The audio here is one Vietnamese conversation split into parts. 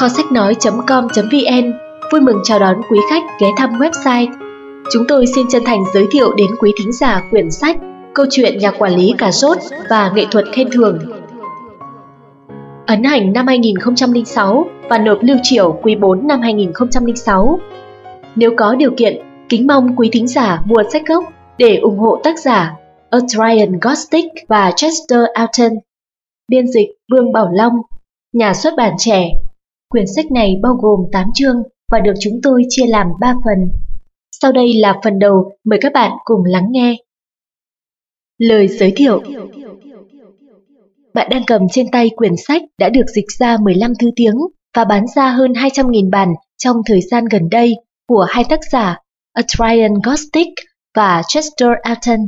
Kho sách nói.com.vn vui mừng chào đón quý khách ghé thăm website. Chúng tôi xin chân thành giới thiệu đến quý thính giả quyển sách Câu chuyện nhà quản lý cà rốt và nghệ thuật khen thưởng. Ấn hành năm 2006 và nộp lưu triểu quý 4 năm 2006. Nếu có điều kiện, kính mong quý thính giả mua sách gốc để ủng hộ tác giả Adrian Gostick và Chester Alton. Biên dịch Vương Bảo Long, nhà xuất bản trẻ. Quyển sách này bao gồm 8 chương và được chúng tôi chia làm 3 phần. Sau đây là phần đầu, mời các bạn cùng lắng nghe. Lời giới thiệu Bạn đang cầm trên tay quyển sách đã được dịch ra 15 thứ tiếng và bán ra hơn 200.000 bản trong thời gian gần đây của hai tác giả Adrian Gostick và Chester Alton.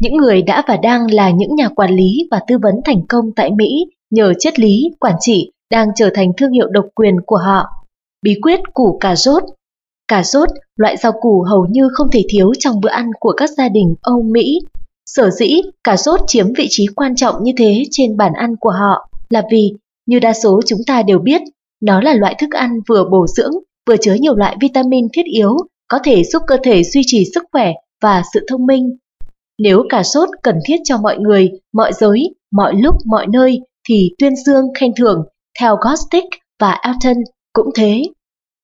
Những người đã và đang là những nhà quản lý và tư vấn thành công tại Mỹ nhờ triết lý, quản trị đang trở thành thương hiệu độc quyền của họ. Bí quyết củ cà rốt Cà rốt, loại rau củ hầu như không thể thiếu trong bữa ăn của các gia đình Âu Mỹ. Sở dĩ cà rốt chiếm vị trí quan trọng như thế trên bàn ăn của họ là vì, như đa số chúng ta đều biết, nó là loại thức ăn vừa bổ dưỡng, vừa chứa nhiều loại vitamin thiết yếu, có thể giúp cơ thể duy trì sức khỏe và sự thông minh. Nếu cà sốt cần thiết cho mọi người, mọi giới, mọi lúc, mọi nơi, thì tuyên dương khen thưởng, theo Gostick và Elton cũng thế.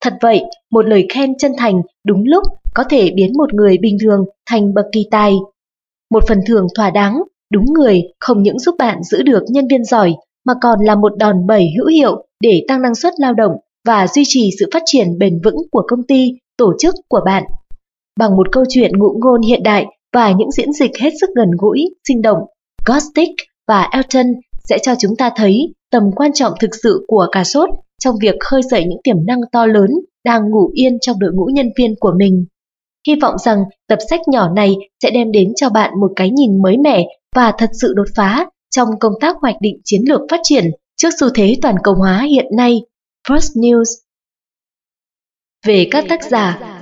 Thật vậy, một lời khen chân thành đúng lúc có thể biến một người bình thường thành bậc kỳ tài. Một phần thưởng thỏa đáng, đúng người không những giúp bạn giữ được nhân viên giỏi mà còn là một đòn bẩy hữu hiệu để tăng năng suất lao động và duy trì sự phát triển bền vững của công ty, tổ chức của bạn. Bằng một câu chuyện ngụ ngôn hiện đại và những diễn dịch hết sức gần gũi, sinh động, Gostick và Elton sẽ cho chúng ta thấy tầm quan trọng thực sự của cà sốt trong việc khơi dậy những tiềm năng to lớn đang ngủ yên trong đội ngũ nhân viên của mình. Hy vọng rằng tập sách nhỏ này sẽ đem đến cho bạn một cái nhìn mới mẻ và thật sự đột phá trong công tác hoạch định chiến lược phát triển trước xu thế toàn cầu hóa hiện nay. First News Về các tác giả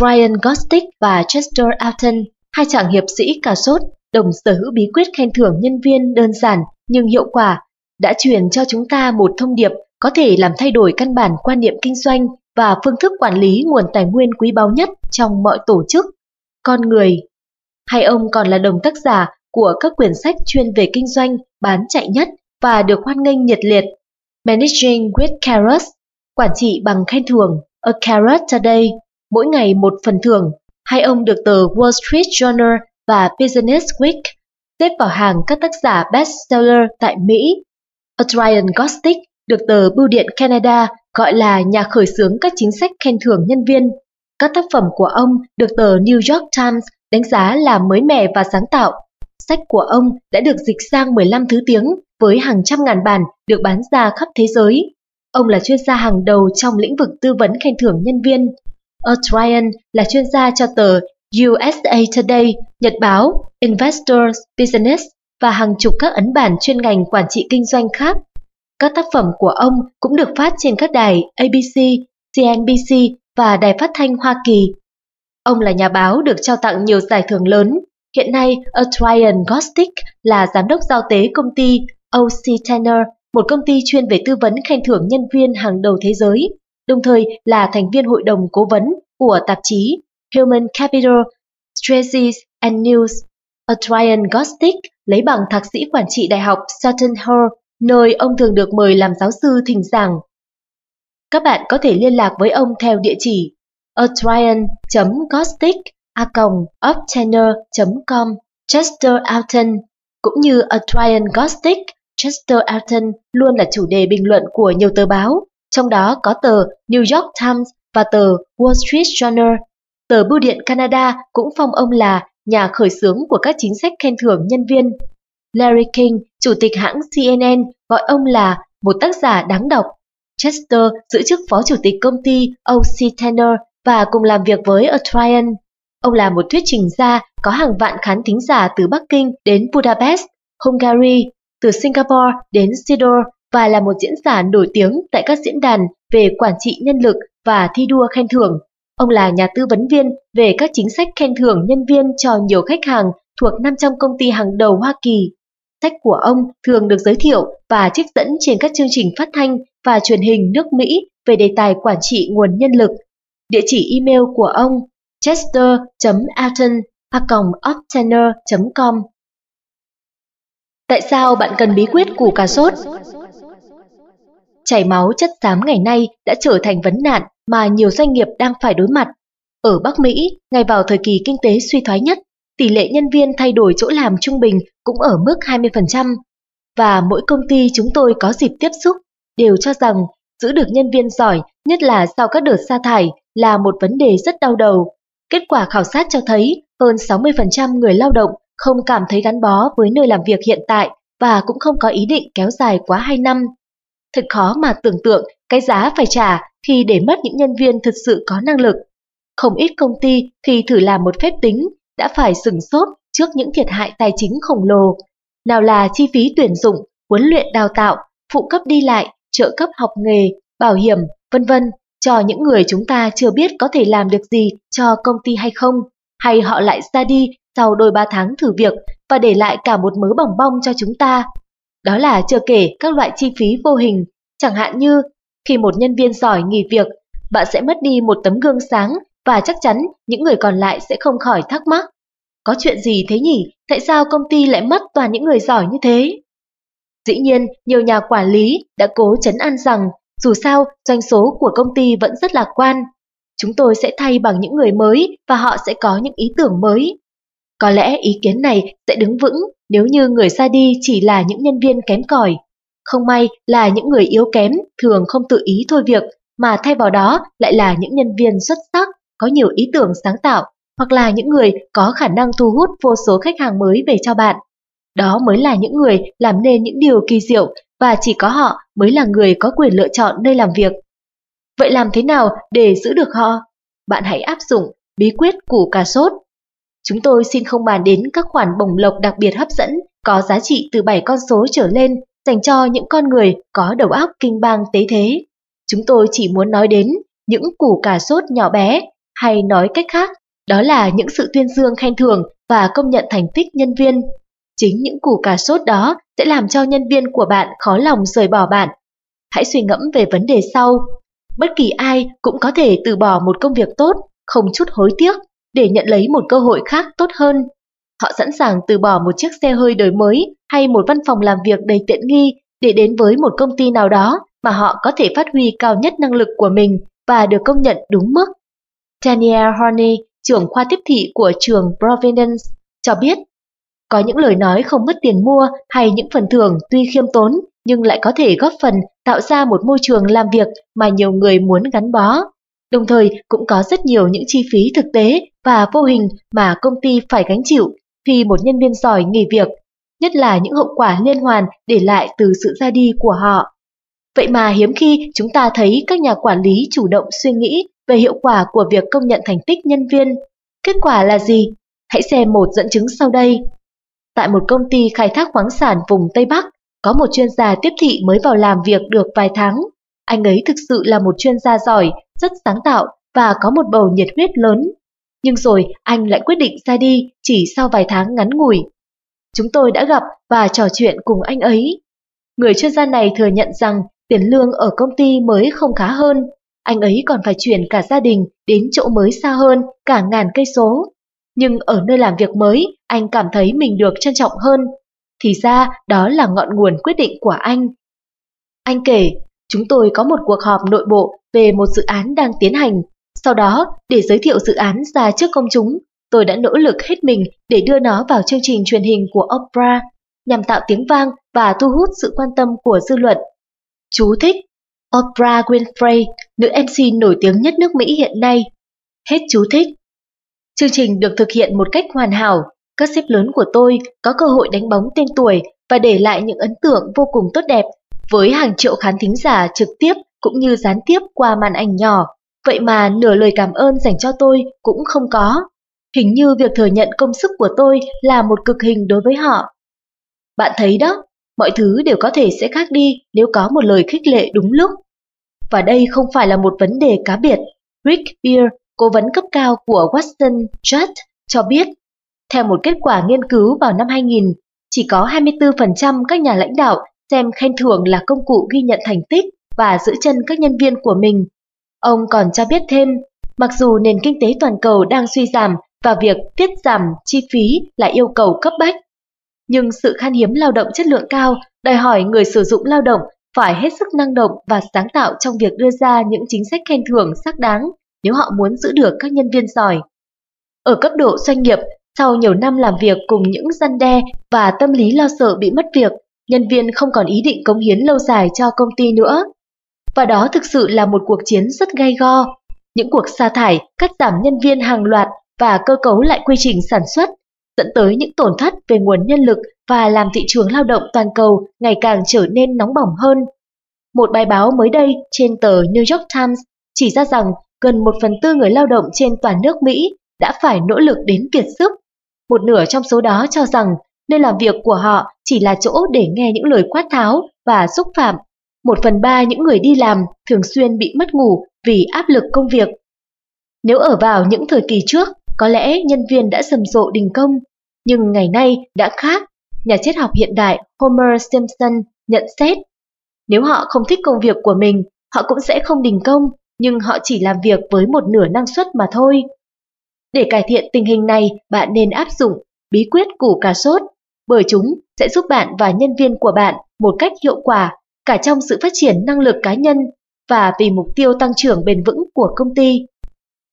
Ryan Gostick và Chester Alton, hai chàng hiệp sĩ cà sốt, đồng sở hữu bí quyết khen thưởng nhân viên đơn giản nhưng hiệu quả, đã truyền cho chúng ta một thông điệp có thể làm thay đổi căn bản quan niệm kinh doanh và phương thức quản lý nguồn tài nguyên quý báu nhất trong mọi tổ chức, con người. Hai ông còn là đồng tác giả của các quyển sách chuyên về kinh doanh bán chạy nhất và được hoan nghênh nhiệt liệt. Managing with Carrots, quản trị bằng khen thưởng, A Carrot Today, mỗi ngày một phần thưởng. Hai ông được tờ Wall Street Journal và Business Week xếp vào hàng các tác giả bestseller tại Mỹ. Adrian Gostick được tờ Bưu điện Canada gọi là nhà khởi xướng các chính sách khen thưởng nhân viên. Các tác phẩm của ông được tờ New York Times đánh giá là mới mẻ và sáng tạo. Sách của ông đã được dịch sang 15 thứ tiếng với hàng trăm ngàn bản được bán ra khắp thế giới. Ông là chuyên gia hàng đầu trong lĩnh vực tư vấn khen thưởng nhân viên. O'Brien là chuyên gia cho tờ USA Today, nhật báo Investors Business và hàng chục các ấn bản chuyên ngành quản trị kinh doanh khác. Các tác phẩm của ông cũng được phát trên các đài ABC, CNBC và Đài Phát thanh Hoa Kỳ. Ông là nhà báo được trao tặng nhiều giải thưởng lớn. Hiện nay, Adrian Gostick là giám đốc giao tế công ty OC Tanner, một công ty chuyên về tư vấn khen thưởng nhân viên hàng đầu thế giới đồng thời là thành viên hội đồng cố vấn của tạp chí Human Capital Strategies and News. Adrian Gostick lấy bằng thạc sĩ quản trị Đại học Sutton Hall, nơi ông thường được mời làm giáo sư thỉnh giảng. Các bạn có thể liên lạc với ông theo địa chỉ adrian.gostick.com Chester Alton cũng như Adrian Gostick Chester Alton luôn là chủ đề bình luận của nhiều tờ báo trong đó có tờ New York Times và tờ Wall Street Journal. Tờ Bưu điện Canada cũng phong ông là nhà khởi xướng của các chính sách khen thưởng nhân viên. Larry King, chủ tịch hãng CNN, gọi ông là một tác giả đáng đọc. Chester giữ chức phó chủ tịch công ty O.C. Tanner và cùng làm việc với Atrian. Ông là một thuyết trình gia có hàng vạn khán thính giả từ Bắc Kinh đến Budapest, Hungary, từ Singapore đến Sidor và là một diễn giả nổi tiếng tại các diễn đàn về quản trị nhân lực và thi đua khen thưởng. Ông là nhà tư vấn viên về các chính sách khen thưởng nhân viên cho nhiều khách hàng thuộc 500 công ty hàng đầu Hoa Kỳ. sách của ông thường được giới thiệu và trích dẫn trên các chương trình phát thanh và truyền hình nước Mỹ về đề tài quản trị nguồn nhân lực. Địa chỉ email của ông chester.alton.com Tại sao bạn cần bí quyết củ cà sốt? Chảy máu chất xám ngày nay đã trở thành vấn nạn mà nhiều doanh nghiệp đang phải đối mặt. Ở Bắc Mỹ, ngay vào thời kỳ kinh tế suy thoái nhất, tỷ lệ nhân viên thay đổi chỗ làm trung bình cũng ở mức 20%. Và mỗi công ty chúng tôi có dịp tiếp xúc đều cho rằng giữ được nhân viên giỏi, nhất là sau các đợt sa thải, là một vấn đề rất đau đầu. Kết quả khảo sát cho thấy hơn 60% người lao động không cảm thấy gắn bó với nơi làm việc hiện tại và cũng không có ý định kéo dài quá 2 năm. Thật khó mà tưởng tượng cái giá phải trả khi để mất những nhân viên thực sự có năng lực. Không ít công ty khi thử làm một phép tính đã phải sừng sốt trước những thiệt hại tài chính khổng lồ. Nào là chi phí tuyển dụng, huấn luyện đào tạo, phụ cấp đi lại, trợ cấp học nghề, bảo hiểm, vân vân cho những người chúng ta chưa biết có thể làm được gì cho công ty hay không, hay họ lại ra đi sau đôi ba tháng thử việc và để lại cả một mớ bỏng bong cho chúng ta. Đó là chưa kể các loại chi phí vô hình, chẳng hạn như khi một nhân viên giỏi nghỉ việc, bạn sẽ mất đi một tấm gương sáng và chắc chắn những người còn lại sẽ không khỏi thắc mắc. Có chuyện gì thế nhỉ? Tại sao công ty lại mất toàn những người giỏi như thế? Dĩ nhiên, nhiều nhà quản lý đã cố chấn an rằng dù sao doanh số của công ty vẫn rất lạc quan. Chúng tôi sẽ thay bằng những người mới và họ sẽ có những ý tưởng mới. Có lẽ ý kiến này sẽ đứng vững nếu như người ra đi chỉ là những nhân viên kém cỏi. Không may là những người yếu kém thường không tự ý thôi việc mà thay vào đó lại là những nhân viên xuất sắc, có nhiều ý tưởng sáng tạo hoặc là những người có khả năng thu hút vô số khách hàng mới về cho bạn. Đó mới là những người làm nên những điều kỳ diệu và chỉ có họ mới là người có quyền lựa chọn nơi làm việc. Vậy làm thế nào để giữ được họ? Bạn hãy áp dụng bí quyết củ cà sốt. Chúng tôi xin không bàn đến các khoản bổng lộc đặc biệt hấp dẫn có giá trị từ 7 con số trở lên dành cho những con người có đầu óc kinh bang tế thế. Chúng tôi chỉ muốn nói đến những củ cà sốt nhỏ bé, hay nói cách khác, đó là những sự tuyên dương khen thưởng và công nhận thành tích nhân viên. Chính những củ cà sốt đó sẽ làm cho nhân viên của bạn khó lòng rời bỏ bạn. Hãy suy ngẫm về vấn đề sau. Bất kỳ ai cũng có thể từ bỏ một công việc tốt, không chút hối tiếc, để nhận lấy một cơ hội khác tốt hơn. Họ sẵn sàng từ bỏ một chiếc xe hơi đời mới hay một văn phòng làm việc đầy tiện nghi để đến với một công ty nào đó mà họ có thể phát huy cao nhất năng lực của mình và được công nhận đúng mức. Daniel Horney, trưởng khoa tiếp thị của trường Providence, cho biết có những lời nói không mất tiền mua hay những phần thưởng tuy khiêm tốn nhưng lại có thể góp phần tạo ra một môi trường làm việc mà nhiều người muốn gắn bó. Đồng thời cũng có rất nhiều những chi phí thực tế và vô hình mà công ty phải gánh chịu khi một nhân viên giỏi nghỉ việc, nhất là những hậu quả liên hoàn để lại từ sự ra đi của họ. Vậy mà hiếm khi chúng ta thấy các nhà quản lý chủ động suy nghĩ về hiệu quả của việc công nhận thành tích nhân viên. Kết quả là gì? Hãy xem một dẫn chứng sau đây. Tại một công ty khai thác khoáng sản vùng Tây Bắc, có một chuyên gia tiếp thị mới vào làm việc được vài tháng. Anh ấy thực sự là một chuyên gia giỏi, rất sáng tạo và có một bầu nhiệt huyết lớn. Nhưng rồi anh lại quyết định ra đi chỉ sau vài tháng ngắn ngủi. Chúng tôi đã gặp và trò chuyện cùng anh ấy. Người chuyên gia này thừa nhận rằng tiền lương ở công ty mới không khá hơn. Anh ấy còn phải chuyển cả gia đình đến chỗ mới xa hơn, cả ngàn cây số. Nhưng ở nơi làm việc mới, anh cảm thấy mình được trân trọng hơn. Thì ra đó là ngọn nguồn quyết định của anh. Anh kể, chúng tôi có một cuộc họp nội bộ về một dự án đang tiến hành. Sau đó, để giới thiệu dự án ra trước công chúng, tôi đã nỗ lực hết mình để đưa nó vào chương trình truyền hình của Oprah, nhằm tạo tiếng vang và thu hút sự quan tâm của dư luận. Chú thích Oprah Winfrey, nữ MC nổi tiếng nhất nước Mỹ hiện nay. Hết chú thích. Chương trình được thực hiện một cách hoàn hảo, các sếp lớn của tôi có cơ hội đánh bóng tên tuổi và để lại những ấn tượng vô cùng tốt đẹp với hàng triệu khán thính giả trực tiếp cũng như gián tiếp qua màn ảnh nhỏ. Vậy mà nửa lời cảm ơn dành cho tôi cũng không có. Hình như việc thừa nhận công sức của tôi là một cực hình đối với họ. Bạn thấy đó, mọi thứ đều có thể sẽ khác đi nếu có một lời khích lệ đúng lúc. Và đây không phải là một vấn đề cá biệt. Rick Beer cố vấn cấp cao của Watson Judd cho biết, theo một kết quả nghiên cứu vào năm 2000, chỉ có 24% các nhà lãnh đạo xem khen thưởng là công cụ ghi nhận thành tích và giữ chân các nhân viên của mình. Ông còn cho biết thêm, mặc dù nền kinh tế toàn cầu đang suy giảm và việc tiết giảm chi phí là yêu cầu cấp bách, nhưng sự khan hiếm lao động chất lượng cao đòi hỏi người sử dụng lao động phải hết sức năng động và sáng tạo trong việc đưa ra những chính sách khen thưởng xác đáng nếu họ muốn giữ được các nhân viên giỏi. Ở cấp độ doanh nghiệp, sau nhiều năm làm việc cùng những răn đe và tâm lý lo sợ bị mất việc, nhân viên không còn ý định cống hiến lâu dài cho công ty nữa. Và đó thực sự là một cuộc chiến rất gay go. Những cuộc sa thải, cắt giảm nhân viên hàng loạt và cơ cấu lại quy trình sản xuất, dẫn tới những tổn thất về nguồn nhân lực và làm thị trường lao động toàn cầu ngày càng trở nên nóng bỏng hơn. Một bài báo mới đây trên tờ New York Times chỉ ra rằng gần một phần tư người lao động trên toàn nước Mỹ đã phải nỗ lực đến kiệt sức. Một nửa trong số đó cho rằng nơi làm việc của họ chỉ là chỗ để nghe những lời quát tháo và xúc phạm. Một phần ba những người đi làm thường xuyên bị mất ngủ vì áp lực công việc. Nếu ở vào những thời kỳ trước, có lẽ nhân viên đã rầm rộ đình công, nhưng ngày nay đã khác. Nhà triết học hiện đại Homer Simpson nhận xét, nếu họ không thích công việc của mình, họ cũng sẽ không đình công, nhưng họ chỉ làm việc với một nửa năng suất mà thôi. Để cải thiện tình hình này, bạn nên áp dụng bí quyết củ cà sốt, bởi chúng sẽ giúp bạn và nhân viên của bạn một cách hiệu quả cả trong sự phát triển năng lực cá nhân và vì mục tiêu tăng trưởng bền vững của công ty.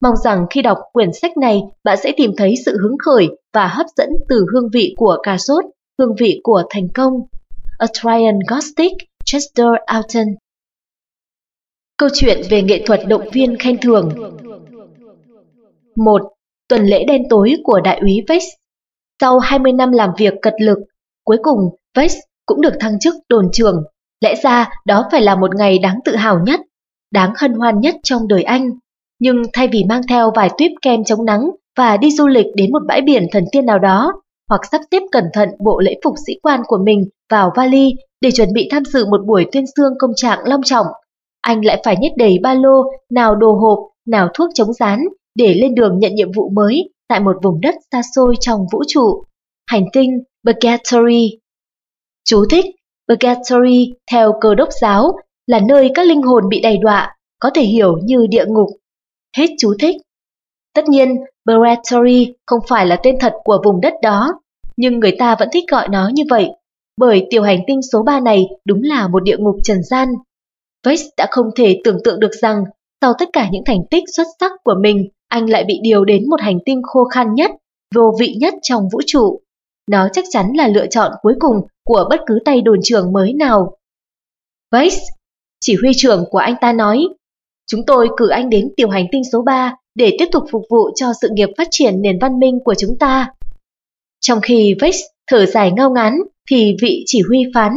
Mong rằng khi đọc quyển sách này, bạn sẽ tìm thấy sự hứng khởi và hấp dẫn từ hương vị của cà sốt, hương vị của thành công. A Trian Gostic, Chester Alton Câu chuyện về nghệ thuật động viên khen thưởng 1. Tuần lễ đen tối của đại úy Vex Sau 20 năm làm việc cật lực, cuối cùng Vex cũng được thăng chức đồn trưởng. Lẽ ra đó phải là một ngày đáng tự hào nhất, đáng hân hoan nhất trong đời anh. Nhưng thay vì mang theo vài tuyếp kem chống nắng và đi du lịch đến một bãi biển thần tiên nào đó, hoặc sắp xếp cẩn thận bộ lễ phục sĩ quan của mình vào vali để chuẩn bị tham dự một buổi tuyên dương công trạng long trọng, anh lại phải nhét đầy ba lô, nào đồ hộp, nào thuốc chống rán để lên đường nhận nhiệm vụ mới tại một vùng đất xa xôi trong vũ trụ, hành tinh Purgatory. Chú thích, Purgatory theo cơ đốc giáo là nơi các linh hồn bị đầy đọa, có thể hiểu như địa ngục. Hết chú thích. Tất nhiên, Purgatory không phải là tên thật của vùng đất đó, nhưng người ta vẫn thích gọi nó như vậy, bởi tiểu hành tinh số 3 này đúng là một địa ngục trần gian. Vex đã không thể tưởng tượng được rằng sau tất cả những thành tích xuất sắc của mình, anh lại bị điều đến một hành tinh khô khan nhất, vô vị nhất trong vũ trụ. Nó chắc chắn là lựa chọn cuối cùng của bất cứ tay đồn trưởng mới nào. Vex, chỉ huy trưởng của anh ta nói, chúng tôi cử anh đến tiểu hành tinh số 3 để tiếp tục phục vụ cho sự nghiệp phát triển nền văn minh của chúng ta. Trong khi Vex thở dài ngao ngán thì vị chỉ huy phán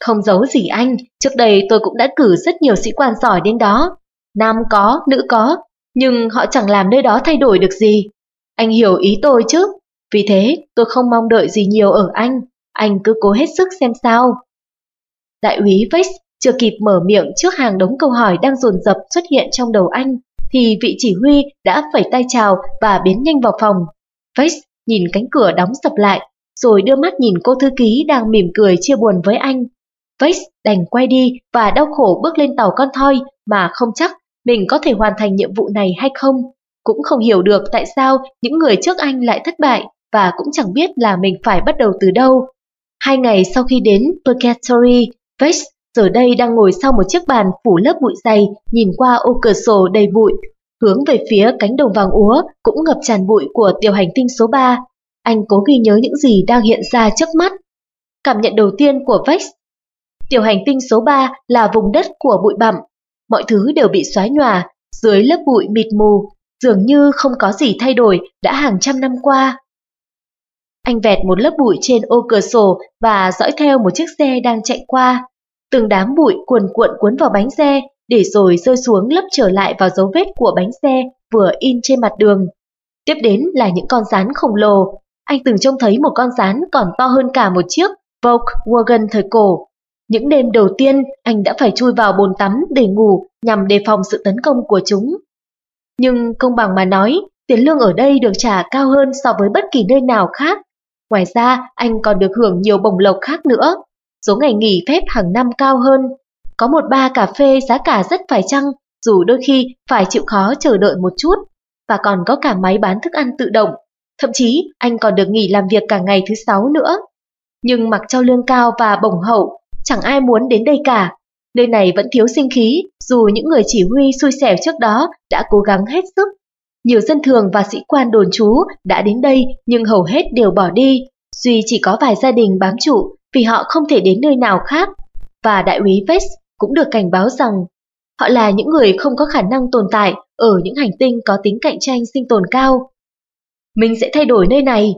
không giấu gì anh, trước đây tôi cũng đã cử rất nhiều sĩ quan giỏi đến đó. Nam có, nữ có, nhưng họ chẳng làm nơi đó thay đổi được gì. Anh hiểu ý tôi chứ, vì thế tôi không mong đợi gì nhiều ở anh, anh cứ cố hết sức xem sao. Đại úy Vex chưa kịp mở miệng trước hàng đống câu hỏi đang dồn dập xuất hiện trong đầu anh, thì vị chỉ huy đã phẩy tay chào và biến nhanh vào phòng. Vex nhìn cánh cửa đóng sập lại, rồi đưa mắt nhìn cô thư ký đang mỉm cười chia buồn với anh. Vex đành quay đi và đau khổ bước lên tàu con thoi mà không chắc mình có thể hoàn thành nhiệm vụ này hay không. Cũng không hiểu được tại sao những người trước anh lại thất bại và cũng chẳng biết là mình phải bắt đầu từ đâu. Hai ngày sau khi đến Purgatory, Vex giờ đây đang ngồi sau một chiếc bàn phủ lớp bụi dày nhìn qua ô cửa sổ đầy bụi, hướng về phía cánh đồng vàng úa cũng ngập tràn bụi của tiểu hành tinh số 3. Anh cố ghi nhớ những gì đang hiện ra trước mắt. Cảm nhận đầu tiên của Vex Tiểu hành tinh số 3 là vùng đất của bụi bặm. Mọi thứ đều bị xóa nhòa, dưới lớp bụi mịt mù, dường như không có gì thay đổi đã hàng trăm năm qua. Anh vẹt một lớp bụi trên ô cửa sổ và dõi theo một chiếc xe đang chạy qua. Từng đám bụi cuồn cuộn cuốn vào bánh xe, để rồi rơi xuống lấp trở lại vào dấu vết của bánh xe vừa in trên mặt đường. Tiếp đến là những con rán khổng lồ. Anh từng trông thấy một con rán còn to hơn cả một chiếc Volkswagen thời cổ. Những đêm đầu tiên, anh đã phải chui vào bồn tắm để ngủ nhằm đề phòng sự tấn công của chúng. Nhưng công bằng mà nói, tiền lương ở đây được trả cao hơn so với bất kỳ nơi nào khác. Ngoài ra, anh còn được hưởng nhiều bổng lộc khác nữa. Số ngày nghỉ phép hàng năm cao hơn. Có một ba cà phê giá cả rất phải chăng, dù đôi khi phải chịu khó chờ đợi một chút. Và còn có cả máy bán thức ăn tự động. Thậm chí, anh còn được nghỉ làm việc cả ngày thứ sáu nữa. Nhưng mặc cho lương cao và bổng hậu, chẳng ai muốn đến đây cả. Nơi này vẫn thiếu sinh khí, dù những người chỉ huy xui xẻo trước đó đã cố gắng hết sức. Nhiều dân thường và sĩ quan đồn trú đã đến đây nhưng hầu hết đều bỏ đi, duy chỉ có vài gia đình bám trụ vì họ không thể đến nơi nào khác. Và đại úy Vest cũng được cảnh báo rằng họ là những người không có khả năng tồn tại ở những hành tinh có tính cạnh tranh sinh tồn cao. Mình sẽ thay đổi nơi này,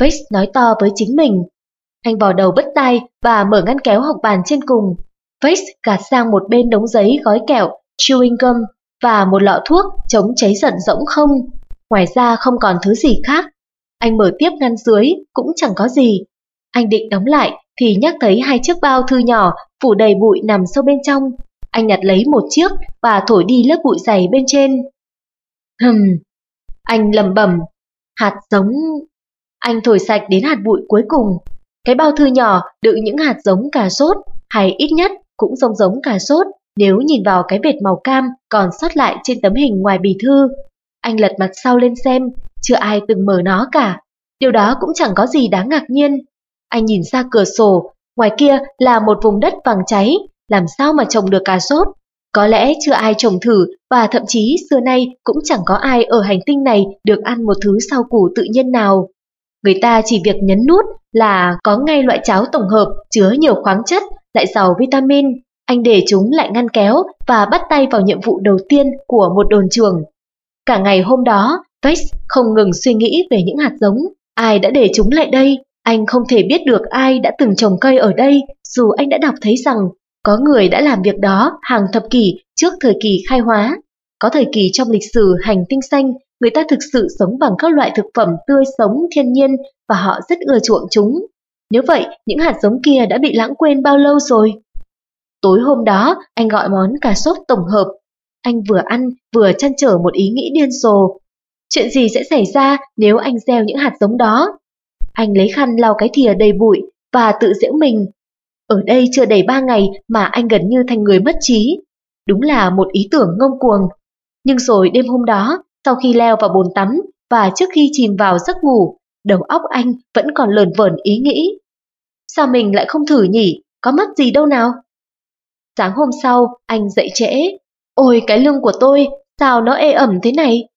Vest nói to với chính mình. Anh vò đầu bất tai và mở ngăn kéo học bàn trên cùng. Vest gạt sang một bên đống giấy gói kẹo, chewing gum và một lọ thuốc chống cháy giận rỗng không. Ngoài ra không còn thứ gì khác. Anh mở tiếp ngăn dưới, cũng chẳng có gì. Anh định đóng lại thì nhắc thấy hai chiếc bao thư nhỏ phủ đầy bụi nằm sâu bên trong. Anh nhặt lấy một chiếc và thổi đi lớp bụi dày bên trên. Hừm, anh lầm bẩm, hạt giống... Anh thổi sạch đến hạt bụi cuối cùng. Cái bao thư nhỏ đựng những hạt giống cà sốt, hay ít nhất cũng giống giống cà sốt nếu nhìn vào cái vệt màu cam còn sót lại trên tấm hình ngoài bì thư. Anh lật mặt sau lên xem, chưa ai từng mở nó cả. Điều đó cũng chẳng có gì đáng ngạc nhiên. Anh nhìn ra cửa sổ, ngoài kia là một vùng đất vàng cháy, làm sao mà trồng được cà sốt? Có lẽ chưa ai trồng thử và thậm chí xưa nay cũng chẳng có ai ở hành tinh này được ăn một thứ rau củ tự nhiên nào. Người ta chỉ việc nhấn nút là có ngay loại cháo tổng hợp chứa nhiều khoáng chất, lại giàu vitamin. Anh để chúng lại ngăn kéo và bắt tay vào nhiệm vụ đầu tiên của một đồn trường. Cả ngày hôm đó, Vex không ngừng suy nghĩ về những hạt giống. Ai đã để chúng lại đây? Anh không thể biết được ai đã từng trồng cây ở đây, dù anh đã đọc thấy rằng có người đã làm việc đó hàng thập kỷ trước thời kỳ khai hóa. Có thời kỳ trong lịch sử hành tinh xanh, người ta thực sự sống bằng các loại thực phẩm tươi sống thiên nhiên và họ rất ưa chuộng chúng. Nếu vậy, những hạt giống kia đã bị lãng quên bao lâu rồi? Tối hôm đó, anh gọi món cà sốt tổng hợp. Anh vừa ăn, vừa chăn trở một ý nghĩ điên rồ. Chuyện gì sẽ xảy ra nếu anh gieo những hạt giống đó? Anh lấy khăn lau cái thìa đầy bụi và tự giễu mình. Ở đây chưa đầy ba ngày mà anh gần như thành người mất trí. Đúng là một ý tưởng ngông cuồng. Nhưng rồi đêm hôm đó, sau khi leo vào bồn tắm và trước khi chìm vào giấc ngủ, đầu óc anh vẫn còn lờn vờn ý nghĩ. Sao mình lại không thử nhỉ? Có mất gì đâu nào? Sáng hôm sau, anh dậy trễ. Ôi cái lưng của tôi, sao nó ê ẩm thế này?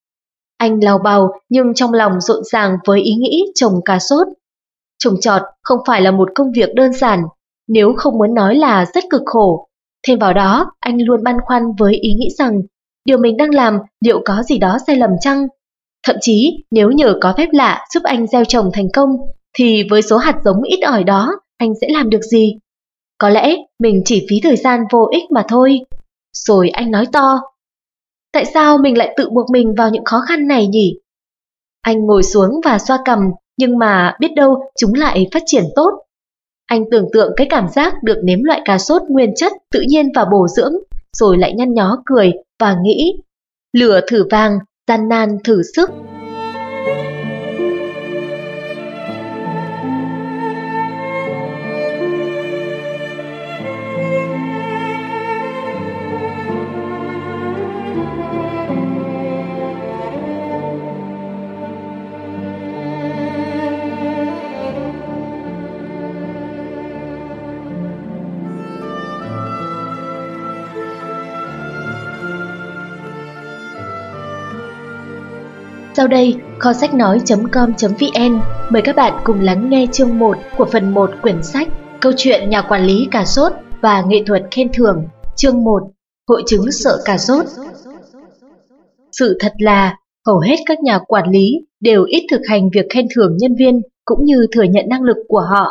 Anh lào bào nhưng trong lòng rộn ràng với ý nghĩ trồng cà sốt. Trồng trọt không phải là một công việc đơn giản, nếu không muốn nói là rất cực khổ. Thêm vào đó, anh luôn băn khoăn với ý nghĩ rằng điều mình đang làm liệu có gì đó sai lầm chăng? Thậm chí nếu nhờ có phép lạ giúp anh gieo trồng thành công, thì với số hạt giống ít ỏi đó, anh sẽ làm được gì? Có lẽ mình chỉ phí thời gian vô ích mà thôi. Rồi anh nói to. Tại sao mình lại tự buộc mình vào những khó khăn này nhỉ? Anh ngồi xuống và xoa cầm, nhưng mà biết đâu chúng lại phát triển tốt. Anh tưởng tượng cái cảm giác được nếm loại cà sốt nguyên chất tự nhiên và bổ dưỡng, rồi lại nhăn nhó cười và nghĩ, lửa thử vàng, gian nan thử sức. Sau đây, kho sách nói.com.vn mời các bạn cùng lắng nghe chương 1 của phần 1 quyển sách Câu chuyện nhà quản lý cà sốt và nghệ thuật khen thưởng, chương 1 Hội chứng sợ cà sốt. Sự thật là, hầu hết các nhà quản lý đều ít thực hành việc khen thưởng nhân viên cũng như thừa nhận năng lực của họ.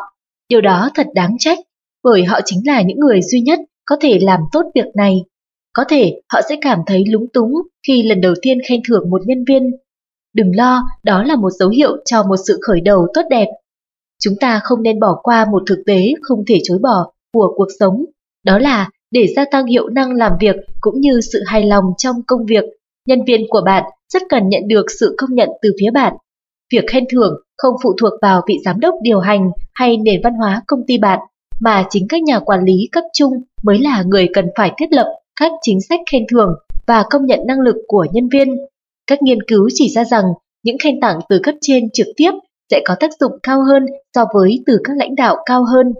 Điều đó thật đáng trách, bởi họ chính là những người duy nhất có thể làm tốt việc này. Có thể họ sẽ cảm thấy lúng túng khi lần đầu tiên khen thưởng một nhân viên Đừng lo, đó là một dấu hiệu cho một sự khởi đầu tốt đẹp. Chúng ta không nên bỏ qua một thực tế không thể chối bỏ của cuộc sống, đó là để gia tăng hiệu năng làm việc cũng như sự hài lòng trong công việc, nhân viên của bạn rất cần nhận được sự công nhận từ phía bạn. việc khen thưởng không phụ thuộc vào vị giám đốc điều hành hay nền văn hóa công ty bạn, mà chính các nhà quản lý cấp trung mới là người cần phải thiết lập các chính sách khen thưởng và công nhận năng lực của nhân viên. Các nghiên cứu chỉ ra rằng những khen tặng từ cấp trên trực tiếp sẽ có tác dụng cao hơn so với từ các lãnh đạo cao hơn.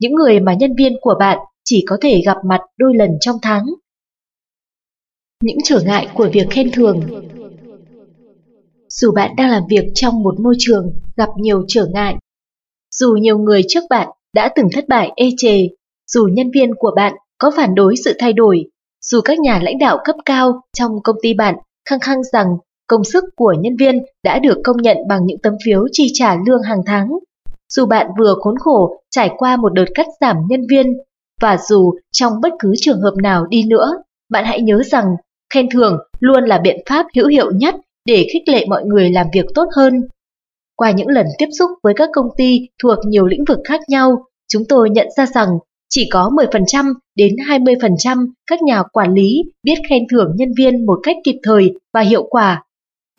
Những người mà nhân viên của bạn chỉ có thể gặp mặt đôi lần trong tháng. Những trở ngại của việc khen thường. Dù bạn đang làm việc trong một môi trường gặp nhiều trở ngại, dù nhiều người trước bạn đã từng thất bại ê chề, dù nhân viên của bạn có phản đối sự thay đổi, dù các nhà lãnh đạo cấp cao trong công ty bạn khăng khăng rằng công sức của nhân viên đã được công nhận bằng những tấm phiếu chi trả lương hàng tháng, dù bạn vừa khốn khổ trải qua một đợt cắt giảm nhân viên, và dù trong bất cứ trường hợp nào đi nữa, bạn hãy nhớ rằng khen thưởng luôn là biện pháp hữu hiệu nhất để khích lệ mọi người làm việc tốt hơn. Qua những lần tiếp xúc với các công ty thuộc nhiều lĩnh vực khác nhau, chúng tôi nhận ra rằng chỉ có 10% đến 20% các nhà quản lý biết khen thưởng nhân viên một cách kịp thời và hiệu quả.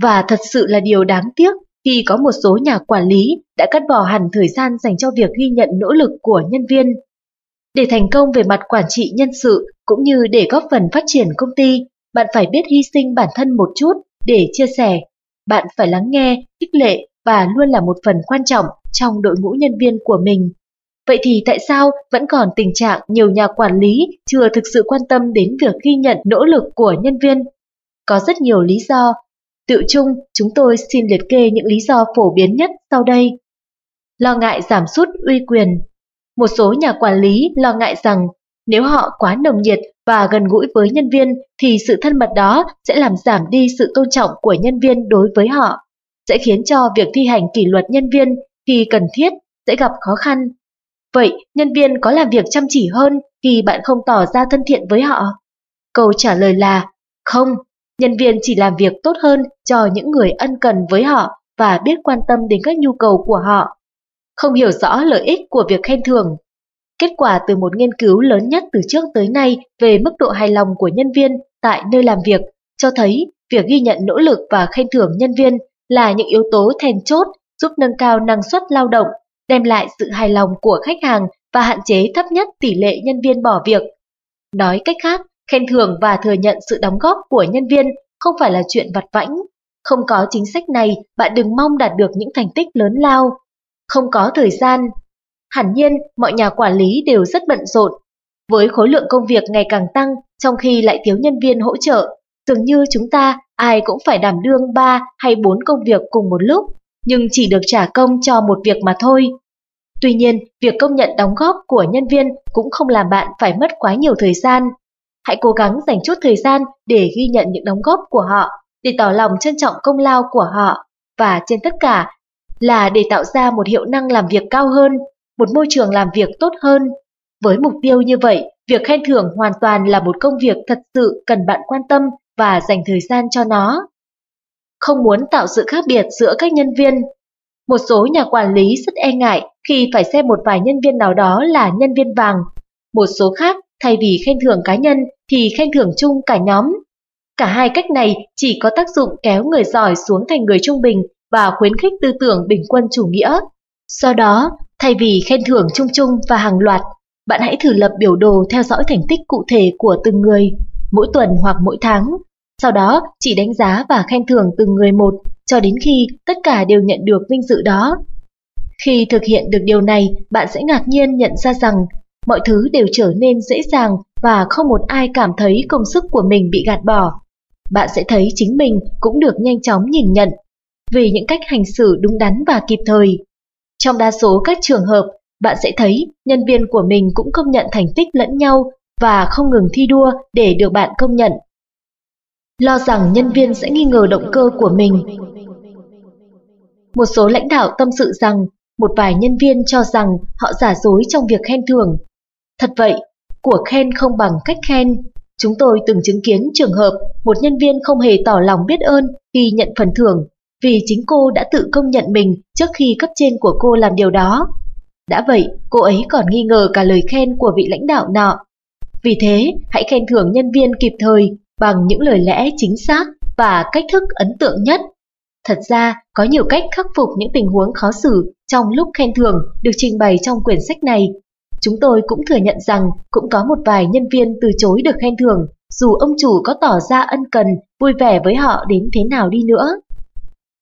Và thật sự là điều đáng tiếc khi có một số nhà quản lý đã cắt bỏ hẳn thời gian dành cho việc ghi nhận nỗ lực của nhân viên. Để thành công về mặt quản trị nhân sự cũng như để góp phần phát triển công ty, bạn phải biết hy sinh bản thân một chút để chia sẻ. Bạn phải lắng nghe, khích lệ và luôn là một phần quan trọng trong đội ngũ nhân viên của mình. Vậy thì tại sao vẫn còn tình trạng nhiều nhà quản lý chưa thực sự quan tâm đến việc ghi nhận nỗ lực của nhân viên? Có rất nhiều lý do. Tự chung, chúng tôi xin liệt kê những lý do phổ biến nhất sau đây. Lo ngại giảm sút uy quyền Một số nhà quản lý lo ngại rằng nếu họ quá nồng nhiệt và gần gũi với nhân viên thì sự thân mật đó sẽ làm giảm đi sự tôn trọng của nhân viên đối với họ, sẽ khiến cho việc thi hành kỷ luật nhân viên khi cần thiết sẽ gặp khó khăn Vậy nhân viên có làm việc chăm chỉ hơn khi bạn không tỏ ra thân thiện với họ? Câu trả lời là không, nhân viên chỉ làm việc tốt hơn cho những người ân cần với họ và biết quan tâm đến các nhu cầu của họ. Không hiểu rõ lợi ích của việc khen thưởng. Kết quả từ một nghiên cứu lớn nhất từ trước tới nay về mức độ hài lòng của nhân viên tại nơi làm việc cho thấy việc ghi nhận nỗ lực và khen thưởng nhân viên là những yếu tố then chốt giúp nâng cao năng suất lao động đem lại sự hài lòng của khách hàng và hạn chế thấp nhất tỷ lệ nhân viên bỏ việc. Nói cách khác, khen thưởng và thừa nhận sự đóng góp của nhân viên không phải là chuyện vặt vãnh. Không có chính sách này, bạn đừng mong đạt được những thành tích lớn lao. Không có thời gian. Hẳn nhiên, mọi nhà quản lý đều rất bận rộn. Với khối lượng công việc ngày càng tăng, trong khi lại thiếu nhân viên hỗ trợ, dường như chúng ta ai cũng phải đảm đương 3 hay 4 công việc cùng một lúc nhưng chỉ được trả công cho một việc mà thôi. Tuy nhiên, việc công nhận đóng góp của nhân viên cũng không làm bạn phải mất quá nhiều thời gian. Hãy cố gắng dành chút thời gian để ghi nhận những đóng góp của họ, để tỏ lòng trân trọng công lao của họ, và trên tất cả là để tạo ra một hiệu năng làm việc cao hơn, một môi trường làm việc tốt hơn. Với mục tiêu như vậy, việc khen thưởng hoàn toàn là một công việc thật sự cần bạn quan tâm và dành thời gian cho nó không muốn tạo sự khác biệt giữa các nhân viên. Một số nhà quản lý rất e ngại khi phải xem một vài nhân viên nào đó là nhân viên vàng. Một số khác, thay vì khen thưởng cá nhân thì khen thưởng chung cả nhóm. Cả hai cách này chỉ có tác dụng kéo người giỏi xuống thành người trung bình và khuyến khích tư tưởng bình quân chủ nghĩa. Do đó, thay vì khen thưởng chung chung và hàng loạt, bạn hãy thử lập biểu đồ theo dõi thành tích cụ thể của từng người, mỗi tuần hoặc mỗi tháng sau đó chỉ đánh giá và khen thưởng từng người một cho đến khi tất cả đều nhận được vinh dự đó. Khi thực hiện được điều này, bạn sẽ ngạc nhiên nhận ra rằng mọi thứ đều trở nên dễ dàng và không một ai cảm thấy công sức của mình bị gạt bỏ. Bạn sẽ thấy chính mình cũng được nhanh chóng nhìn nhận vì những cách hành xử đúng đắn và kịp thời. Trong đa số các trường hợp, bạn sẽ thấy nhân viên của mình cũng công nhận thành tích lẫn nhau và không ngừng thi đua để được bạn công nhận lo rằng nhân viên sẽ nghi ngờ động cơ của mình. Một số lãnh đạo tâm sự rằng một vài nhân viên cho rằng họ giả dối trong việc khen thưởng. Thật vậy, của khen không bằng cách khen. Chúng tôi từng chứng kiến trường hợp một nhân viên không hề tỏ lòng biết ơn khi nhận phần thưởng vì chính cô đã tự công nhận mình trước khi cấp trên của cô làm điều đó. Đã vậy, cô ấy còn nghi ngờ cả lời khen của vị lãnh đạo nọ. Vì thế, hãy khen thưởng nhân viên kịp thời bằng những lời lẽ chính xác và cách thức ấn tượng nhất. Thật ra, có nhiều cách khắc phục những tình huống khó xử trong lúc khen thưởng được trình bày trong quyển sách này. Chúng tôi cũng thừa nhận rằng cũng có một vài nhân viên từ chối được khen thưởng, dù ông chủ có tỏ ra ân cần, vui vẻ với họ đến thế nào đi nữa.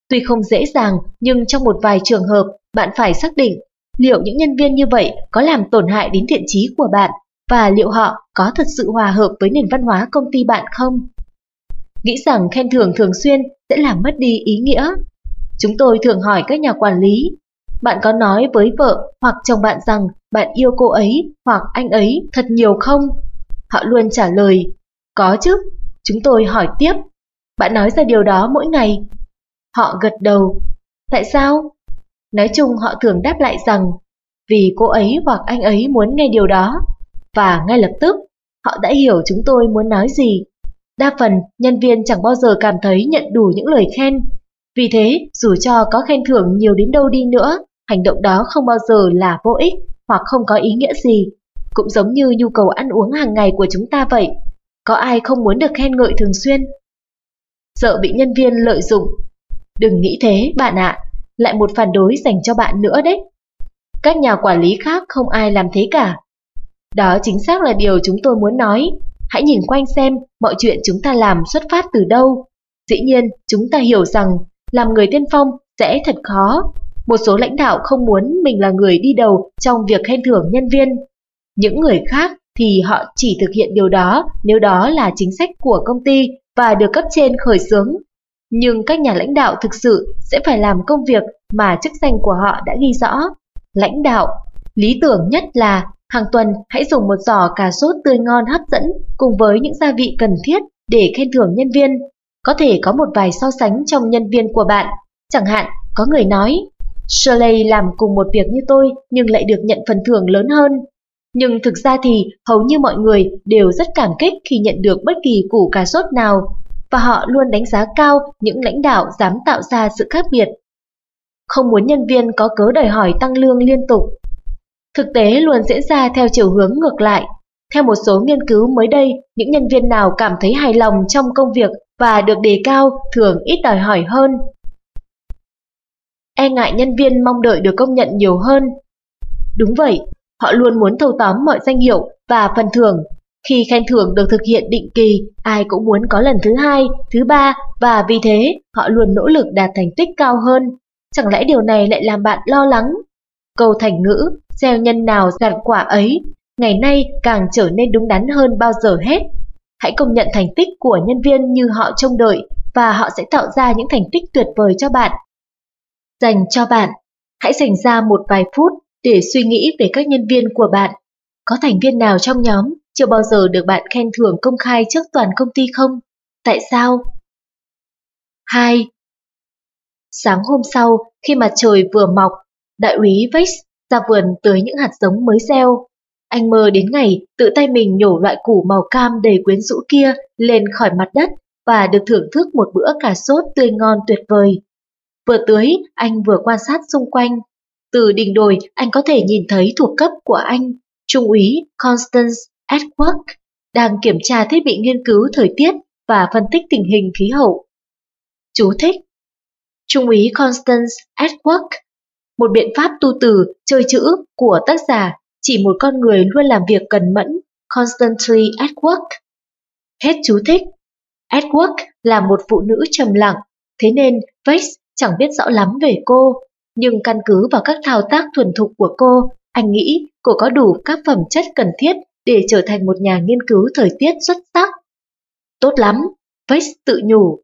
Tuy không dễ dàng, nhưng trong một vài trường hợp, bạn phải xác định liệu những nhân viên như vậy có làm tổn hại đến thiện trí của bạn và liệu họ có thật sự hòa hợp với nền văn hóa công ty bạn không? Nghĩ rằng khen thưởng thường xuyên sẽ làm mất đi ý nghĩa. Chúng tôi thường hỏi các nhà quản lý, bạn có nói với vợ hoặc chồng bạn rằng bạn yêu cô ấy hoặc anh ấy thật nhiều không? Họ luôn trả lời, có chứ. Chúng tôi hỏi tiếp, bạn nói ra điều đó mỗi ngày. Họ gật đầu, tại sao? Nói chung họ thường đáp lại rằng vì cô ấy hoặc anh ấy muốn nghe điều đó. Và ngay lập tức, họ đã hiểu chúng tôi muốn nói gì. Đa phần, nhân viên chẳng bao giờ cảm thấy nhận đủ những lời khen. Vì thế, dù cho có khen thưởng nhiều đến đâu đi nữa, hành động đó không bao giờ là vô ích hoặc không có ý nghĩa gì. Cũng giống như nhu cầu ăn uống hàng ngày của chúng ta vậy. Có ai không muốn được khen ngợi thường xuyên? Sợ bị nhân viên lợi dụng. Đừng nghĩ thế, bạn ạ lại một phản đối dành cho bạn nữa đấy. Các nhà quản lý khác không ai làm thế cả. Đó chính xác là điều chúng tôi muốn nói. Hãy nhìn quanh xem mọi chuyện chúng ta làm xuất phát từ đâu. Dĩ nhiên, chúng ta hiểu rằng làm người tiên phong sẽ thật khó. Một số lãnh đạo không muốn mình là người đi đầu trong việc khen thưởng nhân viên. Những người khác thì họ chỉ thực hiện điều đó nếu đó là chính sách của công ty và được cấp trên khởi xướng nhưng các nhà lãnh đạo thực sự sẽ phải làm công việc mà chức danh của họ đã ghi rõ. Lãnh đạo, lý tưởng nhất là hàng tuần hãy dùng một giỏ cà sốt tươi ngon hấp dẫn cùng với những gia vị cần thiết để khen thưởng nhân viên. Có thể có một vài so sánh trong nhân viên của bạn. Chẳng hạn, có người nói, Shirley làm cùng một việc như tôi nhưng lại được nhận phần thưởng lớn hơn. Nhưng thực ra thì hầu như mọi người đều rất cảm kích khi nhận được bất kỳ củ cà sốt nào và họ luôn đánh giá cao những lãnh đạo dám tạo ra sự khác biệt. Không muốn nhân viên có cớ đòi hỏi tăng lương liên tục. Thực tế luôn diễn ra theo chiều hướng ngược lại. Theo một số nghiên cứu mới đây, những nhân viên nào cảm thấy hài lòng trong công việc và được đề cao thường ít đòi hỏi hơn. E ngại nhân viên mong đợi được công nhận nhiều hơn. Đúng vậy, họ luôn muốn thâu tóm mọi danh hiệu và phần thưởng khi khen thưởng được thực hiện định kỳ, ai cũng muốn có lần thứ hai, thứ ba và vì thế họ luôn nỗ lực đạt thành tích cao hơn. Chẳng lẽ điều này lại làm bạn lo lắng? Câu thành ngữ, gieo nhân nào gặt quả ấy, ngày nay càng trở nên đúng đắn hơn bao giờ hết. Hãy công nhận thành tích của nhân viên như họ trông đợi và họ sẽ tạo ra những thành tích tuyệt vời cho bạn. Dành cho bạn, hãy dành ra một vài phút để suy nghĩ về các nhân viên của bạn. Có thành viên nào trong nhóm chưa bao giờ được bạn khen thưởng công khai trước toàn công ty không? Tại sao? 2. Sáng hôm sau, khi mặt trời vừa mọc, đại úy Vex ra vườn tới những hạt giống mới gieo. Anh mơ đến ngày tự tay mình nhổ loại củ màu cam đầy quyến rũ kia lên khỏi mặt đất và được thưởng thức một bữa cà sốt tươi ngon tuyệt vời. Vừa tưới, anh vừa quan sát xung quanh. Từ đỉnh đồi, anh có thể nhìn thấy thuộc cấp của anh, Trung úy Constance Edward đang kiểm tra thiết bị nghiên cứu thời tiết và phân tích tình hình khí hậu. Chú thích Trung úy Constance Edward một biện pháp tu từ chơi chữ của tác giả chỉ một con người luôn làm việc cần mẫn Constantly at work Hết chú thích. at work là một phụ nữ trầm lặng, thế nên Vex chẳng biết rõ lắm về cô, nhưng căn cứ vào các thao tác thuần thục của cô, anh nghĩ cô có đủ các phẩm chất cần thiết để trở thành một nhà nghiên cứu thời tiết xuất sắc. Tốt lắm, Vex tự nhủ.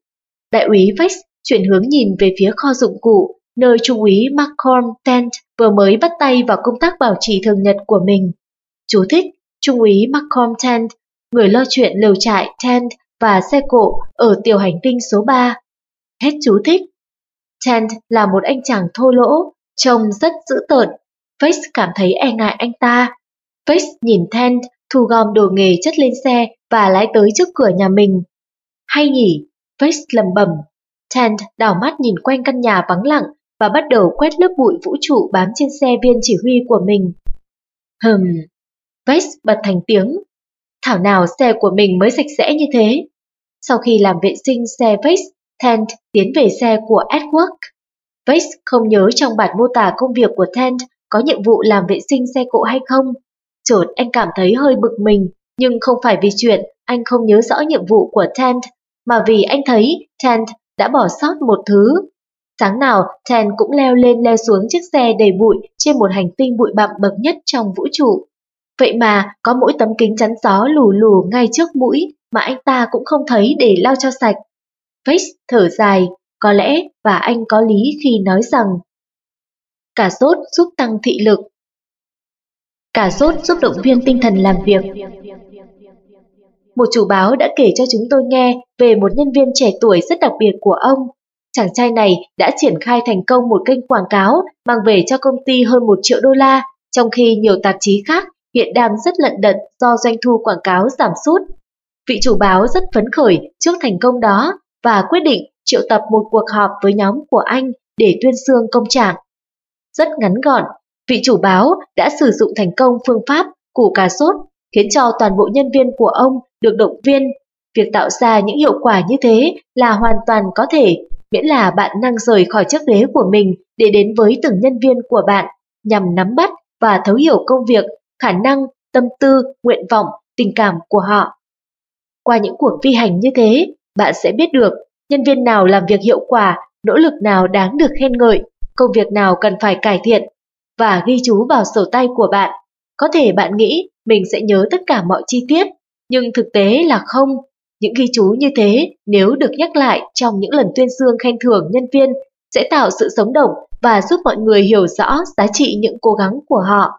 Đại úy Vex chuyển hướng nhìn về phía kho dụng cụ, nơi trung úy Malcolm Tent vừa mới bắt tay vào công tác bảo trì thường nhật của mình. Chú thích, trung úy Malcolm Tent, người lo chuyện lều trại Tent và xe cộ ở tiểu hành tinh số 3. Hết chú thích. Tent là một anh chàng thô lỗ, trông rất dữ tợn. Vex cảm thấy e ngại anh ta. Vex nhìn Tent thu gom đồ nghề chất lên xe và lái tới trước cửa nhà mình. Hay nhỉ, Vex lầm bẩm. Tent đảo mắt nhìn quanh căn nhà vắng lặng và bắt đầu quét lớp bụi vũ trụ bám trên xe viên chỉ huy của mình. Hừm, Vex bật thành tiếng. Thảo nào xe của mình mới sạch sẽ như thế. Sau khi làm vệ sinh xe Vex, Tent tiến về xe của Edward. Vex không nhớ trong bản mô tả công việc của Tent có nhiệm vụ làm vệ sinh xe cộ hay không. Chợt anh cảm thấy hơi bực mình, nhưng không phải vì chuyện anh không nhớ rõ nhiệm vụ của Tent, mà vì anh thấy Tent đã bỏ sót một thứ. Sáng nào, Tent cũng leo lên leo xuống chiếc xe đầy bụi trên một hành tinh bụi bặm bậc nhất trong vũ trụ. Vậy mà có mỗi tấm kính chắn gió lù lù ngay trước mũi mà anh ta cũng không thấy để lau cho sạch. Face thở dài, có lẽ và anh có lý khi nói rằng Cả sốt giúp tăng thị lực Cả sốt giúp động viên tinh thần làm việc Một chủ báo đã kể cho chúng tôi nghe về một nhân viên trẻ tuổi rất đặc biệt của ông. Chàng trai này đã triển khai thành công một kênh quảng cáo mang về cho công ty hơn một triệu đô la, trong khi nhiều tạp chí khác hiện đang rất lận đận do doanh thu quảng cáo giảm sút. Vị chủ báo rất phấn khởi trước thành công đó và quyết định triệu tập một cuộc họp với nhóm của anh để tuyên xương công trạng. Rất ngắn gọn, vị chủ báo đã sử dụng thành công phương pháp củ cà sốt khiến cho toàn bộ nhân viên của ông được động viên. Việc tạo ra những hiệu quả như thế là hoàn toàn có thể, miễn là bạn năng rời khỏi chiếc ghế của mình để đến với từng nhân viên của bạn nhằm nắm bắt và thấu hiểu công việc, khả năng, tâm tư, nguyện vọng, tình cảm của họ. Qua những cuộc vi hành như thế, bạn sẽ biết được nhân viên nào làm việc hiệu quả, nỗ lực nào đáng được khen ngợi, công việc nào cần phải cải thiện và ghi chú vào sổ tay của bạn. Có thể bạn nghĩ mình sẽ nhớ tất cả mọi chi tiết, nhưng thực tế là không. Những ghi chú như thế nếu được nhắc lại trong những lần tuyên dương khen thưởng nhân viên sẽ tạo sự sống động và giúp mọi người hiểu rõ giá trị những cố gắng của họ.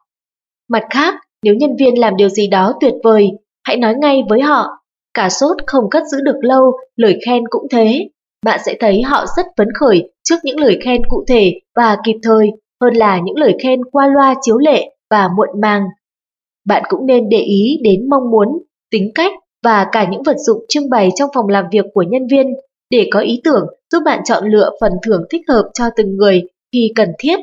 Mặt khác, nếu nhân viên làm điều gì đó tuyệt vời, hãy nói ngay với họ Cả sốt không cất giữ được lâu, lời khen cũng thế. Bạn sẽ thấy họ rất phấn khởi trước những lời khen cụ thể và kịp thời hơn là những lời khen qua loa chiếu lệ và muộn màng. Bạn cũng nên để ý đến mong muốn, tính cách và cả những vật dụng trưng bày trong phòng làm việc của nhân viên để có ý tưởng giúp bạn chọn lựa phần thưởng thích hợp cho từng người khi cần thiết.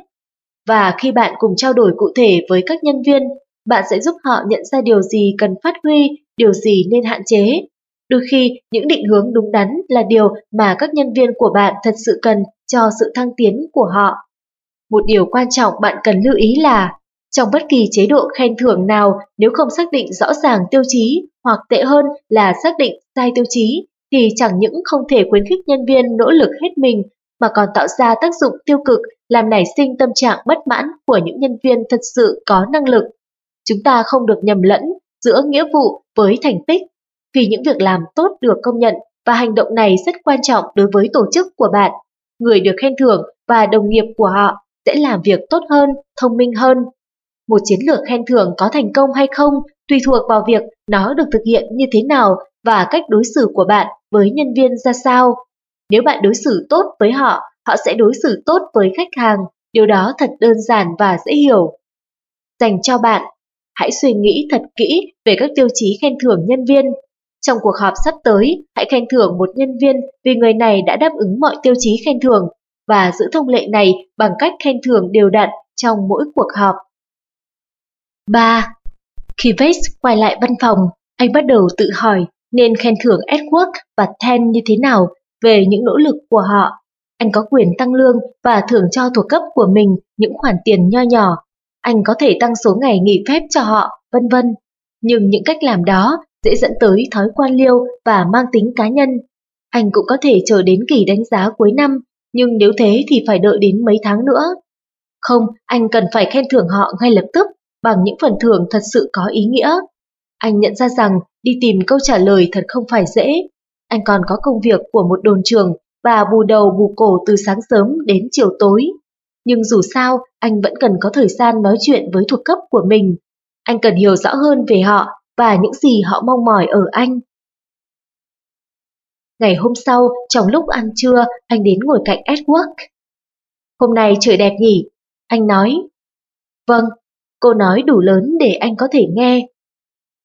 Và khi bạn cùng trao đổi cụ thể với các nhân viên, bạn sẽ giúp họ nhận ra điều gì cần phát huy điều gì nên hạn chế. Đôi khi, những định hướng đúng đắn là điều mà các nhân viên của bạn thật sự cần cho sự thăng tiến của họ. Một điều quan trọng bạn cần lưu ý là, trong bất kỳ chế độ khen thưởng nào nếu không xác định rõ ràng tiêu chí hoặc tệ hơn là xác định sai tiêu chí, thì chẳng những không thể khuyến khích nhân viên nỗ lực hết mình mà còn tạo ra tác dụng tiêu cực làm nảy sinh tâm trạng bất mãn của những nhân viên thật sự có năng lực. Chúng ta không được nhầm lẫn giữa nghĩa vụ với thành tích, vì những việc làm tốt được công nhận và hành động này rất quan trọng đối với tổ chức của bạn. Người được khen thưởng và đồng nghiệp của họ sẽ làm việc tốt hơn, thông minh hơn. Một chiến lược khen thưởng có thành công hay không tùy thuộc vào việc nó được thực hiện như thế nào và cách đối xử của bạn với nhân viên ra sao. Nếu bạn đối xử tốt với họ, họ sẽ đối xử tốt với khách hàng. Điều đó thật đơn giản và dễ hiểu. Dành cho bạn hãy suy nghĩ thật kỹ về các tiêu chí khen thưởng nhân viên. Trong cuộc họp sắp tới, hãy khen thưởng một nhân viên vì người này đã đáp ứng mọi tiêu chí khen thưởng và giữ thông lệ này bằng cách khen thưởng đều đặn trong mỗi cuộc họp. 3. Khi Vase quay lại văn phòng, anh bắt đầu tự hỏi nên khen thưởng Edward và Ten như thế nào về những nỗ lực của họ. Anh có quyền tăng lương và thưởng cho thuộc cấp của mình những khoản tiền nho nhỏ anh có thể tăng số ngày nghỉ phép cho họ, vân vân. Nhưng những cách làm đó dễ dẫn tới thói quan liêu và mang tính cá nhân. Anh cũng có thể chờ đến kỳ đánh giá cuối năm, nhưng nếu thế thì phải đợi đến mấy tháng nữa. Không, anh cần phải khen thưởng họ ngay lập tức bằng những phần thưởng thật sự có ý nghĩa. Anh nhận ra rằng đi tìm câu trả lời thật không phải dễ. Anh còn có công việc của một đồn trường và bù đầu bù cổ từ sáng sớm đến chiều tối. Nhưng dù sao, anh vẫn cần có thời gian nói chuyện với thuộc cấp của mình. Anh cần hiểu rõ hơn về họ và những gì họ mong mỏi ở anh. Ngày hôm sau, trong lúc ăn trưa, anh đến ngồi cạnh Edward. Hôm nay trời đẹp nhỉ? Anh nói. Vâng, cô nói đủ lớn để anh có thể nghe.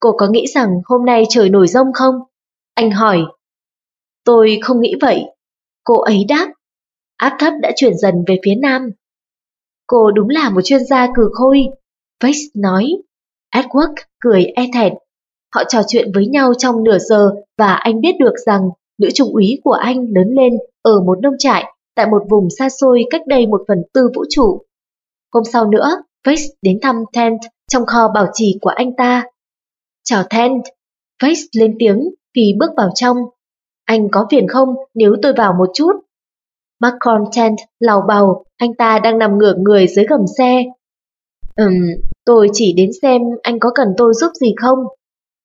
Cô có nghĩ rằng hôm nay trời nổi rông không? Anh hỏi. Tôi không nghĩ vậy. Cô ấy đáp. Áp thấp đã chuyển dần về phía nam. Cô đúng là một chuyên gia cừ khôi. Vex nói. Edward cười e thẹn. Họ trò chuyện với nhau trong nửa giờ và anh biết được rằng nữ trung úy của anh lớn lên ở một nông trại tại một vùng xa xôi cách đây một phần tư vũ trụ. Hôm sau nữa, Face đến thăm Tent trong kho bảo trì của anh ta. Chào Tent, Face lên tiếng khi bước vào trong. Anh có phiền không nếu tôi vào một chút? Macron Tent lào bào, anh ta đang nằm ngửa người dưới gầm xe. Ừm, tôi chỉ đến xem anh có cần tôi giúp gì không?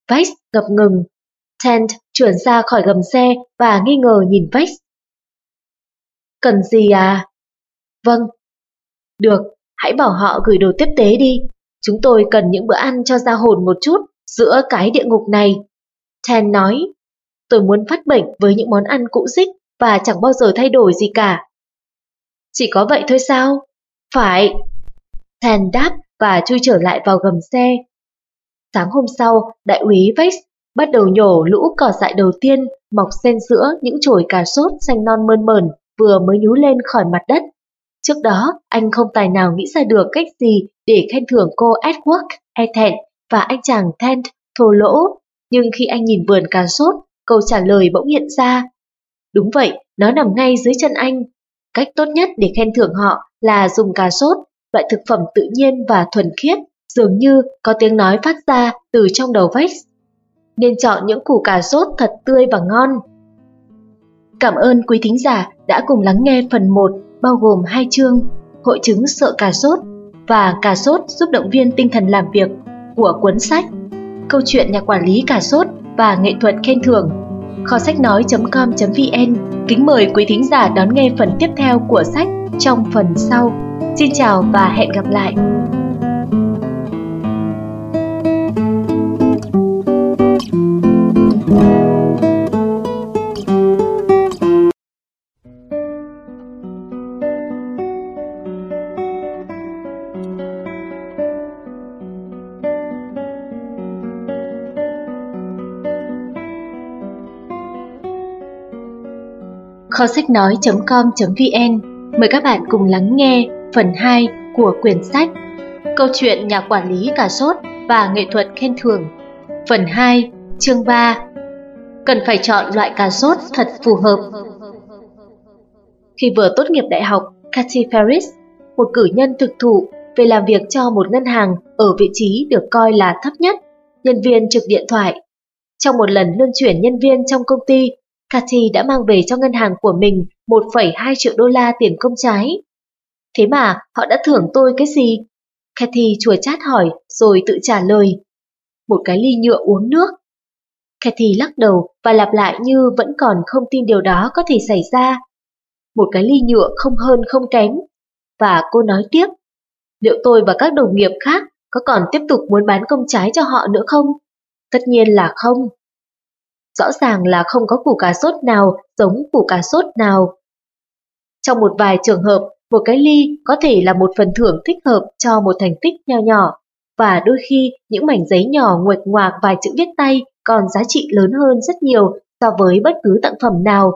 Vex ngập ngừng. Tent chuyển ra khỏi gầm xe và nghi ngờ nhìn Vex. Cần gì à? Vâng. Được, hãy bảo họ gửi đồ tiếp tế đi. Chúng tôi cần những bữa ăn cho ra hồn một chút giữa cái địa ngục này. Ten nói, tôi muốn phát bệnh với những món ăn cũ dích và chẳng bao giờ thay đổi gì cả. Chỉ có vậy thôi sao? Phải. Ten đáp và chui trở lại vào gầm xe. Sáng hôm sau, đại úy Vex bắt đầu nhổ lũ cỏ dại đầu tiên mọc xen giữa những chồi cà sốt xanh non mơn mờn vừa mới nhú lên khỏi mặt đất. Trước đó, anh không tài nào nghĩ ra được cách gì để khen thưởng cô Edward e và anh chàng Tent thô lỗ. Nhưng khi anh nhìn vườn cà sốt, câu trả lời bỗng hiện ra. Đúng vậy, nó nằm ngay dưới chân anh. Cách tốt nhất để khen thưởng họ là dùng cà sốt, loại thực phẩm tự nhiên và thuần khiết, dường như có tiếng nói phát ra từ trong đầu Vex. Nên chọn những củ cà sốt thật tươi và ngon. Cảm ơn quý thính giả đã cùng lắng nghe phần 1 bao gồm hai chương, Hội chứng sợ cà sốt và Cà sốt giúp động viên tinh thần làm việc của cuốn sách, Câu chuyện nhà quản lý cà sốt và nghệ thuật khen thưởng kho sách nói.com.vn kính mời quý thính giả đón nghe phần tiếp theo của sách trong phần sau. Xin chào và hẹn gặp lại! Kho sách nói.com.vn mời các bạn cùng lắng nghe phần 2 của quyển sách Câu chuyện nhà quản lý cà sốt và nghệ thuật khen thưởng. Phần 2, chương 3 Cần phải chọn loại cà sốt thật phù hợp. Khi vừa tốt nghiệp đại học, Cathy Ferris, một cử nhân thực thụ về làm việc cho một ngân hàng ở vị trí được coi là thấp nhất, nhân viên trực điện thoại. Trong một lần luân chuyển nhân viên trong công ty Cathy đã mang về cho ngân hàng của mình 1,2 triệu đô la tiền công trái. Thế mà họ đã thưởng tôi cái gì? Cathy chùa chát hỏi rồi tự trả lời. Một cái ly nhựa uống nước. Cathy lắc đầu và lặp lại như vẫn còn không tin điều đó có thể xảy ra. Một cái ly nhựa không hơn không kém. Và cô nói tiếp, liệu tôi và các đồng nghiệp khác có còn tiếp tục muốn bán công trái cho họ nữa không? Tất nhiên là không. Rõ ràng là không có củ cà sốt nào giống củ cà sốt nào. Trong một vài trường hợp, một cái ly có thể là một phần thưởng thích hợp cho một thành tích nho nhỏ, và đôi khi những mảnh giấy nhỏ nguệch ngoạc vài chữ viết tay còn giá trị lớn hơn rất nhiều so với bất cứ tặng phẩm nào,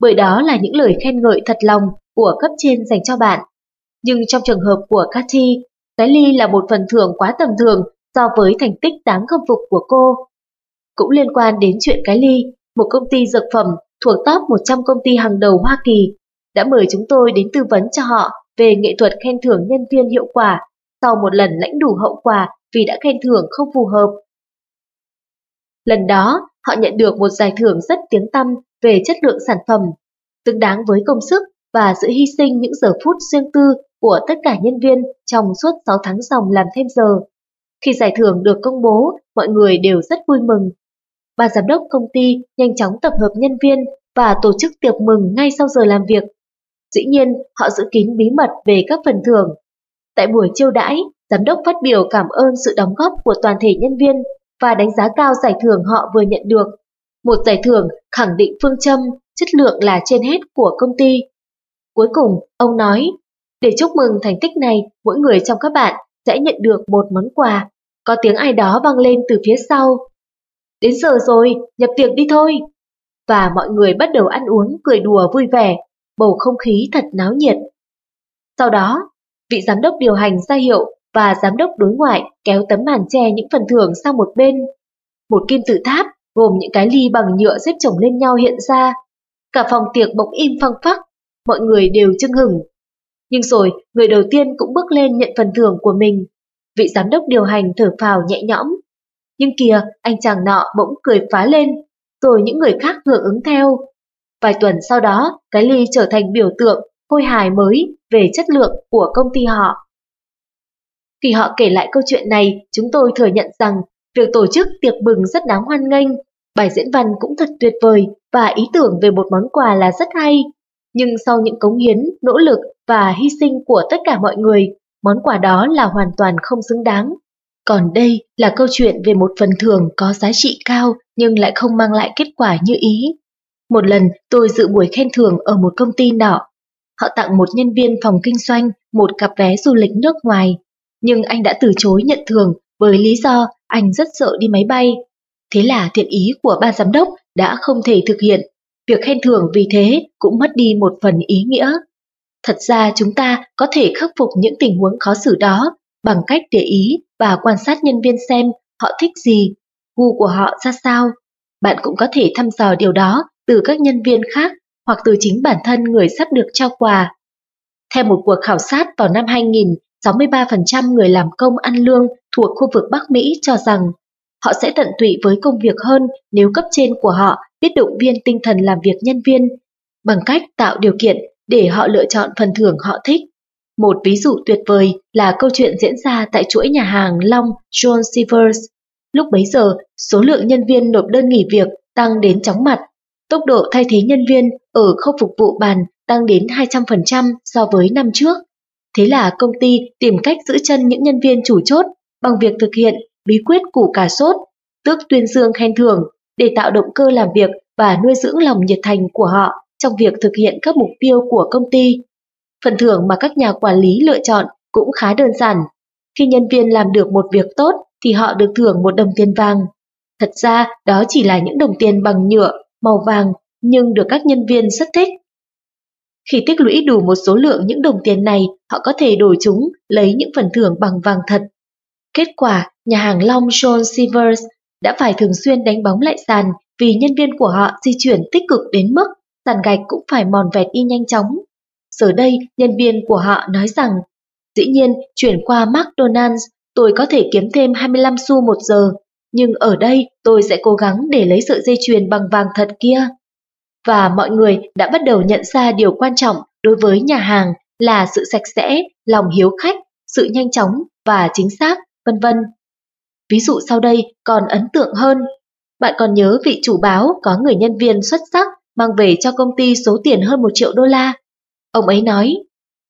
bởi đó là những lời khen ngợi thật lòng của cấp trên dành cho bạn. Nhưng trong trường hợp của Cathy, cái ly là một phần thưởng quá tầm thường so với thành tích đáng khâm phục của cô. Cũng liên quan đến chuyện cái ly, một công ty dược phẩm thuộc top 100 công ty hàng đầu Hoa Kỳ đã mời chúng tôi đến tư vấn cho họ về nghệ thuật khen thưởng nhân viên hiệu quả sau một lần lãnh đủ hậu quả vì đã khen thưởng không phù hợp. Lần đó, họ nhận được một giải thưởng rất tiếng tăm về chất lượng sản phẩm, tương đáng với công sức và sự hy sinh những giờ phút riêng tư của tất cả nhân viên trong suốt 6 tháng dòng làm thêm giờ. Khi giải thưởng được công bố, mọi người đều rất vui mừng Ban giám đốc công ty nhanh chóng tập hợp nhân viên và tổ chức tiệc mừng ngay sau giờ làm việc. Dĩ nhiên, họ giữ kín bí mật về các phần thưởng. Tại buổi chiêu đãi, giám đốc phát biểu cảm ơn sự đóng góp của toàn thể nhân viên và đánh giá cao giải thưởng họ vừa nhận được. Một giải thưởng khẳng định phương châm chất lượng là trên hết của công ty. Cuối cùng, ông nói, để chúc mừng thành tích này, mỗi người trong các bạn sẽ nhận được một món quà. Có tiếng ai đó vang lên từ phía sau. Đến giờ rồi, nhập tiệc đi thôi. Và mọi người bắt đầu ăn uống, cười đùa vui vẻ, bầu không khí thật náo nhiệt. Sau đó, vị giám đốc điều hành ra hiệu và giám đốc đối ngoại kéo tấm màn che những phần thưởng sang một bên. Một kim tự tháp gồm những cái ly bằng nhựa xếp chồng lên nhau hiện ra. Cả phòng tiệc bỗng im phăng phắc, mọi người đều chưng hửng. Nhưng rồi, người đầu tiên cũng bước lên nhận phần thưởng của mình. Vị giám đốc điều hành thở phào nhẹ nhõm. Nhưng kìa, anh chàng nọ bỗng cười phá lên, rồi những người khác hưởng ứng theo. Vài tuần sau đó, cái ly trở thành biểu tượng khôi hài mới về chất lượng của công ty họ. Khi họ kể lại câu chuyện này, chúng tôi thừa nhận rằng việc tổ chức tiệc mừng rất đáng hoan nghênh, bài diễn văn cũng thật tuyệt vời và ý tưởng về một món quà là rất hay. Nhưng sau những cống hiến, nỗ lực và hy sinh của tất cả mọi người, món quà đó là hoàn toàn không xứng đáng. Còn đây là câu chuyện về một phần thưởng có giá trị cao nhưng lại không mang lại kết quả như ý. Một lần, tôi dự buổi khen thưởng ở một công ty nọ. Họ tặng một nhân viên phòng kinh doanh một cặp vé du lịch nước ngoài. Nhưng anh đã từ chối nhận thưởng với lý do anh rất sợ đi máy bay. Thế là thiện ý của ban giám đốc đã không thể thực hiện. Việc khen thưởng vì thế cũng mất đi một phần ý nghĩa. Thật ra chúng ta có thể khắc phục những tình huống khó xử đó bằng cách để ý và quan sát nhân viên xem họ thích gì, gu của họ ra sao. Bạn cũng có thể thăm dò điều đó từ các nhân viên khác hoặc từ chính bản thân người sắp được trao quà. Theo một cuộc khảo sát vào năm 2000, 63% người làm công ăn lương thuộc khu vực Bắc Mỹ cho rằng họ sẽ tận tụy với công việc hơn nếu cấp trên của họ biết động viên tinh thần làm việc nhân viên bằng cách tạo điều kiện để họ lựa chọn phần thưởng họ thích. Một ví dụ tuyệt vời là câu chuyện diễn ra tại chuỗi nhà hàng Long John Silvers. Lúc bấy giờ, số lượng nhân viên nộp đơn nghỉ việc tăng đến chóng mặt. Tốc độ thay thế nhân viên ở khâu phục vụ bàn tăng đến 200% so với năm trước. Thế là công ty tìm cách giữ chân những nhân viên chủ chốt bằng việc thực hiện bí quyết củ cà sốt, tước tuyên dương khen thưởng để tạo động cơ làm việc và nuôi dưỡng lòng nhiệt thành của họ trong việc thực hiện các mục tiêu của công ty. Phần thưởng mà các nhà quản lý lựa chọn cũng khá đơn giản. Khi nhân viên làm được một việc tốt thì họ được thưởng một đồng tiền vàng. Thật ra đó chỉ là những đồng tiền bằng nhựa, màu vàng nhưng được các nhân viên rất thích. Khi tích lũy đủ một số lượng những đồng tiền này, họ có thể đổi chúng lấy những phần thưởng bằng vàng thật. Kết quả, nhà hàng Long John Silvers đã phải thường xuyên đánh bóng lại sàn vì nhân viên của họ di chuyển tích cực đến mức sàn gạch cũng phải mòn vẹt y nhanh chóng. Giờ đây, nhân viên của họ nói rằng, dĩ nhiên chuyển qua McDonald's tôi có thể kiếm thêm 25 xu một giờ, nhưng ở đây tôi sẽ cố gắng để lấy sợi dây chuyền bằng vàng thật kia. Và mọi người đã bắt đầu nhận ra điều quan trọng đối với nhà hàng là sự sạch sẽ, lòng hiếu khách, sự nhanh chóng và chính xác, vân vân. Ví dụ sau đây còn ấn tượng hơn. Bạn còn nhớ vị chủ báo có người nhân viên xuất sắc mang về cho công ty số tiền hơn một triệu đô la. Ông ấy nói,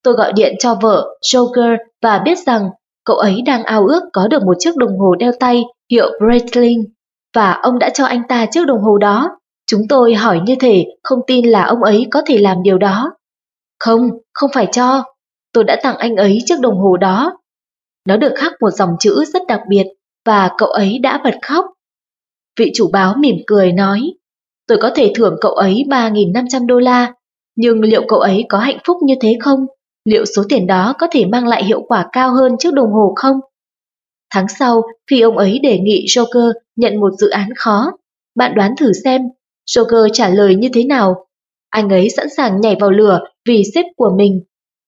tôi gọi điện cho vợ Joker và biết rằng cậu ấy đang ao ước có được một chiếc đồng hồ đeo tay hiệu Breitling và ông đã cho anh ta chiếc đồng hồ đó. Chúng tôi hỏi như thể không tin là ông ấy có thể làm điều đó. Không, không phải cho. Tôi đã tặng anh ấy chiếc đồng hồ đó. Nó được khắc một dòng chữ rất đặc biệt và cậu ấy đã bật khóc. Vị chủ báo mỉm cười nói, tôi có thể thưởng cậu ấy 3.500 đô la, nhưng liệu cậu ấy có hạnh phúc như thế không? Liệu số tiền đó có thể mang lại hiệu quả cao hơn chiếc đồng hồ không? Tháng sau, khi ông ấy đề nghị Joker nhận một dự án khó, bạn đoán thử xem Joker trả lời như thế nào? Anh ấy sẵn sàng nhảy vào lửa vì sếp của mình.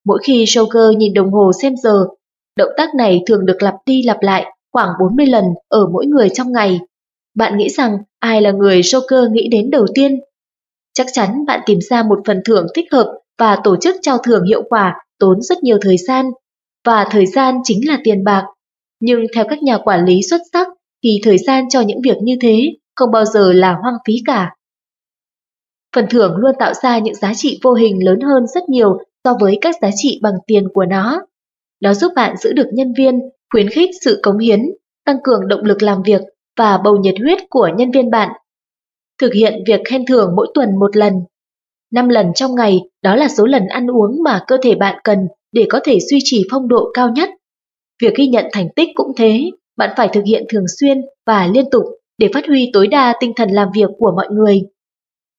Mỗi khi Joker nhìn đồng hồ xem giờ, động tác này thường được lặp đi lặp lại khoảng 40 lần ở mỗi người trong ngày. Bạn nghĩ rằng ai là người Joker nghĩ đến đầu tiên? Chắc chắn bạn tìm ra một phần thưởng thích hợp và tổ chức trao thưởng hiệu quả tốn rất nhiều thời gian. Và thời gian chính là tiền bạc. Nhưng theo các nhà quản lý xuất sắc thì thời gian cho những việc như thế không bao giờ là hoang phí cả. Phần thưởng luôn tạo ra những giá trị vô hình lớn hơn rất nhiều so với các giá trị bằng tiền của nó. Nó giúp bạn giữ được nhân viên, khuyến khích sự cống hiến, tăng cường động lực làm việc và bầu nhiệt huyết của nhân viên bạn. Thực hiện việc khen thưởng mỗi tuần một lần. 5 lần trong ngày đó là số lần ăn uống mà cơ thể bạn cần để có thể duy trì phong độ cao nhất. Việc ghi nhận thành tích cũng thế, bạn phải thực hiện thường xuyên và liên tục để phát huy tối đa tinh thần làm việc của mọi người.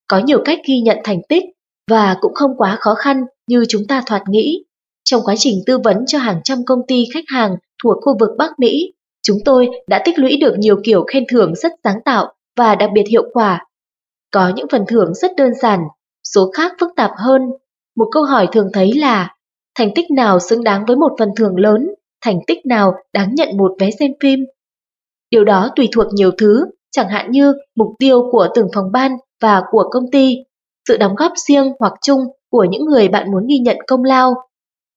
Có nhiều cách ghi nhận thành tích và cũng không quá khó khăn như chúng ta thoạt nghĩ. Trong quá trình tư vấn cho hàng trăm công ty khách hàng thuộc khu vực Bắc Mỹ, chúng tôi đã tích lũy được nhiều kiểu khen thưởng rất sáng tạo và đặc biệt hiệu quả. Có những phần thưởng rất đơn giản, số khác phức tạp hơn. Một câu hỏi thường thấy là thành tích nào xứng đáng với một phần thưởng lớn, thành tích nào đáng nhận một vé xem phim. Điều đó tùy thuộc nhiều thứ, chẳng hạn như mục tiêu của từng phòng ban và của công ty, sự đóng góp riêng hoặc chung của những người bạn muốn ghi nhận công lao.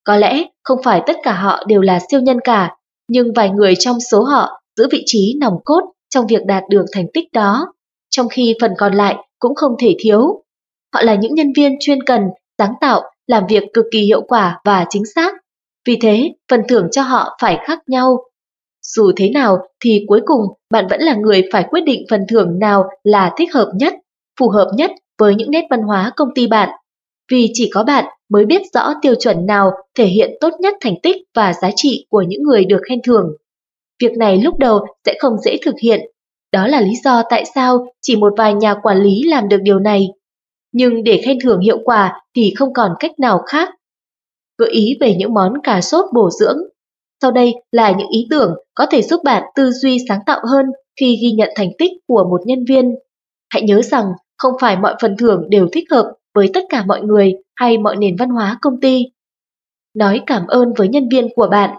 Có lẽ không phải tất cả họ đều là siêu nhân cả, nhưng vài người trong số họ giữ vị trí nòng cốt trong việc đạt được thành tích đó, trong khi phần còn lại cũng không thể thiếu. Họ là những nhân viên chuyên cần, sáng tạo, làm việc cực kỳ hiệu quả và chính xác. Vì thế, phần thưởng cho họ phải khác nhau. Dù thế nào thì cuối cùng bạn vẫn là người phải quyết định phần thưởng nào là thích hợp nhất, phù hợp nhất với những nét văn hóa công ty bạn. Vì chỉ có bạn mới biết rõ tiêu chuẩn nào thể hiện tốt nhất thành tích và giá trị của những người được khen thưởng. Việc này lúc đầu sẽ không dễ thực hiện. Đó là lý do tại sao chỉ một vài nhà quản lý làm được điều này. Nhưng để khen thưởng hiệu quả thì không còn cách nào khác. Gợi ý về những món cà sốt bổ dưỡng. Sau đây là những ý tưởng có thể giúp bạn tư duy sáng tạo hơn khi ghi nhận thành tích của một nhân viên. Hãy nhớ rằng không phải mọi phần thưởng đều thích hợp với tất cả mọi người hay mọi nền văn hóa công ty. Nói cảm ơn với nhân viên của bạn.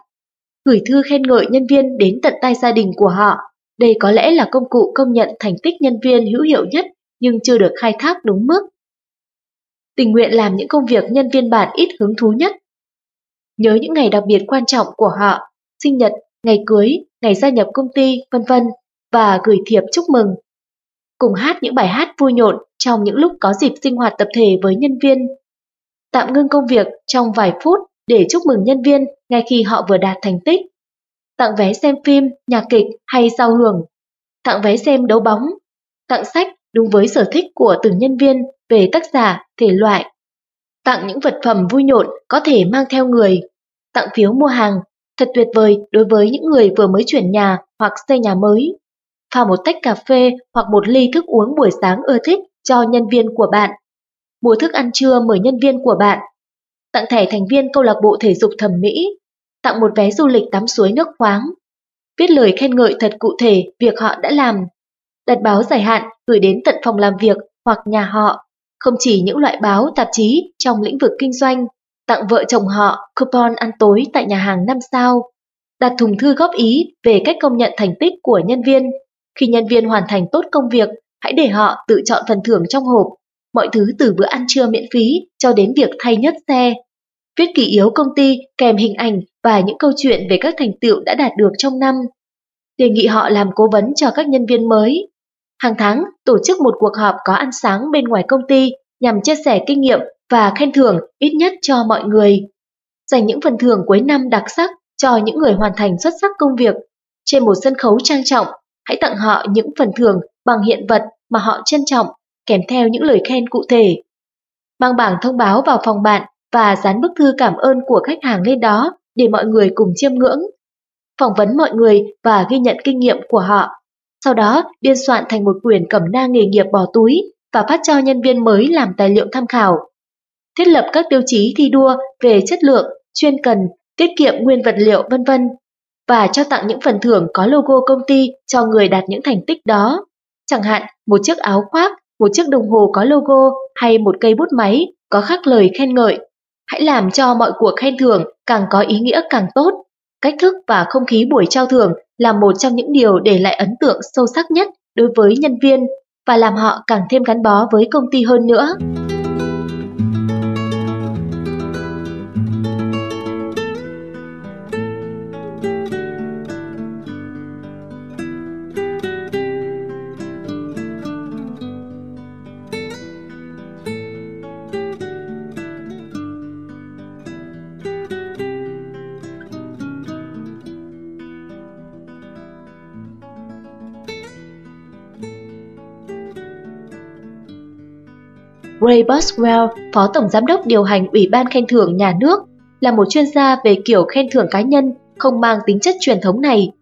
Gửi thư khen ngợi nhân viên đến tận tay gia đình của họ. Đây có lẽ là công cụ công nhận thành tích nhân viên hữu hiệu nhất nhưng chưa được khai thác đúng mức. Tình nguyện làm những công việc nhân viên bạn ít hứng thú nhất. Nhớ những ngày đặc biệt quan trọng của họ, sinh nhật, ngày cưới, ngày gia nhập công ty, vân vân và gửi thiệp chúc mừng. Cùng hát những bài hát vui nhộn trong những lúc có dịp sinh hoạt tập thể với nhân viên. Tạm ngưng công việc trong vài phút để chúc mừng nhân viên ngay khi họ vừa đạt thành tích. Tặng vé xem phim, nhạc kịch hay giao hưởng. Tặng vé xem đấu bóng. Tặng sách đúng với sở thích của từng nhân viên về tác giả, thể loại. Tặng những vật phẩm vui nhộn có thể mang theo người. Tặng phiếu mua hàng, thật tuyệt vời đối với những người vừa mới chuyển nhà hoặc xây nhà mới. Pha một tách cà phê hoặc một ly thức uống buổi sáng ưa thích cho nhân viên của bạn. Mua thức ăn trưa mời nhân viên của bạn. Tặng thẻ thành viên câu lạc bộ thể dục thẩm mỹ. Tặng một vé du lịch tắm suối nước khoáng. Viết lời khen ngợi thật cụ thể việc họ đã làm. Đặt báo dài hạn gửi đến tận phòng làm việc hoặc nhà họ. Không chỉ những loại báo, tạp chí trong lĩnh vực kinh doanh. Tặng vợ chồng họ coupon ăn tối tại nhà hàng 5 sao. Đặt thùng thư góp ý về cách công nhận thành tích của nhân viên. Khi nhân viên hoàn thành tốt công việc hãy để họ tự chọn phần thưởng trong hộp, mọi thứ từ bữa ăn trưa miễn phí cho đến việc thay nhất xe. Viết kỷ yếu công ty kèm hình ảnh và những câu chuyện về các thành tựu đã đạt được trong năm. Đề nghị họ làm cố vấn cho các nhân viên mới. Hàng tháng, tổ chức một cuộc họp có ăn sáng bên ngoài công ty nhằm chia sẻ kinh nghiệm và khen thưởng ít nhất cho mọi người. Dành những phần thưởng cuối năm đặc sắc cho những người hoàn thành xuất sắc công việc. Trên một sân khấu trang trọng, hãy tặng họ những phần thưởng bằng hiện vật mà họ trân trọng, kèm theo những lời khen cụ thể. Mang bảng thông báo vào phòng bạn và dán bức thư cảm ơn của khách hàng lên đó để mọi người cùng chiêm ngưỡng. Phỏng vấn mọi người và ghi nhận kinh nghiệm của họ. Sau đó biên soạn thành một quyển cẩm nang nghề nghiệp bỏ túi và phát cho nhân viên mới làm tài liệu tham khảo. Thiết lập các tiêu chí thi đua về chất lượng, chuyên cần, tiết kiệm nguyên vật liệu vân vân và cho tặng những phần thưởng có logo công ty cho người đạt những thành tích đó. Chẳng hạn một chiếc áo khoác, một chiếc đồng hồ có logo hay một cây bút máy có khắc lời khen ngợi. Hãy làm cho mọi cuộc khen thưởng càng có ý nghĩa càng tốt. Cách thức và không khí buổi trao thưởng là một trong những điều để lại ấn tượng sâu sắc nhất đối với nhân viên và làm họ càng thêm gắn bó với công ty hơn nữa. Ray Boswell, Phó Tổng Giám đốc điều hành Ủy ban khen thưởng nhà nước, là một chuyên gia về kiểu khen thưởng cá nhân không mang tính chất truyền thống này.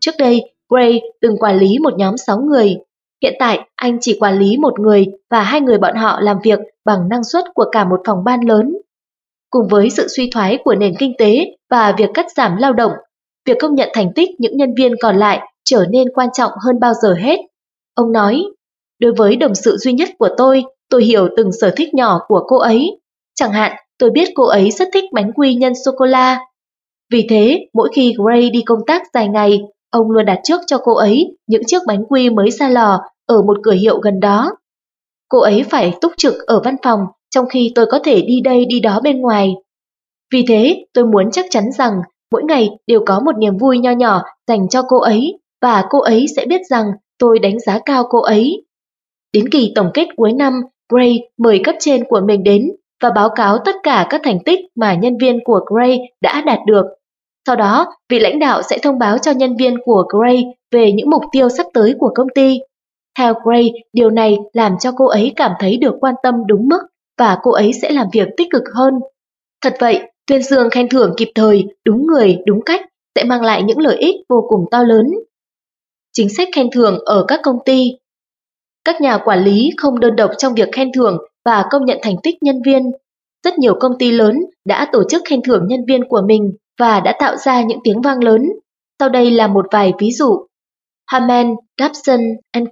Trước đây, Gray từng quản lý một nhóm 6 người. Hiện tại, anh chỉ quản lý một người và hai người bọn họ làm việc bằng năng suất của cả một phòng ban lớn. Cùng với sự suy thoái của nền kinh tế và việc cắt giảm lao động, việc công nhận thành tích những nhân viên còn lại trở nên quan trọng hơn bao giờ hết. Ông nói, đối với đồng sự duy nhất của tôi, tôi hiểu từng sở thích nhỏ của cô ấy. Chẳng hạn, tôi biết cô ấy rất thích bánh quy nhân sô-cô-la. Vì thế, mỗi khi Gray đi công tác dài ngày, ông luôn đặt trước cho cô ấy những chiếc bánh quy mới ra lò ở một cửa hiệu gần đó. Cô ấy phải túc trực ở văn phòng trong khi tôi có thể đi đây đi đó bên ngoài. Vì thế, tôi muốn chắc chắn rằng mỗi ngày đều có một niềm vui nho nhỏ dành cho cô ấy và cô ấy sẽ biết rằng tôi đánh giá cao cô ấy. Đến kỳ tổng kết cuối năm, Gray mời cấp trên của mình đến và báo cáo tất cả các thành tích mà nhân viên của Gray đã đạt được. Sau đó, vị lãnh đạo sẽ thông báo cho nhân viên của Gray về những mục tiêu sắp tới của công ty. Theo Gray, điều này làm cho cô ấy cảm thấy được quan tâm đúng mức và cô ấy sẽ làm việc tích cực hơn. Thật vậy, tuyên dương khen thưởng kịp thời, đúng người, đúng cách sẽ mang lại những lợi ích vô cùng to lớn. Chính sách khen thưởng ở các công ty các nhà quản lý không đơn độc trong việc khen thưởng và công nhận thành tích nhân viên. Rất nhiều công ty lớn đã tổ chức khen thưởng nhân viên của mình và đã tạo ra những tiếng vang lớn. Sau đây là một vài ví dụ. Harman, Gibson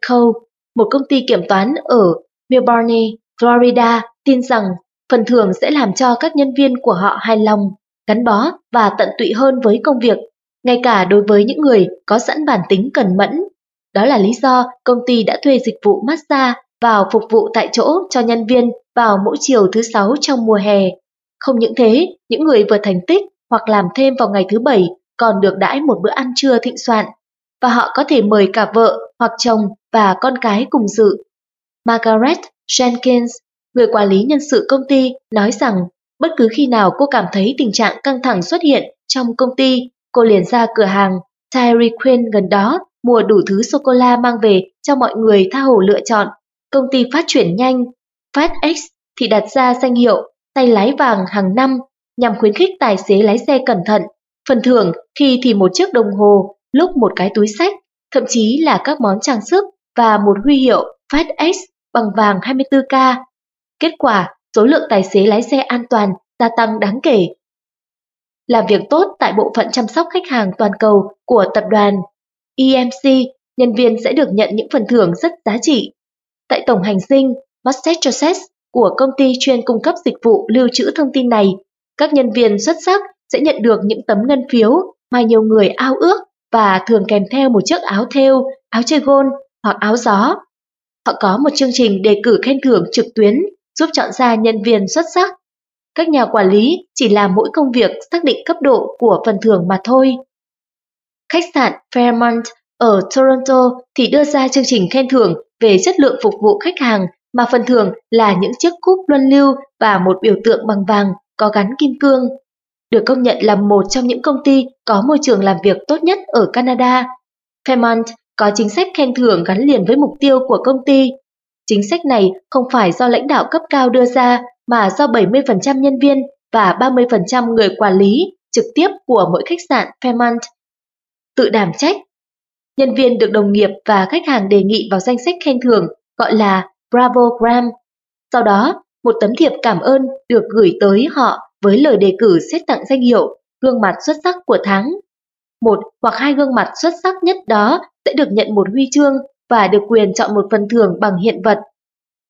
Co., một công ty kiểm toán ở Melbourne, Florida, tin rằng phần thưởng sẽ làm cho các nhân viên của họ hài lòng, gắn bó và tận tụy hơn với công việc, ngay cả đối với những người có sẵn bản tính cẩn mẫn. Đó là lý do công ty đã thuê dịch vụ massage vào phục vụ tại chỗ cho nhân viên vào mỗi chiều thứ sáu trong mùa hè. Không những thế, những người vừa thành tích hoặc làm thêm vào ngày thứ bảy còn được đãi một bữa ăn trưa thịnh soạn, và họ có thể mời cả vợ hoặc chồng và con cái cùng dự. Margaret Jenkins, người quản lý nhân sự công ty, nói rằng bất cứ khi nào cô cảm thấy tình trạng căng thẳng xuất hiện trong công ty, cô liền ra cửa hàng Tyree Queen gần đó mua đủ thứ sô-cô-la mang về cho mọi người tha hồ lựa chọn. Công ty phát triển nhanh, FedEx thì đặt ra danh hiệu tay lái vàng hàng năm nhằm khuyến khích tài xế lái xe cẩn thận. Phần thưởng khi thì một chiếc đồng hồ, lúc một cái túi sách, thậm chí là các món trang sức và một huy hiệu FedEx bằng vàng 24K. Kết quả, số lượng tài xế lái xe an toàn gia tăng đáng kể. Làm việc tốt tại bộ phận chăm sóc khách hàng toàn cầu của tập đoàn EMC, nhân viên sẽ được nhận những phần thưởng rất giá trị. Tại tổng hành dinh Massachusetts của công ty chuyên cung cấp dịch vụ lưu trữ thông tin này, các nhân viên xuất sắc sẽ nhận được những tấm ngân phiếu mà nhiều người ao ước và thường kèm theo một chiếc áo thêu, áo chơi gôn hoặc áo gió. Họ có một chương trình đề cử khen thưởng trực tuyến giúp chọn ra nhân viên xuất sắc. Các nhà quản lý chỉ làm mỗi công việc xác định cấp độ của phần thưởng mà thôi. Khách sạn Fairmont ở Toronto thì đưa ra chương trình khen thưởng về chất lượng phục vụ khách hàng mà phần thưởng là những chiếc cúp luân lưu và một biểu tượng bằng vàng có gắn kim cương. Được công nhận là một trong những công ty có môi trường làm việc tốt nhất ở Canada, Fairmont có chính sách khen thưởng gắn liền với mục tiêu của công ty. Chính sách này không phải do lãnh đạo cấp cao đưa ra mà do 70% nhân viên và 30% người quản lý trực tiếp của mỗi khách sạn Fairmont. Tự đảm trách Nhân viên được đồng nghiệp và khách hàng đề nghị vào danh sách khen thưởng gọi là Bravo Gram. Sau đó, một tấm thiệp cảm ơn được gửi tới họ với lời đề cử xét tặng danh hiệu gương mặt xuất sắc của tháng. Một hoặc hai gương mặt xuất sắc nhất đó sẽ được nhận một huy chương và được quyền chọn một phần thưởng bằng hiện vật.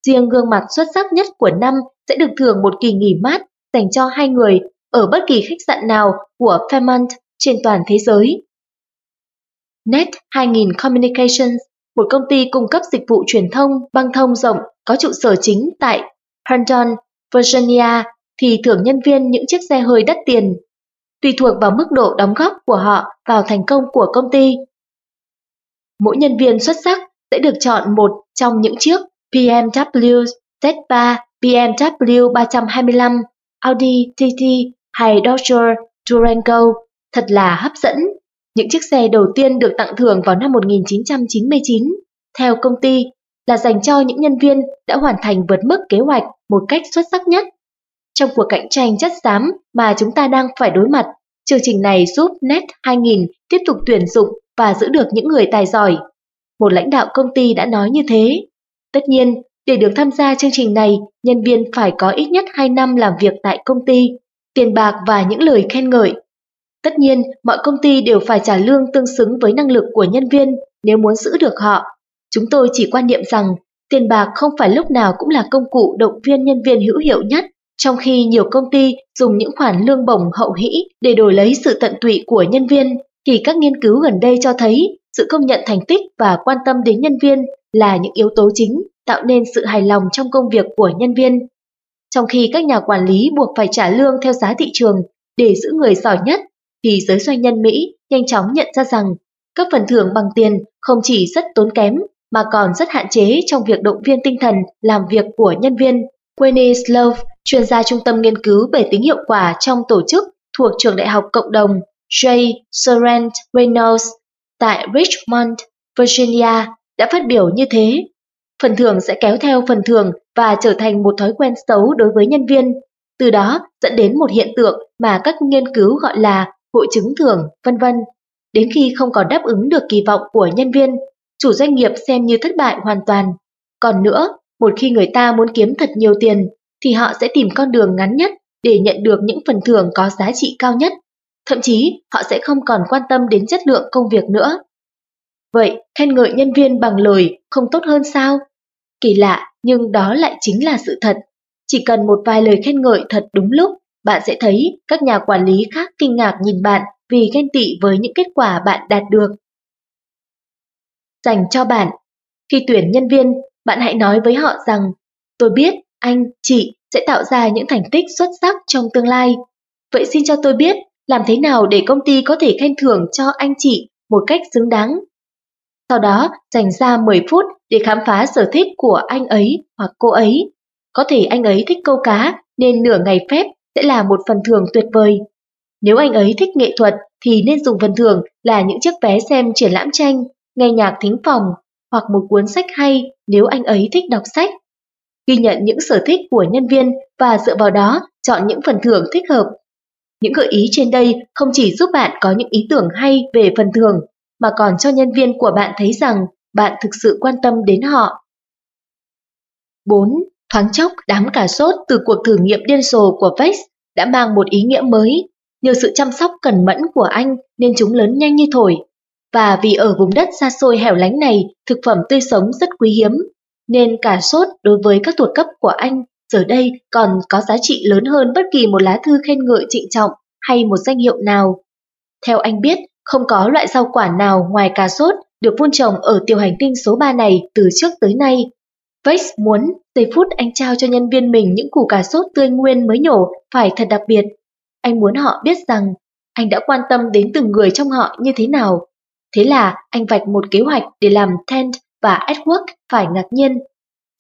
Riêng gương mặt xuất sắc nhất của năm sẽ được thưởng một kỳ nghỉ mát dành cho hai người ở bất kỳ khách sạn nào của Fairmont trên toàn thế giới. Net 2000 Communications, một công ty cung cấp dịch vụ truyền thông băng thông rộng có trụ sở chính tại Herndon, Virginia, thì thưởng nhân viên những chiếc xe hơi đắt tiền, tùy thuộc vào mức độ đóng góp của họ vào thành công của công ty. Mỗi nhân viên xuất sắc sẽ được chọn một trong những chiếc BMW Z3, BMW 325, Audi TT hay Dodge Durango thật là hấp dẫn. Những chiếc xe đầu tiên được tặng thưởng vào năm 1999, theo công ty, là dành cho những nhân viên đã hoàn thành vượt mức kế hoạch một cách xuất sắc nhất. Trong cuộc cạnh tranh chất xám mà chúng ta đang phải đối mặt, chương trình này giúp Net 2000 tiếp tục tuyển dụng và giữ được những người tài giỏi. Một lãnh đạo công ty đã nói như thế. Tất nhiên, để được tham gia chương trình này, nhân viên phải có ít nhất 2 năm làm việc tại công ty, tiền bạc và những lời khen ngợi. Tất nhiên, mọi công ty đều phải trả lương tương xứng với năng lực của nhân viên nếu muốn giữ được họ. chúng tôi chỉ quan niệm rằng tiền bạc không phải lúc nào cũng là công cụ động viên nhân viên hữu hiệu nhất, trong khi nhiều công ty dùng những khoản lương bổng hậu hĩ để đổi lấy sự tận tụy của nhân viên, thì các nghiên cứu gần đây cho thấy sự công nhận thành tích và quan tâm đến nhân viên là những yếu tố chính tạo nên sự hài lòng trong công việc của nhân viên. Trong khi các nhà quản lý buộc phải trả lương theo giá thị trường để giữ người giỏi nhất, thì giới doanh nhân Mỹ nhanh chóng nhận ra rằng các phần thưởng bằng tiền không chỉ rất tốn kém mà còn rất hạn chế trong việc động viên tinh thần làm việc của nhân viên. Winnie Slove, chuyên gia trung tâm nghiên cứu về tính hiệu quả trong tổ chức thuộc trường đại học cộng đồng J. Sorrent Reynolds tại Richmond, Virginia đã phát biểu như thế. Phần thưởng sẽ kéo theo phần thưởng và trở thành một thói quen xấu đối với nhân viên, từ đó dẫn đến một hiện tượng mà các nghiên cứu gọi là hội chứng thưởng, vân vân. Đến khi không còn đáp ứng được kỳ vọng của nhân viên, chủ doanh nghiệp xem như thất bại hoàn toàn. Còn nữa, một khi người ta muốn kiếm thật nhiều tiền, thì họ sẽ tìm con đường ngắn nhất để nhận được những phần thưởng có giá trị cao nhất. Thậm chí, họ sẽ không còn quan tâm đến chất lượng công việc nữa. Vậy, khen ngợi nhân viên bằng lời không tốt hơn sao? Kỳ lạ, nhưng đó lại chính là sự thật. Chỉ cần một vài lời khen ngợi thật đúng lúc, bạn sẽ thấy các nhà quản lý khác kinh ngạc nhìn bạn vì ghen tị với những kết quả bạn đạt được. Dành cho bạn Khi tuyển nhân viên, bạn hãy nói với họ rằng Tôi biết anh, chị sẽ tạo ra những thành tích xuất sắc trong tương lai. Vậy xin cho tôi biết làm thế nào để công ty có thể khen thưởng cho anh chị một cách xứng đáng. Sau đó, dành ra 10 phút để khám phá sở thích của anh ấy hoặc cô ấy. Có thể anh ấy thích câu cá nên nửa ngày phép sẽ là một phần thưởng tuyệt vời. Nếu anh ấy thích nghệ thuật thì nên dùng phần thưởng là những chiếc vé xem triển lãm tranh, nghe nhạc thính phòng hoặc một cuốn sách hay nếu anh ấy thích đọc sách. Ghi nhận những sở thích của nhân viên và dựa vào đó chọn những phần thưởng thích hợp. Những gợi ý trên đây không chỉ giúp bạn có những ý tưởng hay về phần thưởng mà còn cho nhân viên của bạn thấy rằng bạn thực sự quan tâm đến họ. 4. Thoáng chốc, đám cà sốt từ cuộc thử nghiệm điên rồ của Vex đã mang một ý nghĩa mới. Nhờ sự chăm sóc cẩn mẫn của anh nên chúng lớn nhanh như thổi. Và vì ở vùng đất xa xôi hẻo lánh này, thực phẩm tươi sống rất quý hiếm, nên cà sốt đối với các thuộc cấp của anh giờ đây còn có giá trị lớn hơn bất kỳ một lá thư khen ngợi trịnh trọng hay một danh hiệu nào. Theo anh biết, không có loại rau quả nào ngoài cà sốt được vun trồng ở tiểu hành tinh số 3 này từ trước tới nay. Vex muốn giây phút anh trao cho nhân viên mình những củ cà sốt tươi nguyên mới nhổ phải thật đặc biệt. Anh muốn họ biết rằng anh đã quan tâm đến từng người trong họ như thế nào. Thế là anh vạch một kế hoạch để làm Tent và Edward phải ngạc nhiên.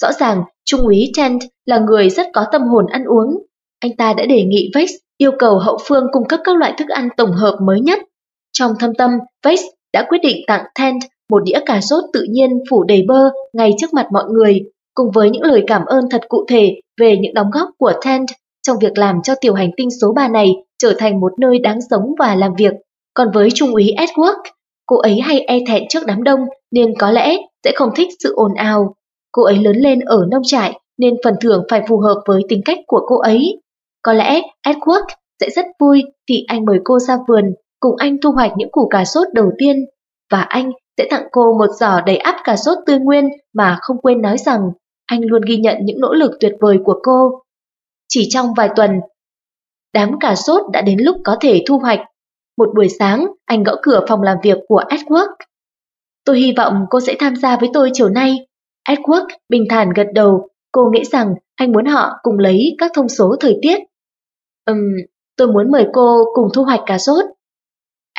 Rõ ràng, Trung úy Tent là người rất có tâm hồn ăn uống. Anh ta đã đề nghị Vex yêu cầu hậu phương cung cấp các loại thức ăn tổng hợp mới nhất. Trong thâm tâm, Vex đã quyết định tặng Tent một đĩa cà sốt tự nhiên phủ đầy bơ ngay trước mặt mọi người, cùng với những lời cảm ơn thật cụ thể về những đóng góp của Tent trong việc làm cho tiểu hành tinh số 3 này trở thành một nơi đáng sống và làm việc. Còn với Trung úy Edward, cô ấy hay e thẹn trước đám đông nên có lẽ sẽ không thích sự ồn ào. Cô ấy lớn lên ở nông trại nên phần thưởng phải phù hợp với tính cách của cô ấy. Có lẽ Edward sẽ rất vui khi anh mời cô ra vườn cùng anh thu hoạch những củ cà sốt đầu tiên và anh sẽ tặng cô một giỏ đầy ắp cà sốt tươi nguyên mà không quên nói rằng anh luôn ghi nhận những nỗ lực tuyệt vời của cô. Chỉ trong vài tuần, đám cà sốt đã đến lúc có thể thu hoạch. Một buổi sáng, anh gõ cửa phòng làm việc của Edward. Tôi hy vọng cô sẽ tham gia với tôi chiều nay. Edward bình thản gật đầu, cô nghĩ rằng anh muốn họ cùng lấy các thông số thời tiết. Ừm, um, tôi muốn mời cô cùng thu hoạch cà sốt.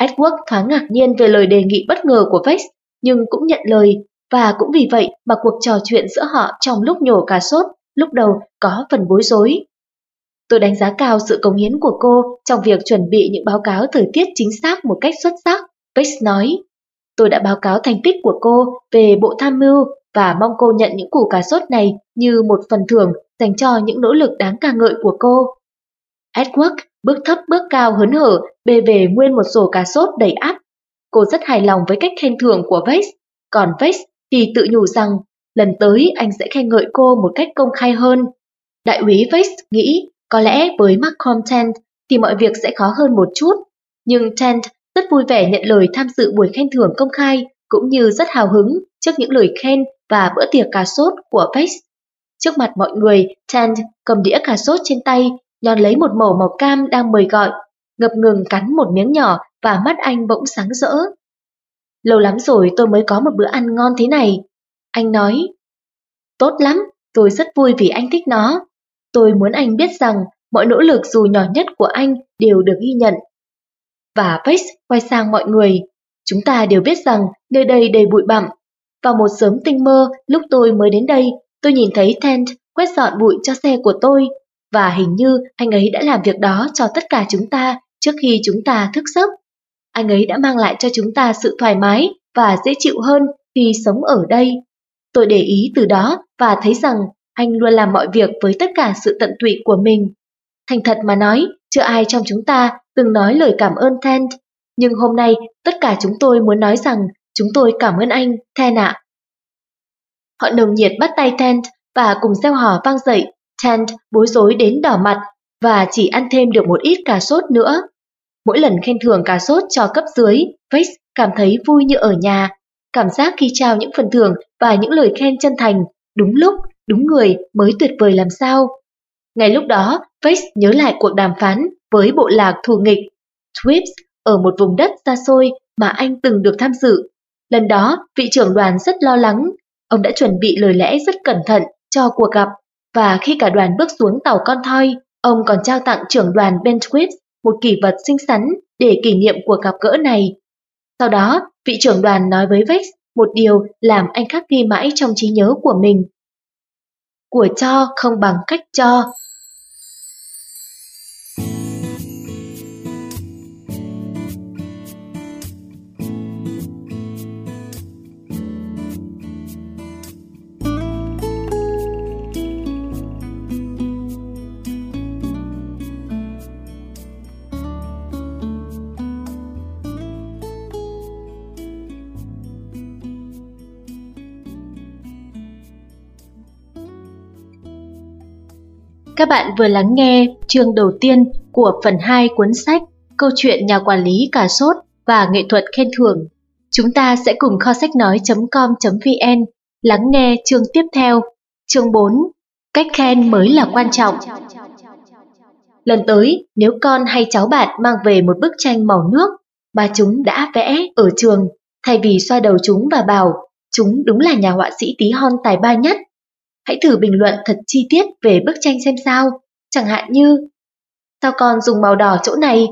Edward thoáng ngạc nhiên về lời đề nghị bất ngờ của Vex, nhưng cũng nhận lời, và cũng vì vậy mà cuộc trò chuyện giữa họ trong lúc nhổ cà sốt lúc đầu có phần bối rối. Tôi đánh giá cao sự cống hiến của cô trong việc chuẩn bị những báo cáo thời tiết chính xác một cách xuất sắc, Vex nói. Tôi đã báo cáo thành tích của cô về bộ tham mưu và mong cô nhận những củ cà sốt này như một phần thưởng dành cho những nỗ lực đáng ca ngợi của cô. Edward bước thấp bước cao hớn hở bê về nguyên một rổ cà sốt đầy áp. Cô rất hài lòng với cách khen thưởng của Vex, còn Vex thì tự nhủ rằng lần tới anh sẽ khen ngợi cô một cách công khai hơn. Đại úy Vex nghĩ có lẽ với Malcolm Tent thì mọi việc sẽ khó hơn một chút, nhưng Tent rất vui vẻ nhận lời tham dự buổi khen thưởng công khai cũng như rất hào hứng trước những lời khen và bữa tiệc cà sốt của Vex. Trước mặt mọi người, Tent cầm đĩa cà sốt trên tay, Nhón lấy một mẩu màu cam đang mời gọi, ngập ngừng cắn một miếng nhỏ và mắt anh bỗng sáng rỡ. Lâu lắm rồi tôi mới có một bữa ăn ngon thế này. Anh nói, tốt lắm, tôi rất vui vì anh thích nó. Tôi muốn anh biết rằng mọi nỗ lực dù nhỏ nhất của anh đều được ghi nhận. Và Vex quay sang mọi người, chúng ta đều biết rằng nơi đây đầy bụi bặm. Vào một sớm tinh mơ, lúc tôi mới đến đây, tôi nhìn thấy Tent quét dọn bụi cho xe của tôi, và hình như anh ấy đã làm việc đó cho tất cả chúng ta trước khi chúng ta thức giấc. Anh ấy đã mang lại cho chúng ta sự thoải mái và dễ chịu hơn khi sống ở đây. Tôi để ý từ đó và thấy rằng anh luôn làm mọi việc với tất cả sự tận tụy của mình. Thành thật mà nói, chưa ai trong chúng ta từng nói lời cảm ơn Ten, Nhưng hôm nay, tất cả chúng tôi muốn nói rằng chúng tôi cảm ơn anh, Ten ạ. Họ nồng nhiệt bắt tay Ten và cùng gieo hò vang dậy. Tent bối rối đến đỏ mặt và chỉ ăn thêm được một ít cà sốt nữa. Mỗi lần khen thưởng cà sốt cho cấp dưới, Vex cảm thấy vui như ở nhà. Cảm giác khi trao những phần thưởng và những lời khen chân thành, đúng lúc, đúng người mới tuyệt vời làm sao. Ngay lúc đó, Vex nhớ lại cuộc đàm phán với bộ lạc thù nghịch Twips ở một vùng đất xa xôi mà anh từng được tham dự. Lần đó, vị trưởng đoàn rất lo lắng. Ông đã chuẩn bị lời lẽ rất cẩn thận cho cuộc gặp và khi cả đoàn bước xuống tàu con thoi, ông còn trao tặng trưởng đoàn Ben một kỷ vật xinh xắn để kỷ niệm cuộc gặp gỡ này. Sau đó, vị trưởng đoàn nói với Vex một điều làm anh khắc ghi mãi trong trí nhớ của mình. Của cho không bằng cách cho, Các bạn vừa lắng nghe chương đầu tiên của phần 2 cuốn sách Câu chuyện nhà quản lý cà sốt và nghệ thuật khen thưởng. Chúng ta sẽ cùng kho sách nói.com.vn lắng nghe chương tiếp theo. Chương 4 Cách khen mới là quan trọng. Lần tới, nếu con hay cháu bạn mang về một bức tranh màu nước mà chúng đã vẽ ở trường, thay vì xoa đầu chúng và bảo chúng đúng là nhà họa sĩ tí hon tài ba nhất, Hãy thử bình luận thật chi tiết về bức tranh xem sao, chẳng hạn như Sao con dùng màu đỏ chỗ này?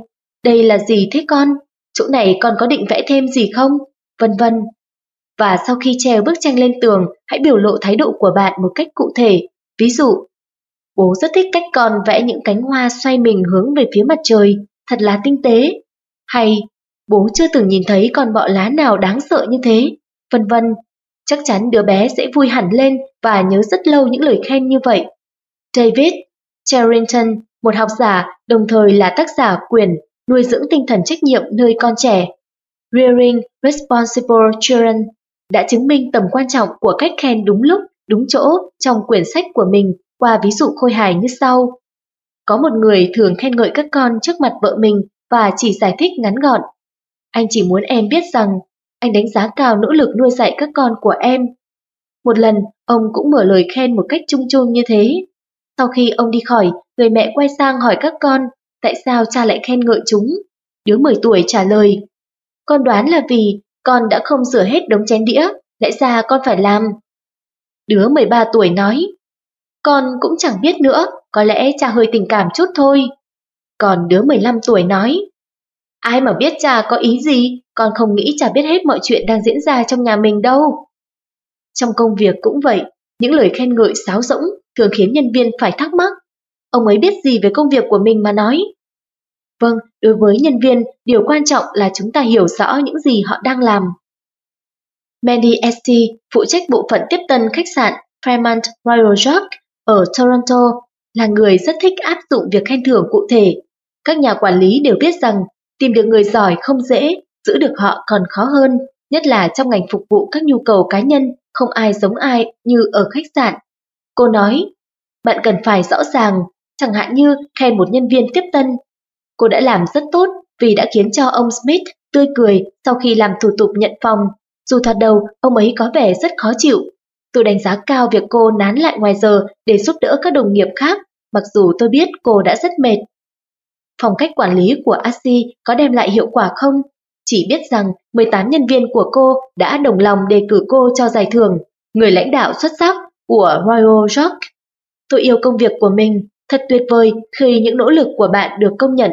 Đây là gì thế con? Chỗ này con có định vẽ thêm gì không? Vân vân. Và sau khi treo bức tranh lên tường, hãy biểu lộ thái độ của bạn một cách cụ thể. Ví dụ, bố rất thích cách con vẽ những cánh hoa xoay mình hướng về phía mặt trời, thật là tinh tế. Hay, bố chưa từng nhìn thấy con bọ lá nào đáng sợ như thế, vân vân. Chắc chắn đứa bé sẽ vui hẳn lên và nhớ rất lâu những lời khen như vậy. David Charrington, một học giả, đồng thời là tác giả quyền nuôi dưỡng tinh thần trách nhiệm nơi con trẻ. Rearing Responsible Children đã chứng minh tầm quan trọng của cách khen đúng lúc, đúng chỗ trong quyển sách của mình qua ví dụ khôi hài như sau. Có một người thường khen ngợi các con trước mặt vợ mình và chỉ giải thích ngắn gọn. Anh chỉ muốn em biết rằng anh đánh giá cao nỗ lực nuôi dạy các con của em. Một lần, ông cũng mở lời khen một cách chung chung như thế. Sau khi ông đi khỏi, người mẹ quay sang hỏi các con tại sao cha lại khen ngợi chúng. Đứa 10 tuổi trả lời, con đoán là vì con đã không rửa hết đống chén đĩa, lẽ ra con phải làm. Đứa 13 tuổi nói, con cũng chẳng biết nữa, có lẽ cha hơi tình cảm chút thôi. Còn đứa 15 tuổi nói, ai mà biết cha có ý gì, con không nghĩ chả biết hết mọi chuyện đang diễn ra trong nhà mình đâu. Trong công việc cũng vậy, những lời khen ngợi sáo rỗng thường khiến nhân viên phải thắc mắc. Ông ấy biết gì về công việc của mình mà nói? Vâng, đối với nhân viên, điều quan trọng là chúng ta hiểu rõ những gì họ đang làm. Mandy St, phụ trách bộ phận tiếp tân khách sạn Fremont Royal York ở Toronto, là người rất thích áp dụng việc khen thưởng cụ thể. Các nhà quản lý đều biết rằng tìm được người giỏi không dễ giữ được họ còn khó hơn, nhất là trong ngành phục vụ các nhu cầu cá nhân, không ai giống ai như ở khách sạn. Cô nói, bạn cần phải rõ ràng, chẳng hạn như khen một nhân viên tiếp tân. Cô đã làm rất tốt vì đã khiến cho ông Smith tươi cười sau khi làm thủ tục nhận phòng, Dù thoạt đầu ông ấy có vẻ rất khó chịu, tôi đánh giá cao việc cô nán lại ngoài giờ để giúp đỡ các đồng nghiệp khác, mặc dù tôi biết cô đã rất mệt. Phong cách quản lý của ASI có đem lại hiệu quả không? Chỉ biết rằng 18 nhân viên của cô đã đồng lòng đề cử cô cho giải thưởng, người lãnh đạo xuất sắc của Royal York. Tôi yêu công việc của mình, thật tuyệt vời khi những nỗ lực của bạn được công nhận.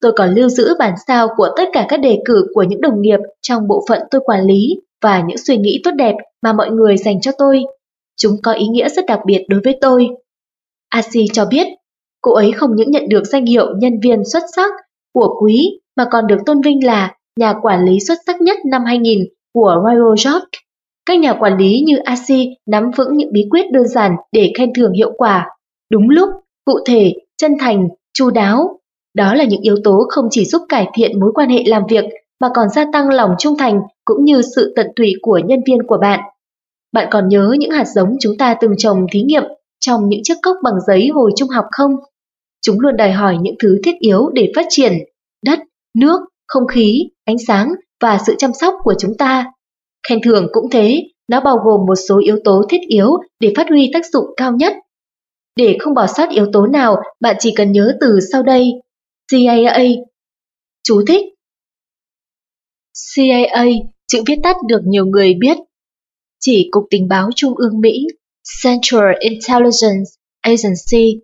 Tôi còn lưu giữ bản sao của tất cả các đề cử của những đồng nghiệp trong bộ phận tôi quản lý và những suy nghĩ tốt đẹp mà mọi người dành cho tôi. Chúng có ý nghĩa rất đặc biệt đối với tôi. Asi cho biết, cô ấy không những nhận được danh hiệu nhân viên xuất sắc của quý mà còn được tôn vinh là nhà quản lý xuất sắc nhất năm 2000 của Royal York. Các nhà quản lý như Asi nắm vững những bí quyết đơn giản để khen thưởng hiệu quả, đúng lúc, cụ thể, chân thành, chu đáo. Đó là những yếu tố không chỉ giúp cải thiện mối quan hệ làm việc mà còn gia tăng lòng trung thành cũng như sự tận tụy của nhân viên của bạn. Bạn còn nhớ những hạt giống chúng ta từng trồng thí nghiệm trong những chiếc cốc bằng giấy hồi trung học không? Chúng luôn đòi hỏi những thứ thiết yếu để phát triển, đất, nước, không khí, ánh sáng và sự chăm sóc của chúng ta. Khen thưởng cũng thế, nó bao gồm một số yếu tố thiết yếu để phát huy tác dụng cao nhất. Để không bỏ sót yếu tố nào, bạn chỉ cần nhớ từ sau đây. CIA Chú thích CIA, chữ viết tắt được nhiều người biết. Chỉ Cục Tình báo Trung ương Mỹ, Central Intelligence Agency.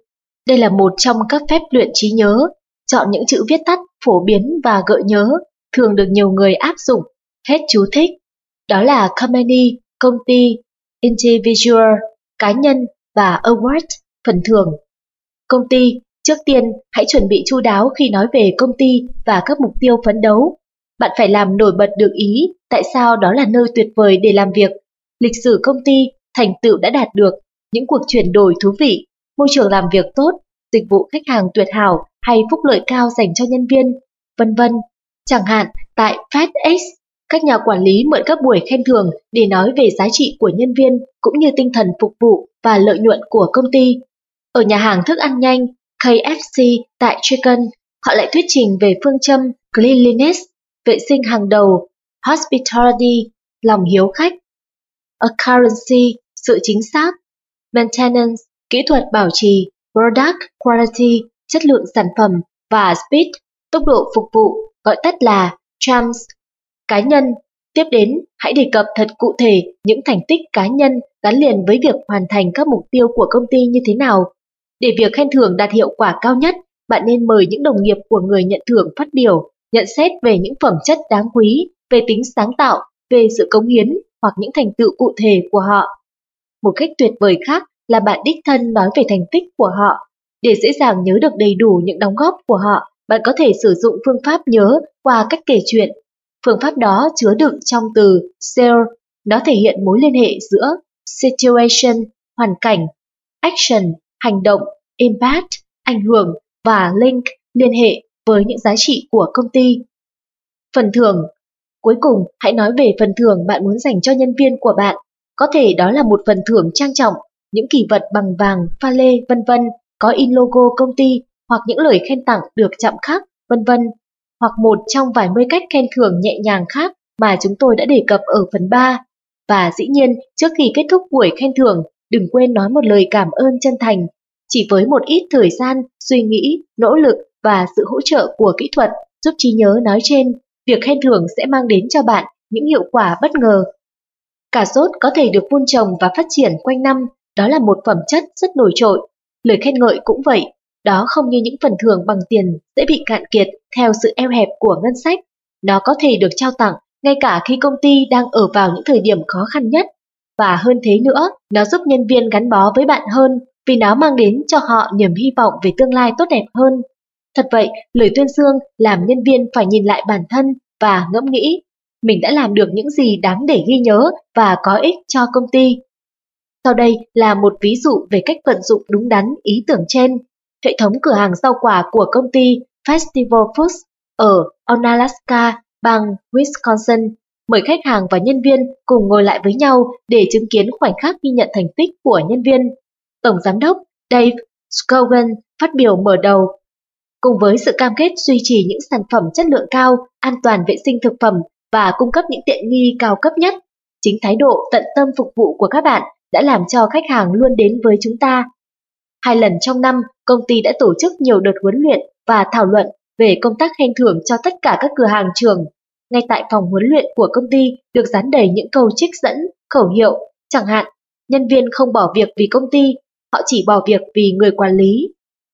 Đây là một trong các phép luyện trí nhớ, chọn những chữ viết tắt phổ biến và gợi nhớ, thường được nhiều người áp dụng. Hết chú thích. Đó là company, công ty, individual, cá nhân và award, phần thưởng. Công ty, trước tiên hãy chuẩn bị chu đáo khi nói về công ty và các mục tiêu phấn đấu. Bạn phải làm nổi bật được ý tại sao đó là nơi tuyệt vời để làm việc, lịch sử công ty, thành tựu đã đạt được, những cuộc chuyển đổi thú vị, môi trường làm việc tốt, dịch vụ khách hàng tuyệt hảo hay phúc lợi cao dành cho nhân viên, vân vân. Chẳng hạn, tại FedEx, các nhà quản lý mượn các buổi khen thưởng để nói về giá trị của nhân viên cũng như tinh thần phục vụ và lợi nhuận của công ty. Ở nhà hàng thức ăn nhanh KFC tại Chicken, họ lại thuyết trình về phương châm cleanliness, vệ sinh hàng đầu, hospitality, lòng hiếu khách, accuracy, sự chính xác, maintenance, kỹ thuật bảo trì, product quality, chất lượng sản phẩm và speed, tốc độ phục vụ, gọi tắt là CHAMS. Cá nhân, tiếp đến hãy đề cập thật cụ thể những thành tích cá nhân gắn liền với việc hoàn thành các mục tiêu của công ty như thế nào. Để việc khen thưởng đạt hiệu quả cao nhất, bạn nên mời những đồng nghiệp của người nhận thưởng phát biểu, nhận xét về những phẩm chất đáng quý, về tính sáng tạo, về sự cống hiến hoặc những thành tựu cụ thể của họ. Một cách tuyệt vời khác là bạn đích thân nói về thành tích của họ. Để dễ dàng nhớ được đầy đủ những đóng góp của họ, bạn có thể sử dụng phương pháp nhớ qua cách kể chuyện. Phương pháp đó chứa đựng trong từ share, nó thể hiện mối liên hệ giữa situation, hoàn cảnh, action, hành động, impact, ảnh hưởng và link, liên hệ với những giá trị của công ty. Phần thưởng Cuối cùng, hãy nói về phần thưởng bạn muốn dành cho nhân viên của bạn. Có thể đó là một phần thưởng trang trọng, những kỷ vật bằng vàng, pha lê, vân vân, có in logo công ty hoặc những lời khen tặng được chạm khắc, vân vân, hoặc một trong vài mươi cách khen thưởng nhẹ nhàng khác mà chúng tôi đã đề cập ở phần 3. Và dĩ nhiên, trước khi kết thúc buổi khen thưởng, đừng quên nói một lời cảm ơn chân thành. Chỉ với một ít thời gian, suy nghĩ, nỗ lực và sự hỗ trợ của kỹ thuật giúp trí nhớ nói trên, việc khen thưởng sẽ mang đến cho bạn những hiệu quả bất ngờ. Cà rốt có thể được vun trồng và phát triển quanh năm, đó là một phẩm chất rất nổi trội. Lời khen ngợi cũng vậy, đó không như những phần thưởng bằng tiền dễ bị cạn kiệt theo sự eo hẹp của ngân sách. Nó có thể được trao tặng ngay cả khi công ty đang ở vào những thời điểm khó khăn nhất. Và hơn thế nữa, nó giúp nhân viên gắn bó với bạn hơn vì nó mang đến cho họ niềm hy vọng về tương lai tốt đẹp hơn. Thật vậy, lời tuyên dương làm nhân viên phải nhìn lại bản thân và ngẫm nghĩ mình đã làm được những gì đáng để ghi nhớ và có ích cho công ty. Sau đây là một ví dụ về cách vận dụng đúng đắn ý tưởng trên. Hệ thống cửa hàng rau quả của công ty Festival Foods ở Onalaska, bang Wisconsin mời khách hàng và nhân viên cùng ngồi lại với nhau để chứng kiến khoảnh khắc ghi nhận thành tích của nhân viên. Tổng giám đốc Dave Scogan phát biểu mở đầu. Cùng với sự cam kết duy trì những sản phẩm chất lượng cao, an toàn vệ sinh thực phẩm và cung cấp những tiện nghi cao cấp nhất, Chính thái độ tận tâm phục vụ của các bạn đã làm cho khách hàng luôn đến với chúng ta. Hai lần trong năm, công ty đã tổ chức nhiều đợt huấn luyện và thảo luận về công tác khen thưởng cho tất cả các cửa hàng trường. Ngay tại phòng huấn luyện của công ty được dán đầy những câu trích dẫn, khẩu hiệu, chẳng hạn, nhân viên không bỏ việc vì công ty, họ chỉ bỏ việc vì người quản lý.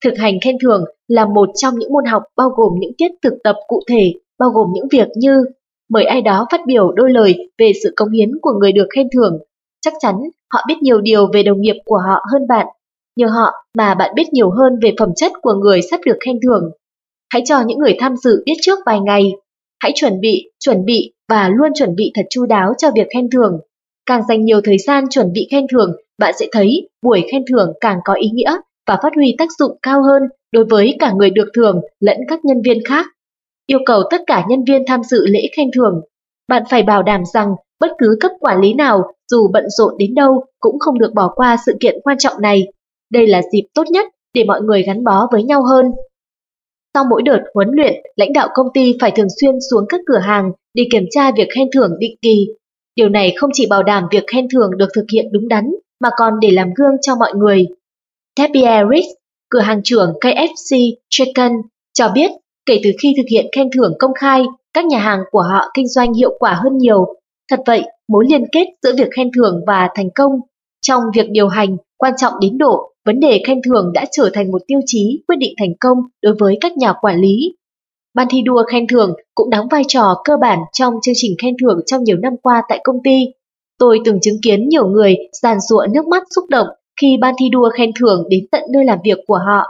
Thực hành khen thưởng là một trong những môn học bao gồm những tiết thực tập cụ thể, bao gồm những việc như mời ai đó phát biểu đôi lời về sự công hiến của người được khen thưởng. Chắc chắn họ biết nhiều điều về đồng nghiệp của họ hơn bạn. Nhờ họ mà bạn biết nhiều hơn về phẩm chất của người sắp được khen thưởng. Hãy cho những người tham dự biết trước vài ngày. Hãy chuẩn bị, chuẩn bị và luôn chuẩn bị thật chu đáo cho việc khen thưởng. Càng dành nhiều thời gian chuẩn bị khen thưởng, bạn sẽ thấy buổi khen thưởng càng có ý nghĩa và phát huy tác dụng cao hơn đối với cả người được thưởng lẫn các nhân viên khác. Yêu cầu tất cả nhân viên tham dự lễ khen thưởng. Bạn phải bảo đảm rằng bất cứ cấp quản lý nào dù bận rộn đến đâu cũng không được bỏ qua sự kiện quan trọng này. Đây là dịp tốt nhất để mọi người gắn bó với nhau hơn. Sau mỗi đợt huấn luyện, lãnh đạo công ty phải thường xuyên xuống các cửa hàng để kiểm tra việc khen thưởng định kỳ. Điều này không chỉ bảo đảm việc khen thưởng được thực hiện đúng đắn, mà còn để làm gương cho mọi người. Tabia Rich, cửa hàng trưởng KFC Chicken, cho biết kể từ khi thực hiện khen thưởng công khai, các nhà hàng của họ kinh doanh hiệu quả hơn nhiều. Thật vậy, mối liên kết giữa việc khen thưởng và thành công trong việc điều hành quan trọng đến độ vấn đề khen thưởng đã trở thành một tiêu chí quyết định thành công đối với các nhà quản lý. Ban thi đua khen thưởng cũng đóng vai trò cơ bản trong chương trình khen thưởng trong nhiều năm qua tại công ty. Tôi từng chứng kiến nhiều người giàn giụa nước mắt xúc động khi ban thi đua khen thưởng đến tận nơi làm việc của họ.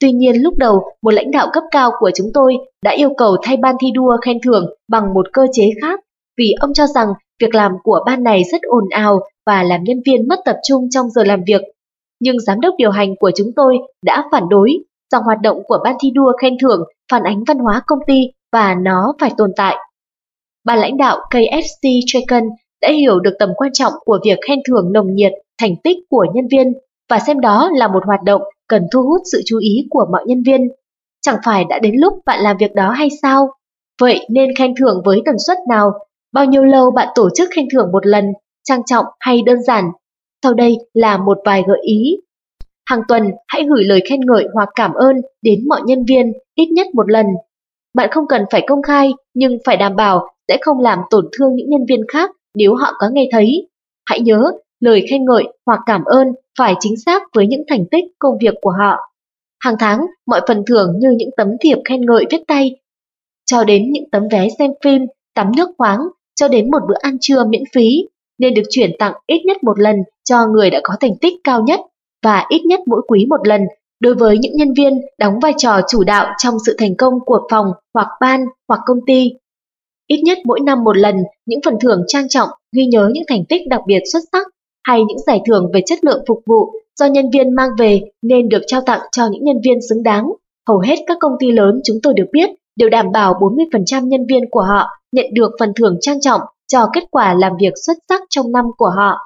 Tuy nhiên lúc đầu, một lãnh đạo cấp cao của chúng tôi đã yêu cầu thay ban thi đua khen thưởng bằng một cơ chế khác vì ông cho rằng việc làm của ban này rất ồn ào và làm nhân viên mất tập trung trong giờ làm việc. Nhưng giám đốc điều hành của chúng tôi đã phản đối rằng hoạt động của ban thi đua khen thưởng phản ánh văn hóa công ty và nó phải tồn tại. Ban lãnh đạo KFC Chicken đã hiểu được tầm quan trọng của việc khen thưởng nồng nhiệt, thành tích của nhân viên và xem đó là một hoạt động cần thu hút sự chú ý của mọi nhân viên. Chẳng phải đã đến lúc bạn làm việc đó hay sao? Vậy nên khen thưởng với tần suất nào? Bao nhiêu lâu bạn tổ chức khen thưởng một lần, trang trọng hay đơn giản? Sau đây là một vài gợi ý. Hàng tuần hãy gửi lời khen ngợi hoặc cảm ơn đến mọi nhân viên ít nhất một lần. Bạn không cần phải công khai nhưng phải đảm bảo sẽ không làm tổn thương những nhân viên khác nếu họ có nghe thấy. Hãy nhớ, lời khen ngợi hoặc cảm ơn phải chính xác với những thành tích công việc của họ. Hàng tháng, mọi phần thưởng như những tấm thiệp khen ngợi viết tay, cho đến những tấm vé xem phim, tắm nước khoáng, cho đến một bữa ăn trưa miễn phí, nên được chuyển tặng ít nhất một lần cho người đã có thành tích cao nhất và ít nhất mỗi quý một lần đối với những nhân viên đóng vai trò chủ đạo trong sự thành công của phòng hoặc ban hoặc công ty. Ít nhất mỗi năm một lần, những phần thưởng trang trọng ghi nhớ những thành tích đặc biệt xuất sắc hay những giải thưởng về chất lượng phục vụ do nhân viên mang về nên được trao tặng cho những nhân viên xứng đáng. Hầu hết các công ty lớn chúng tôi được biết đều đảm bảo 40% nhân viên của họ nhận được phần thưởng trang trọng cho kết quả làm việc xuất sắc trong năm của họ.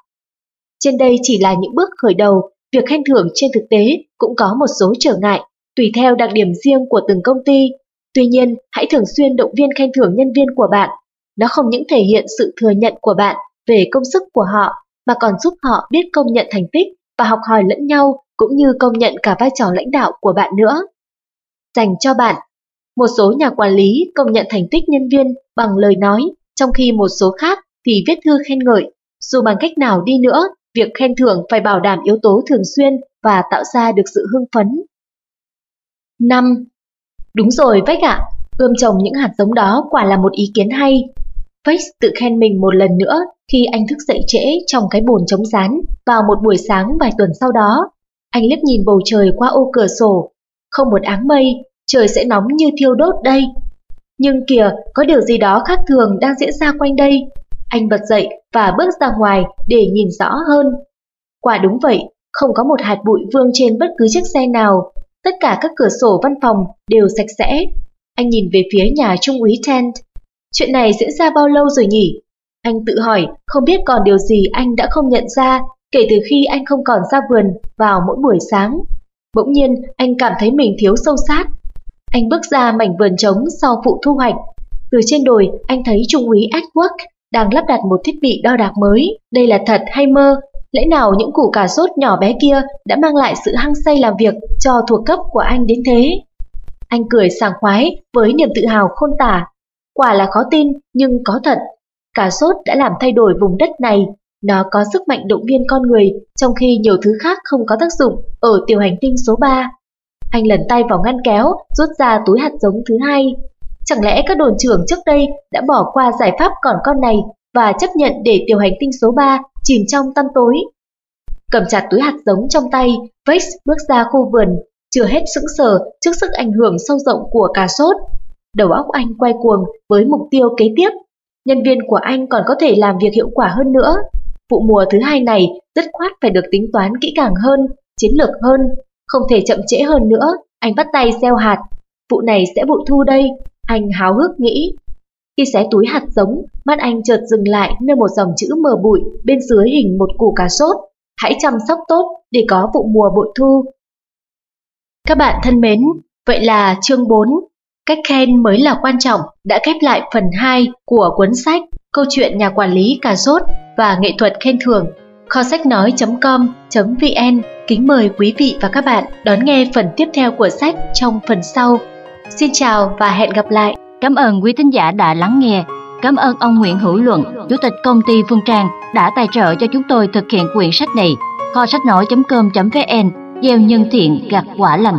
Trên đây chỉ là những bước khởi đầu, việc khen thưởng trên thực tế cũng có một số trở ngại, tùy theo đặc điểm riêng của từng công ty. Tuy nhiên, hãy thường xuyên động viên khen thưởng nhân viên của bạn. Nó không những thể hiện sự thừa nhận của bạn về công sức của họ mà còn giúp họ biết công nhận thành tích và học hỏi lẫn nhau cũng như công nhận cả vai trò lãnh đạo của bạn nữa. Dành cho bạn, một số nhà quản lý công nhận thành tích nhân viên bằng lời nói, trong khi một số khác thì viết thư khen ngợi. Dù bằng cách nào đi nữa, việc khen thưởng phải bảo đảm yếu tố thường xuyên và tạo ra được sự hưng phấn. 5. Đúng rồi Vách ạ, ươm trồng những hạt giống đó quả là một ý kiến hay. Vách tự khen mình một lần nữa khi anh thức dậy trễ trong cái bồn chống rán vào một buổi sáng vài tuần sau đó. Anh liếc nhìn bầu trời qua ô cửa sổ. Không một áng mây, trời sẽ nóng như thiêu đốt đây. Nhưng kìa, có điều gì đó khác thường đang diễn ra quanh đây. Anh bật dậy và bước ra ngoài để nhìn rõ hơn. Quả đúng vậy, không có một hạt bụi vương trên bất cứ chiếc xe nào. Tất cả các cửa sổ văn phòng đều sạch sẽ. Anh nhìn về phía nhà trung úy Tent. Chuyện này diễn ra bao lâu rồi nhỉ? Anh tự hỏi không biết còn điều gì anh đã không nhận ra kể từ khi anh không còn ra vườn vào mỗi buổi sáng. Bỗng nhiên anh cảm thấy mình thiếu sâu sát. Anh bước ra mảnh vườn trống sau vụ thu hoạch. Từ trên đồi, anh thấy Trung úy Edward đang lắp đặt một thiết bị đo đạc mới. Đây là thật hay mơ? Lẽ nào những củ cà sốt nhỏ bé kia đã mang lại sự hăng say làm việc cho thuộc cấp của anh đến thế? Anh cười sảng khoái với niềm tự hào khôn tả. Quả là khó tin, nhưng có thật. Cà sốt đã làm thay đổi vùng đất này. Nó có sức mạnh động viên con người, trong khi nhiều thứ khác không có tác dụng ở tiểu hành tinh số 3. Anh lần tay vào ngăn kéo, rút ra túi hạt giống thứ hai. Chẳng lẽ các đồn trưởng trước đây đã bỏ qua giải pháp còn con này và chấp nhận để tiểu hành tinh số 3 chìm trong tăm tối? Cầm chặt túi hạt giống trong tay, Vex bước ra khu vườn, chưa hết sững sờ trước sức ảnh hưởng sâu rộng của cà sốt. Đầu óc anh quay cuồng với mục tiêu kế tiếp. Nhân viên của anh còn có thể làm việc hiệu quả hơn nữa. Vụ mùa thứ hai này rất khoát phải được tính toán kỹ càng hơn, chiến lược hơn, không thể chậm trễ hơn nữa. Anh bắt tay gieo hạt. Vụ này sẽ bội thu đây, anh háo hức nghĩ. Khi xé túi hạt giống, mắt anh chợt dừng lại nơi một dòng chữ mờ bụi bên dưới hình một củ cà sốt. Hãy chăm sóc tốt để có vụ mùa bội thu. Các bạn thân mến, vậy là chương 4, cách khen mới là quan trọng đã khép lại phần 2 của cuốn sách Câu chuyện nhà quản lý cà rốt và nghệ thuật khen thưởng. Kho sách nói.com.vn kính mời quý vị và các bạn đón nghe phần tiếp theo của sách trong phần sau. Xin chào và hẹn gặp lại. Cảm ơn quý thính giả đã lắng nghe. Cảm ơn ông Nguyễn Hữu Luận, Chủ tịch công ty Phương Trang đã tài trợ cho chúng tôi thực hiện quyển sách này. Kho sách nói.com.vn gieo nhân thiện gặt quả lành.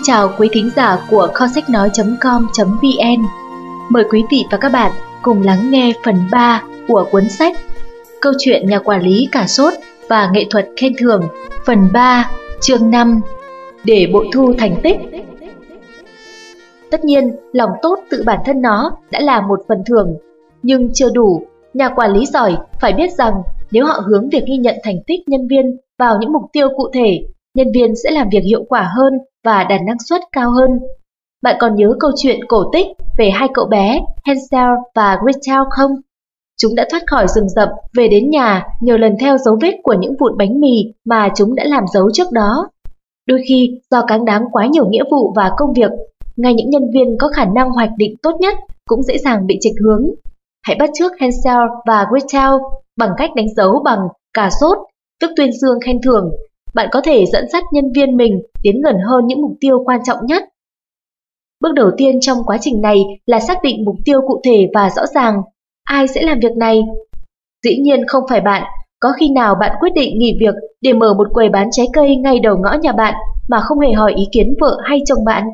Xin chào quý thính giả của kho sách nói.com.vn Mời quý vị và các bạn cùng lắng nghe phần 3 của cuốn sách Câu chuyện nhà quản lý cả sốt và nghệ thuật khen thưởng Phần 3, chương 5 Để bội thu thành tích. Tất nhiên, lòng tốt tự bản thân nó đã là một phần thưởng Nhưng chưa đủ, nhà quản lý giỏi phải biết rằng nếu họ hướng việc ghi nhận thành tích nhân viên vào những mục tiêu cụ thể nhân viên sẽ làm việc hiệu quả hơn và đạt năng suất cao hơn. Bạn còn nhớ câu chuyện cổ tích về hai cậu bé Hansel và Gretel không? Chúng đã thoát khỏi rừng rậm, về đến nhà nhờ lần theo dấu vết của những vụn bánh mì mà chúng đã làm dấu trước đó. Đôi khi, do cáng đáng quá nhiều nghĩa vụ và công việc, ngay những nhân viên có khả năng hoạch định tốt nhất cũng dễ dàng bị trịch hướng. Hãy bắt chước Hansel và Gretel bằng cách đánh dấu bằng cà sốt, tức tuyên dương khen thưởng bạn có thể dẫn dắt nhân viên mình tiến gần hơn những mục tiêu quan trọng nhất. Bước đầu tiên trong quá trình này là xác định mục tiêu cụ thể và rõ ràng. Ai sẽ làm việc này? Dĩ nhiên không phải bạn. Có khi nào bạn quyết định nghỉ việc để mở một quầy bán trái cây ngay đầu ngõ nhà bạn mà không hề hỏi ý kiến vợ hay chồng bạn?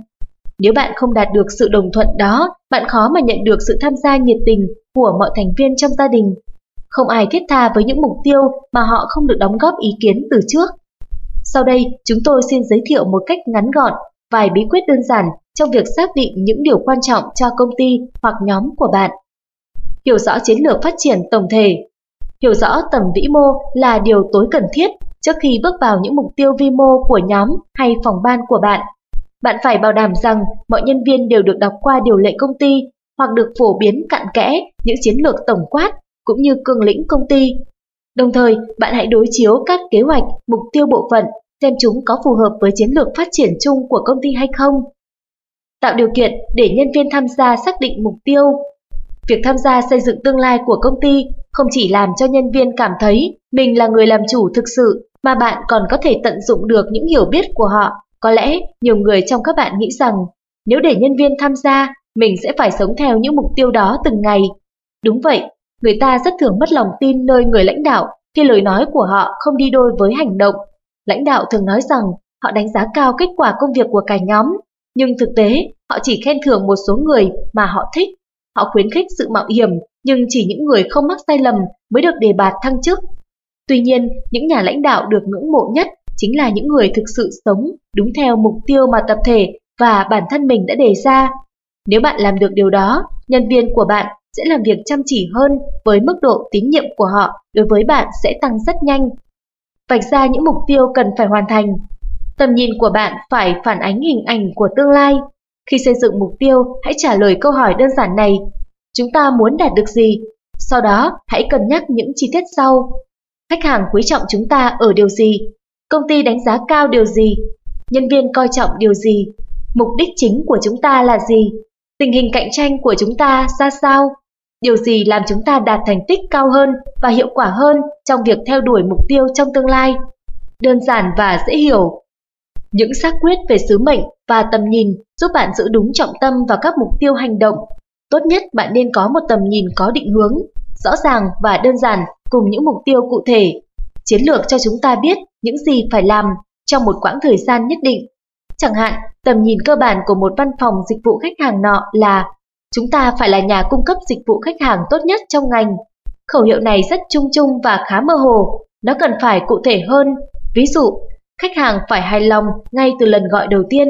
Nếu bạn không đạt được sự đồng thuận đó, bạn khó mà nhận được sự tham gia nhiệt tình của mọi thành viên trong gia đình. Không ai thiết tha với những mục tiêu mà họ không được đóng góp ý kiến từ trước. Sau đây, chúng tôi xin giới thiệu một cách ngắn gọn vài bí quyết đơn giản trong việc xác định những điều quan trọng cho công ty hoặc nhóm của bạn. Hiểu rõ chiến lược phát triển tổng thể. Hiểu rõ tầm vĩ mô là điều tối cần thiết trước khi bước vào những mục tiêu vi mô của nhóm hay phòng ban của bạn. Bạn phải bảo đảm rằng mọi nhân viên đều được đọc qua điều lệ công ty hoặc được phổ biến cặn kẽ những chiến lược tổng quát cũng như cương lĩnh công ty Đồng thời, bạn hãy đối chiếu các kế hoạch, mục tiêu bộ phận, xem chúng có phù hợp với chiến lược phát triển chung của công ty hay không. Tạo điều kiện để nhân viên tham gia xác định mục tiêu. Việc tham gia xây dựng tương lai của công ty không chỉ làm cho nhân viên cảm thấy mình là người làm chủ thực sự, mà bạn còn có thể tận dụng được những hiểu biết của họ. Có lẽ nhiều người trong các bạn nghĩ rằng nếu để nhân viên tham gia, mình sẽ phải sống theo những mục tiêu đó từng ngày. Đúng vậy, Người ta rất thường mất lòng tin nơi người lãnh đạo khi lời nói của họ không đi đôi với hành động. Lãnh đạo thường nói rằng họ đánh giá cao kết quả công việc của cả nhóm, nhưng thực tế họ chỉ khen thưởng một số người mà họ thích. Họ khuyến khích sự mạo hiểm, nhưng chỉ những người không mắc sai lầm mới được đề bạt thăng chức. Tuy nhiên, những nhà lãnh đạo được ngưỡng mộ nhất chính là những người thực sự sống đúng theo mục tiêu mà tập thể và bản thân mình đã đề ra. Nếu bạn làm được điều đó, nhân viên của bạn sẽ làm việc chăm chỉ hơn với mức độ tín nhiệm của họ đối với bạn sẽ tăng rất nhanh. Vạch ra những mục tiêu cần phải hoàn thành. Tầm nhìn của bạn phải phản ánh hình ảnh của tương lai. Khi xây dựng mục tiêu, hãy trả lời câu hỏi đơn giản này. Chúng ta muốn đạt được gì? Sau đó, hãy cân nhắc những chi tiết sau. Khách hàng quý trọng chúng ta ở điều gì? Công ty đánh giá cao điều gì? Nhân viên coi trọng điều gì? Mục đích chính của chúng ta là gì? Tình hình cạnh tranh của chúng ta ra sao? Điều gì làm chúng ta đạt thành tích cao hơn và hiệu quả hơn trong việc theo đuổi mục tiêu trong tương lai? Đơn giản và dễ hiểu. Những xác quyết về sứ mệnh và tầm nhìn giúp bạn giữ đúng trọng tâm vào các mục tiêu hành động. Tốt nhất bạn nên có một tầm nhìn có định hướng, rõ ràng và đơn giản cùng những mục tiêu cụ thể. Chiến lược cho chúng ta biết những gì phải làm trong một quãng thời gian nhất định. Chẳng hạn, tầm nhìn cơ bản của một văn phòng dịch vụ khách hàng nọ là Chúng ta phải là nhà cung cấp dịch vụ khách hàng tốt nhất trong ngành. Khẩu hiệu này rất chung chung và khá mơ hồ, nó cần phải cụ thể hơn. Ví dụ, khách hàng phải hài lòng ngay từ lần gọi đầu tiên.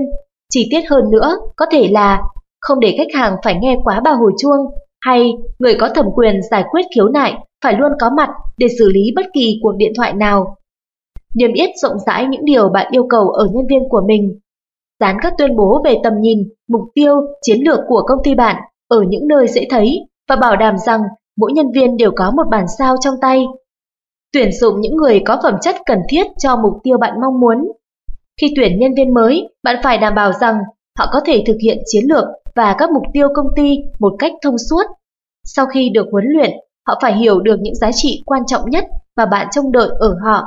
Chi tiết hơn nữa có thể là không để khách hàng phải nghe quá ba hồi chuông hay người có thẩm quyền giải quyết khiếu nại phải luôn có mặt để xử lý bất kỳ cuộc điện thoại nào. Niêm yết rộng rãi những điều bạn yêu cầu ở nhân viên của mình. Dán các tuyên bố về tầm nhìn, mục tiêu, chiến lược của công ty bạn ở những nơi dễ thấy và bảo đảm rằng mỗi nhân viên đều có một bản sao trong tay. Tuyển dụng những người có phẩm chất cần thiết cho mục tiêu bạn mong muốn. Khi tuyển nhân viên mới, bạn phải đảm bảo rằng họ có thể thực hiện chiến lược và các mục tiêu công ty một cách thông suốt. Sau khi được huấn luyện, họ phải hiểu được những giá trị quan trọng nhất mà bạn trông đợi ở họ.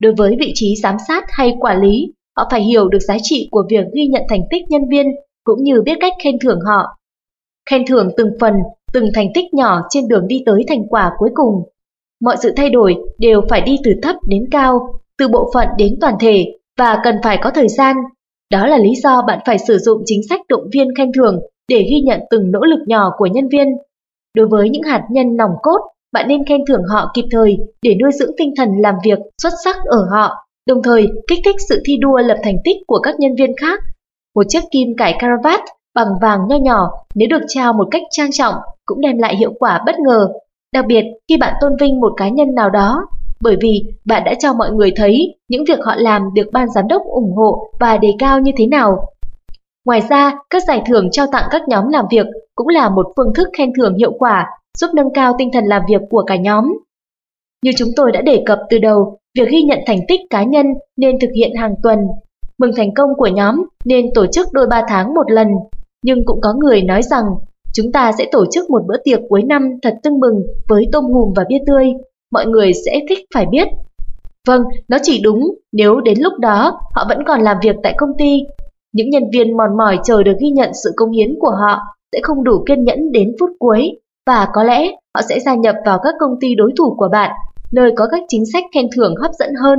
Đối với vị trí giám sát hay quản lý, họ phải hiểu được giá trị của việc ghi nhận thành tích nhân viên cũng như biết cách khen thưởng họ khen thưởng từng phần, từng thành tích nhỏ trên đường đi tới thành quả cuối cùng. Mọi sự thay đổi đều phải đi từ thấp đến cao, từ bộ phận đến toàn thể và cần phải có thời gian. Đó là lý do bạn phải sử dụng chính sách động viên khen thưởng để ghi nhận từng nỗ lực nhỏ của nhân viên. Đối với những hạt nhân nòng cốt, bạn nên khen thưởng họ kịp thời để nuôi dưỡng tinh thần làm việc xuất sắc ở họ, đồng thời kích thích sự thi đua lập thành tích của các nhân viên khác. Một chiếc kim cải caravat bằng vàng nho nhỏ nếu được trao một cách trang trọng cũng đem lại hiệu quả bất ngờ, đặc biệt khi bạn tôn vinh một cá nhân nào đó, bởi vì bạn đã cho mọi người thấy những việc họ làm được ban giám đốc ủng hộ và đề cao như thế nào. Ngoài ra, các giải thưởng trao tặng các nhóm làm việc cũng là một phương thức khen thưởng hiệu quả giúp nâng cao tinh thần làm việc của cả nhóm. Như chúng tôi đã đề cập từ đầu, việc ghi nhận thành tích cá nhân nên thực hiện hàng tuần. Mừng thành công của nhóm nên tổ chức đôi ba tháng một lần nhưng cũng có người nói rằng chúng ta sẽ tổ chức một bữa tiệc cuối năm thật tưng bừng với tôm hùm và bia tươi. Mọi người sẽ thích phải biết. Vâng, nó chỉ đúng nếu đến lúc đó họ vẫn còn làm việc tại công ty. Những nhân viên mòn mỏi chờ được ghi nhận sự công hiến của họ sẽ không đủ kiên nhẫn đến phút cuối và có lẽ họ sẽ gia nhập vào các công ty đối thủ của bạn, nơi có các chính sách khen thưởng hấp dẫn hơn.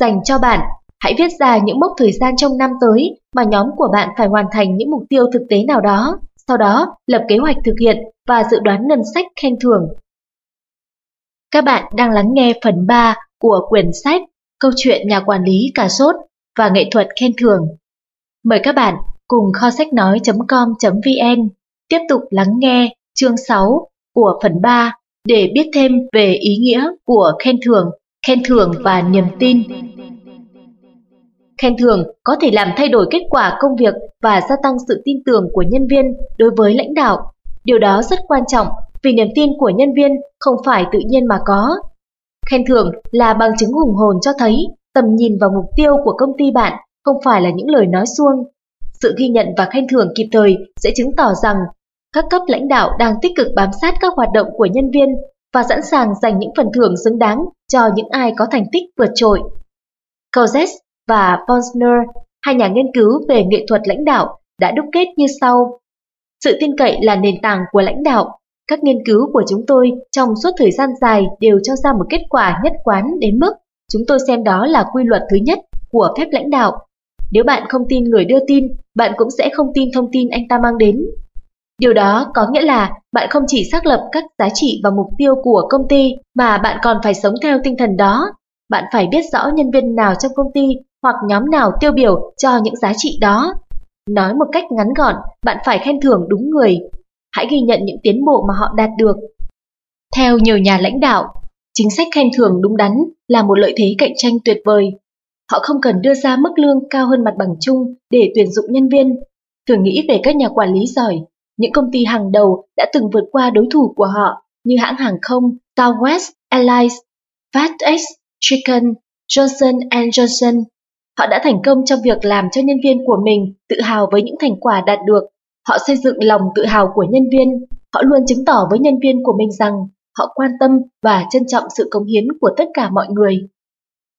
Dành cho bạn Hãy viết ra những mốc thời gian trong năm tới mà nhóm của bạn phải hoàn thành những mục tiêu thực tế nào đó, sau đó lập kế hoạch thực hiện và dự đoán ngân sách khen thưởng. Các bạn đang lắng nghe phần 3 của quyển sách Câu chuyện nhà quản lý cà sốt và nghệ thuật khen thưởng. Mời các bạn cùng kho sách nói.com.vn tiếp tục lắng nghe chương 6 của phần 3 để biết thêm về ý nghĩa của khen thưởng, khen thưởng và niềm tin. Khen thưởng có thể làm thay đổi kết quả công việc và gia tăng sự tin tưởng của nhân viên đối với lãnh đạo. Điều đó rất quan trọng vì niềm tin của nhân viên không phải tự nhiên mà có. Khen thưởng là bằng chứng hùng hồn cho thấy tầm nhìn vào mục tiêu của công ty bạn không phải là những lời nói suông. Sự ghi nhận và khen thưởng kịp thời sẽ chứng tỏ rằng các cấp lãnh đạo đang tích cực bám sát các hoạt động của nhân viên và sẵn sàng dành những phần thưởng xứng đáng cho những ai có thành tích vượt trội. Kozes và Ponsner, hai nhà nghiên cứu về nghệ thuật lãnh đạo, đã đúc kết như sau. Sự tin cậy là nền tảng của lãnh đạo. Các nghiên cứu của chúng tôi trong suốt thời gian dài đều cho ra một kết quả nhất quán đến mức chúng tôi xem đó là quy luật thứ nhất của phép lãnh đạo. Nếu bạn không tin người đưa tin, bạn cũng sẽ không tin thông tin anh ta mang đến. Điều đó có nghĩa là bạn không chỉ xác lập các giá trị và mục tiêu của công ty mà bạn còn phải sống theo tinh thần đó. Bạn phải biết rõ nhân viên nào trong công ty hoặc nhóm nào tiêu biểu cho những giá trị đó. Nói một cách ngắn gọn, bạn phải khen thưởng đúng người. hãy ghi nhận những tiến bộ mà họ đạt được. Theo nhiều nhà lãnh đạo, chính sách khen thưởng đúng đắn là một lợi thế cạnh tranh tuyệt vời. Họ không cần đưa ra mức lương cao hơn mặt bằng chung để tuyển dụng nhân viên. Thử nghĩ về các nhà quản lý giỏi, những công ty hàng đầu đã từng vượt qua đối thủ của họ như hãng hàng không Southwest Airlines, FedEx, Chicken, Johnson Johnson. Họ đã thành công trong việc làm cho nhân viên của mình tự hào với những thành quả đạt được. Họ xây dựng lòng tự hào của nhân viên. Họ luôn chứng tỏ với nhân viên của mình rằng họ quan tâm và trân trọng sự cống hiến của tất cả mọi người.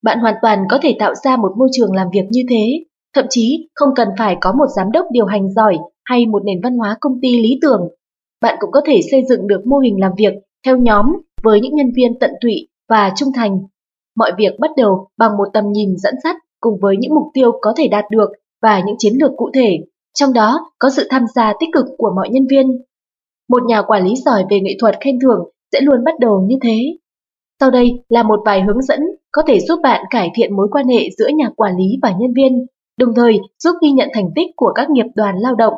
Bạn hoàn toàn có thể tạo ra một môi trường làm việc như thế, thậm chí không cần phải có một giám đốc điều hành giỏi hay một nền văn hóa công ty lý tưởng. Bạn cũng có thể xây dựng được mô hình làm việc theo nhóm với những nhân viên tận tụy và trung thành. Mọi việc bắt đầu bằng một tầm nhìn dẫn dắt cùng với những mục tiêu có thể đạt được và những chiến lược cụ thể, trong đó có sự tham gia tích cực của mọi nhân viên. Một nhà quản lý giỏi về nghệ thuật khen thưởng sẽ luôn bắt đầu như thế. Sau đây là một vài hướng dẫn có thể giúp bạn cải thiện mối quan hệ giữa nhà quản lý và nhân viên, đồng thời giúp ghi nhận thành tích của các nghiệp đoàn lao động.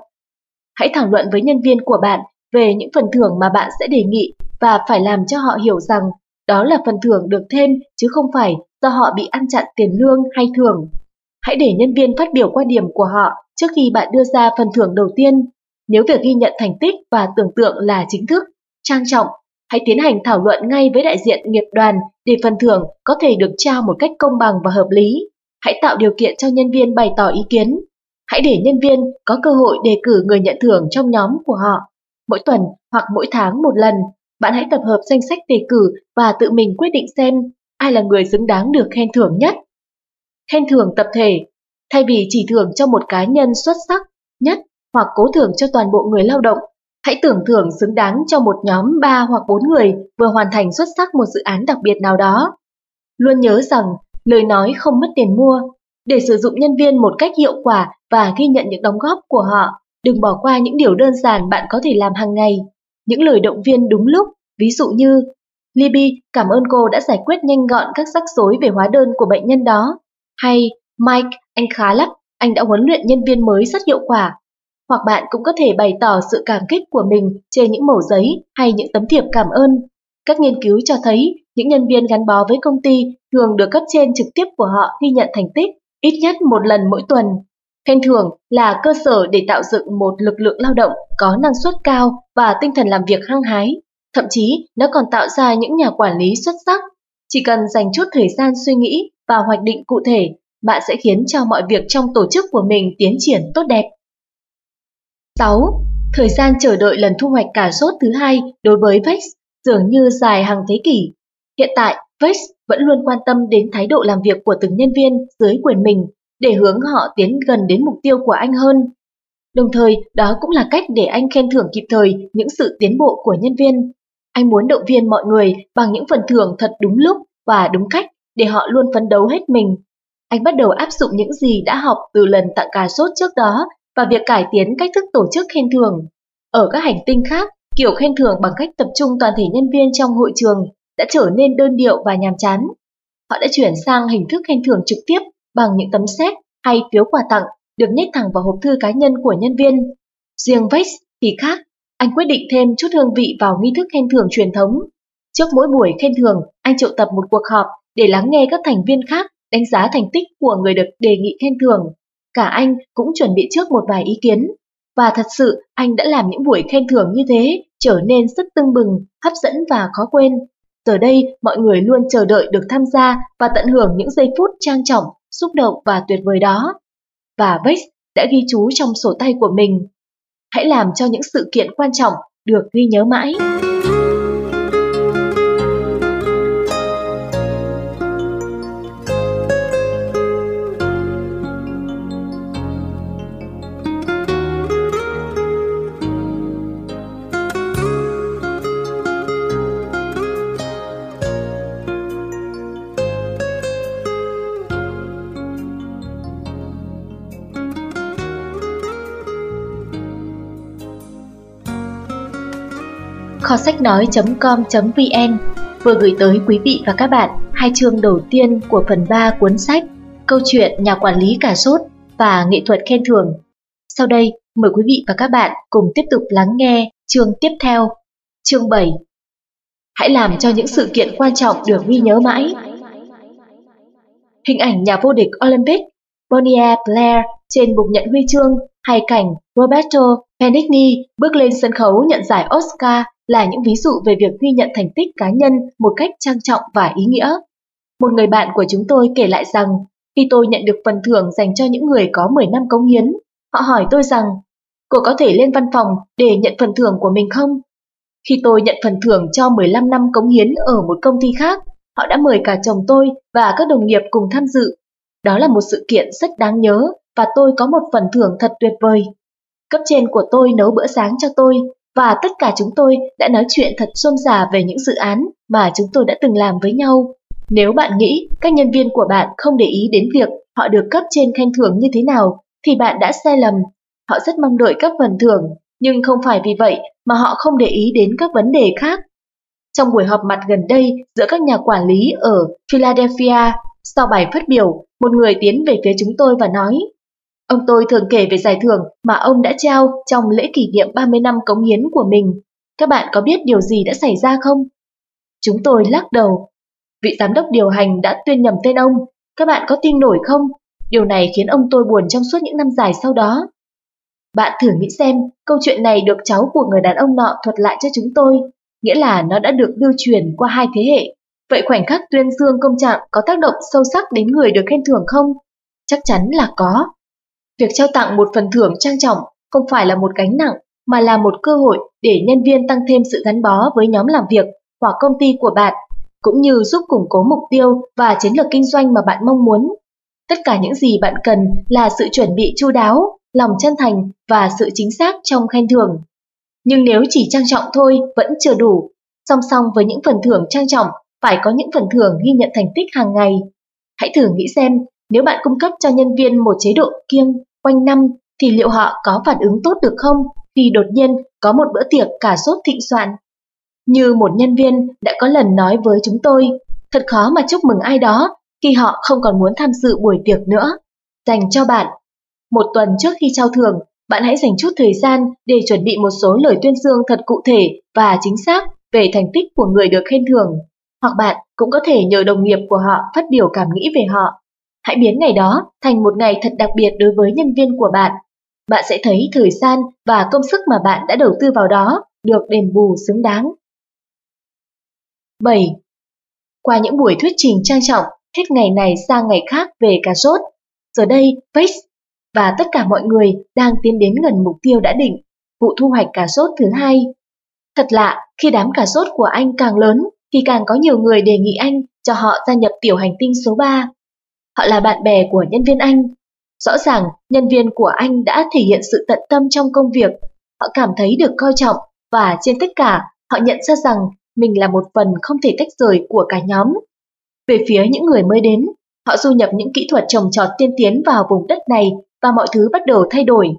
Hãy thảo luận với nhân viên của bạn về những phần thưởng mà bạn sẽ đề nghị và phải làm cho họ hiểu rằng đó là phần thưởng được thêm chứ không phải do họ bị ăn chặn tiền lương hay thưởng. Hãy để nhân viên phát biểu quan điểm của họ trước khi bạn đưa ra phần thưởng đầu tiên. Nếu việc ghi nhận thành tích và tưởng tượng là chính thức, trang trọng, hãy tiến hành thảo luận ngay với đại diện nghiệp đoàn để phần thưởng có thể được trao một cách công bằng và hợp lý. Hãy tạo điều kiện cho nhân viên bày tỏ ý kiến. Hãy để nhân viên có cơ hội đề cử người nhận thưởng trong nhóm của họ. Mỗi tuần hoặc mỗi tháng một lần, bạn hãy tập hợp danh sách đề cử và tự mình quyết định xem ai là người xứng đáng được khen thưởng nhất. Khen thưởng tập thể, thay vì chỉ thưởng cho một cá nhân xuất sắc nhất hoặc cố thưởng cho toàn bộ người lao động, hãy tưởng thưởng xứng đáng cho một nhóm 3 hoặc 4 người vừa hoàn thành xuất sắc một dự án đặc biệt nào đó. Luôn nhớ rằng lời nói không mất tiền mua, để sử dụng nhân viên một cách hiệu quả và ghi nhận những đóng góp của họ, đừng bỏ qua những điều đơn giản bạn có thể làm hàng ngày. Những lời động viên đúng lúc, ví dụ như Libby cảm ơn cô đã giải quyết nhanh gọn các rắc rối về hóa đơn của bệnh nhân đó. Hay Mike, anh khá lắm, anh đã huấn luyện nhân viên mới rất hiệu quả. Hoặc bạn cũng có thể bày tỏ sự cảm kích của mình trên những mẩu giấy hay những tấm thiệp cảm ơn. Các nghiên cứu cho thấy những nhân viên gắn bó với công ty thường được cấp trên trực tiếp của họ ghi nhận thành tích ít nhất một lần mỗi tuần. Khen thưởng là cơ sở để tạo dựng một lực lượng lao động có năng suất cao và tinh thần làm việc hăng hái. Thậm chí, nó còn tạo ra những nhà quản lý xuất sắc. Chỉ cần dành chút thời gian suy nghĩ và hoạch định cụ thể, bạn sẽ khiến cho mọi việc trong tổ chức của mình tiến triển tốt đẹp. 6. Thời gian chờ đợi lần thu hoạch cà rốt thứ hai đối với Vex dường như dài hàng thế kỷ. Hiện tại, Vex vẫn luôn quan tâm đến thái độ làm việc của từng nhân viên dưới quyền mình để hướng họ tiến gần đến mục tiêu của anh hơn. Đồng thời, đó cũng là cách để anh khen thưởng kịp thời những sự tiến bộ của nhân viên. Anh muốn động viên mọi người bằng những phần thưởng thật đúng lúc và đúng cách để họ luôn phấn đấu hết mình. Anh bắt đầu áp dụng những gì đã học từ lần tặng cà sốt trước đó và việc cải tiến cách thức tổ chức khen thưởng. Ở các hành tinh khác, kiểu khen thưởng bằng cách tập trung toàn thể nhân viên trong hội trường đã trở nên đơn điệu và nhàm chán. Họ đã chuyển sang hình thức khen thưởng trực tiếp bằng những tấm séc hay phiếu quà tặng được nhét thẳng vào hộp thư cá nhân của nhân viên. Riêng Vex thì khác, anh quyết định thêm chút hương vị vào nghi thức khen thưởng truyền thống. Trước mỗi buổi khen thưởng, anh triệu tập một cuộc họp để lắng nghe các thành viên khác đánh giá thành tích của người được đề nghị khen thưởng. Cả anh cũng chuẩn bị trước một vài ý kiến. Và thật sự anh đã làm những buổi khen thưởng như thế trở nên rất tưng bừng, hấp dẫn và khó quên. Giờ đây, mọi người luôn chờ đợi được tham gia và tận hưởng những giây phút trang trọng, xúc động và tuyệt vời đó. Và Vex đã ghi chú trong sổ tay của mình. Hãy làm cho những sự kiện quan trọng được ghi nhớ mãi. Kho sách nói.com.vn vừa gửi tới quý vị và các bạn hai chương đầu tiên của phần 3 cuốn sách Câu chuyện nhà quản lý cả sốt và nghệ thuật khen thưởng. Sau đây, mời quý vị và các bạn cùng tiếp tục lắng nghe Chương tiếp theo, chương 7 Hãy làm cho những sự kiện quan trọng được ghi nhớ mãi. Hình ảnh nhà vô địch Olympic Bonnie Blair trên bục nhận huy chương hay cảnh Roberto Benigni bước lên sân khấu nhận giải Oscar là những ví dụ về việc ghi nhận thành tích cá nhân một cách trang trọng và ý nghĩa. Một người bạn của chúng tôi kể lại rằng khi tôi nhận được phần thưởng dành cho những người có 10 năm cống hiến, họ hỏi tôi rằng cô có thể lên văn phòng để nhận phần thưởng của mình không? Khi tôi nhận phần thưởng cho 15 năm cống hiến ở một công ty khác, họ đã mời cả chồng tôi và các đồng nghiệp cùng tham dự. Đó là một sự kiện rất đáng nhớ và tôi có một phần thưởng thật tuyệt vời. Cấp trên của tôi nấu bữa sáng cho tôi và tất cả chúng tôi đã nói chuyện thật xôn xả về những dự án mà chúng tôi đã từng làm với nhau. Nếu bạn nghĩ các nhân viên của bạn không để ý đến việc họ được cấp trên khen thưởng như thế nào, thì bạn đã sai lầm. Họ rất mong đợi các phần thưởng, nhưng không phải vì vậy mà họ không để ý đến các vấn đề khác. Trong buổi họp mặt gần đây giữa các nhà quản lý ở Philadelphia, sau bài phát biểu, một người tiến về phía chúng tôi và nói Ông tôi thường kể về giải thưởng mà ông đã trao trong lễ kỷ niệm 30 năm cống hiến của mình. Các bạn có biết điều gì đã xảy ra không? Chúng tôi lắc đầu. Vị giám đốc điều hành đã tuyên nhầm tên ông. Các bạn có tin nổi không? Điều này khiến ông tôi buồn trong suốt những năm dài sau đó. Bạn thử nghĩ xem, câu chuyện này được cháu của người đàn ông nọ thuật lại cho chúng tôi, nghĩa là nó đã được lưu truyền qua hai thế hệ. Vậy khoảnh khắc tuyên dương công trạng có tác động sâu sắc đến người được khen thưởng không? Chắc chắn là có. Việc trao tặng một phần thưởng trang trọng không phải là một gánh nặng, mà là một cơ hội để nhân viên tăng thêm sự gắn bó với nhóm làm việc hoặc công ty của bạn, cũng như giúp củng cố mục tiêu và chiến lược kinh doanh mà bạn mong muốn. Tất cả những gì bạn cần là sự chuẩn bị chu đáo, lòng chân thành và sự chính xác trong khen thưởng. Nhưng nếu chỉ trang trọng thôi vẫn chưa đủ, song song với những phần thưởng trang trọng phải có những phần thưởng ghi nhận thành tích hàng ngày. Hãy thử nghĩ xem nếu bạn cung cấp cho nhân viên một chế độ kiêng quanh năm thì liệu họ có phản ứng tốt được không khi đột nhiên có một bữa tiệc cả sốt thịnh soạn? Như một nhân viên đã có lần nói với chúng tôi, thật khó mà chúc mừng ai đó khi họ không còn muốn tham dự buổi tiệc nữa. Dành cho bạn. Một tuần trước khi trao thưởng, bạn hãy dành chút thời gian để chuẩn bị một số lời tuyên dương thật cụ thể và chính xác về thành tích của người được khen thưởng. Hoặc bạn cũng có thể nhờ đồng nghiệp của họ phát biểu cảm nghĩ về họ Hãy biến ngày đó thành một ngày thật đặc biệt đối với nhân viên của bạn. Bạn sẽ thấy thời gian và công sức mà bạn đã đầu tư vào đó được đền bù xứng đáng. 7. Qua những buổi thuyết trình trang trọng, hết ngày này sang ngày khác về cà rốt, giờ đây Face và tất cả mọi người đang tiến đến gần mục tiêu đã định, vụ thu hoạch cà rốt thứ hai. Thật lạ, khi đám cà rốt của anh càng lớn, thì càng có nhiều người đề nghị anh cho họ gia nhập tiểu hành tinh số 3. Họ là bạn bè của nhân viên anh. Rõ ràng, nhân viên của anh đã thể hiện sự tận tâm trong công việc. Họ cảm thấy được coi trọng và trên tất cả, họ nhận ra rằng mình là một phần không thể tách rời của cả nhóm. Về phía những người mới đến, họ du nhập những kỹ thuật trồng trọt tiên tiến vào vùng đất này và mọi thứ bắt đầu thay đổi.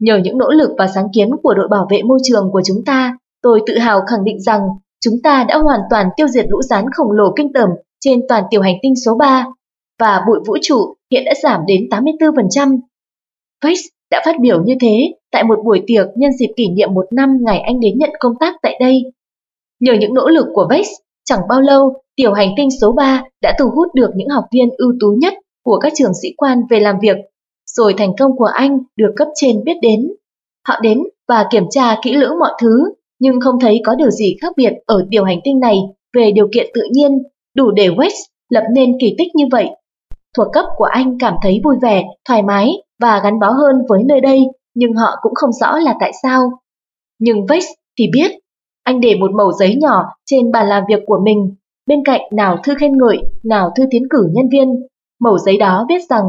Nhờ những nỗ lực và sáng kiến của đội bảo vệ môi trường của chúng ta, tôi tự hào khẳng định rằng chúng ta đã hoàn toàn tiêu diệt lũ rán khổng lồ kinh tởm trên toàn tiểu hành tinh số 3 và bụi vũ trụ hiện đã giảm đến 84%. Vex đã phát biểu như thế tại một buổi tiệc nhân dịp kỷ niệm một năm ngày anh đến nhận công tác tại đây. Nhờ những nỗ lực của Vex, chẳng bao lâu, tiểu hành tinh số 3 đã thu hút được những học viên ưu tú nhất của các trường sĩ quan về làm việc, rồi thành công của anh được cấp trên biết đến. Họ đến và kiểm tra kỹ lưỡng mọi thứ, nhưng không thấy có điều gì khác biệt ở tiểu hành tinh này về điều kiện tự nhiên, đủ để West lập nên kỳ tích như vậy thuộc cấp của anh cảm thấy vui vẻ, thoải mái và gắn bó hơn với nơi đây, nhưng họ cũng không rõ là tại sao. Nhưng Vex thì biết, anh để một mẩu giấy nhỏ trên bàn làm việc của mình, bên cạnh nào thư khen ngợi, nào thư tiến cử nhân viên. Mẩu giấy đó viết rằng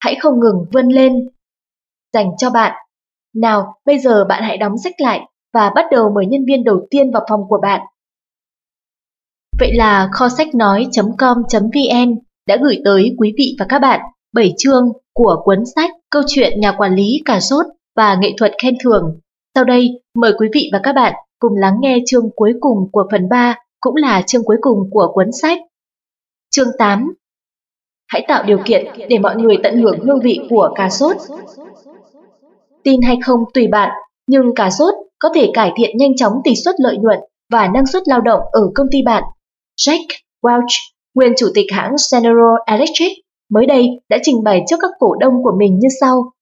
Hãy không ngừng vươn lên. Dành cho bạn. Nào, bây giờ bạn hãy đóng sách lại và bắt đầu mời nhân viên đầu tiên vào phòng của bạn. Vậy là kho sách nói.com.vn đã gửi tới quý vị và các bạn 7 chương của cuốn sách Câu chuyện nhà quản lý cà sốt và nghệ thuật khen thưởng. Sau đây, mời quý vị và các bạn cùng lắng nghe chương cuối cùng của phần 3, cũng là chương cuối cùng của cuốn sách. Chương 8 Hãy tạo điều kiện để mọi người tận hưởng hương vị của cà sốt. Tin hay không tùy bạn, nhưng cà rốt có thể cải thiện nhanh chóng tỷ suất lợi nhuận và năng suất lao động ở công ty bạn. Jack Welch, nguyên chủ tịch hãng General Electric, mới đây đã trình bày trước các cổ đông của mình như sau.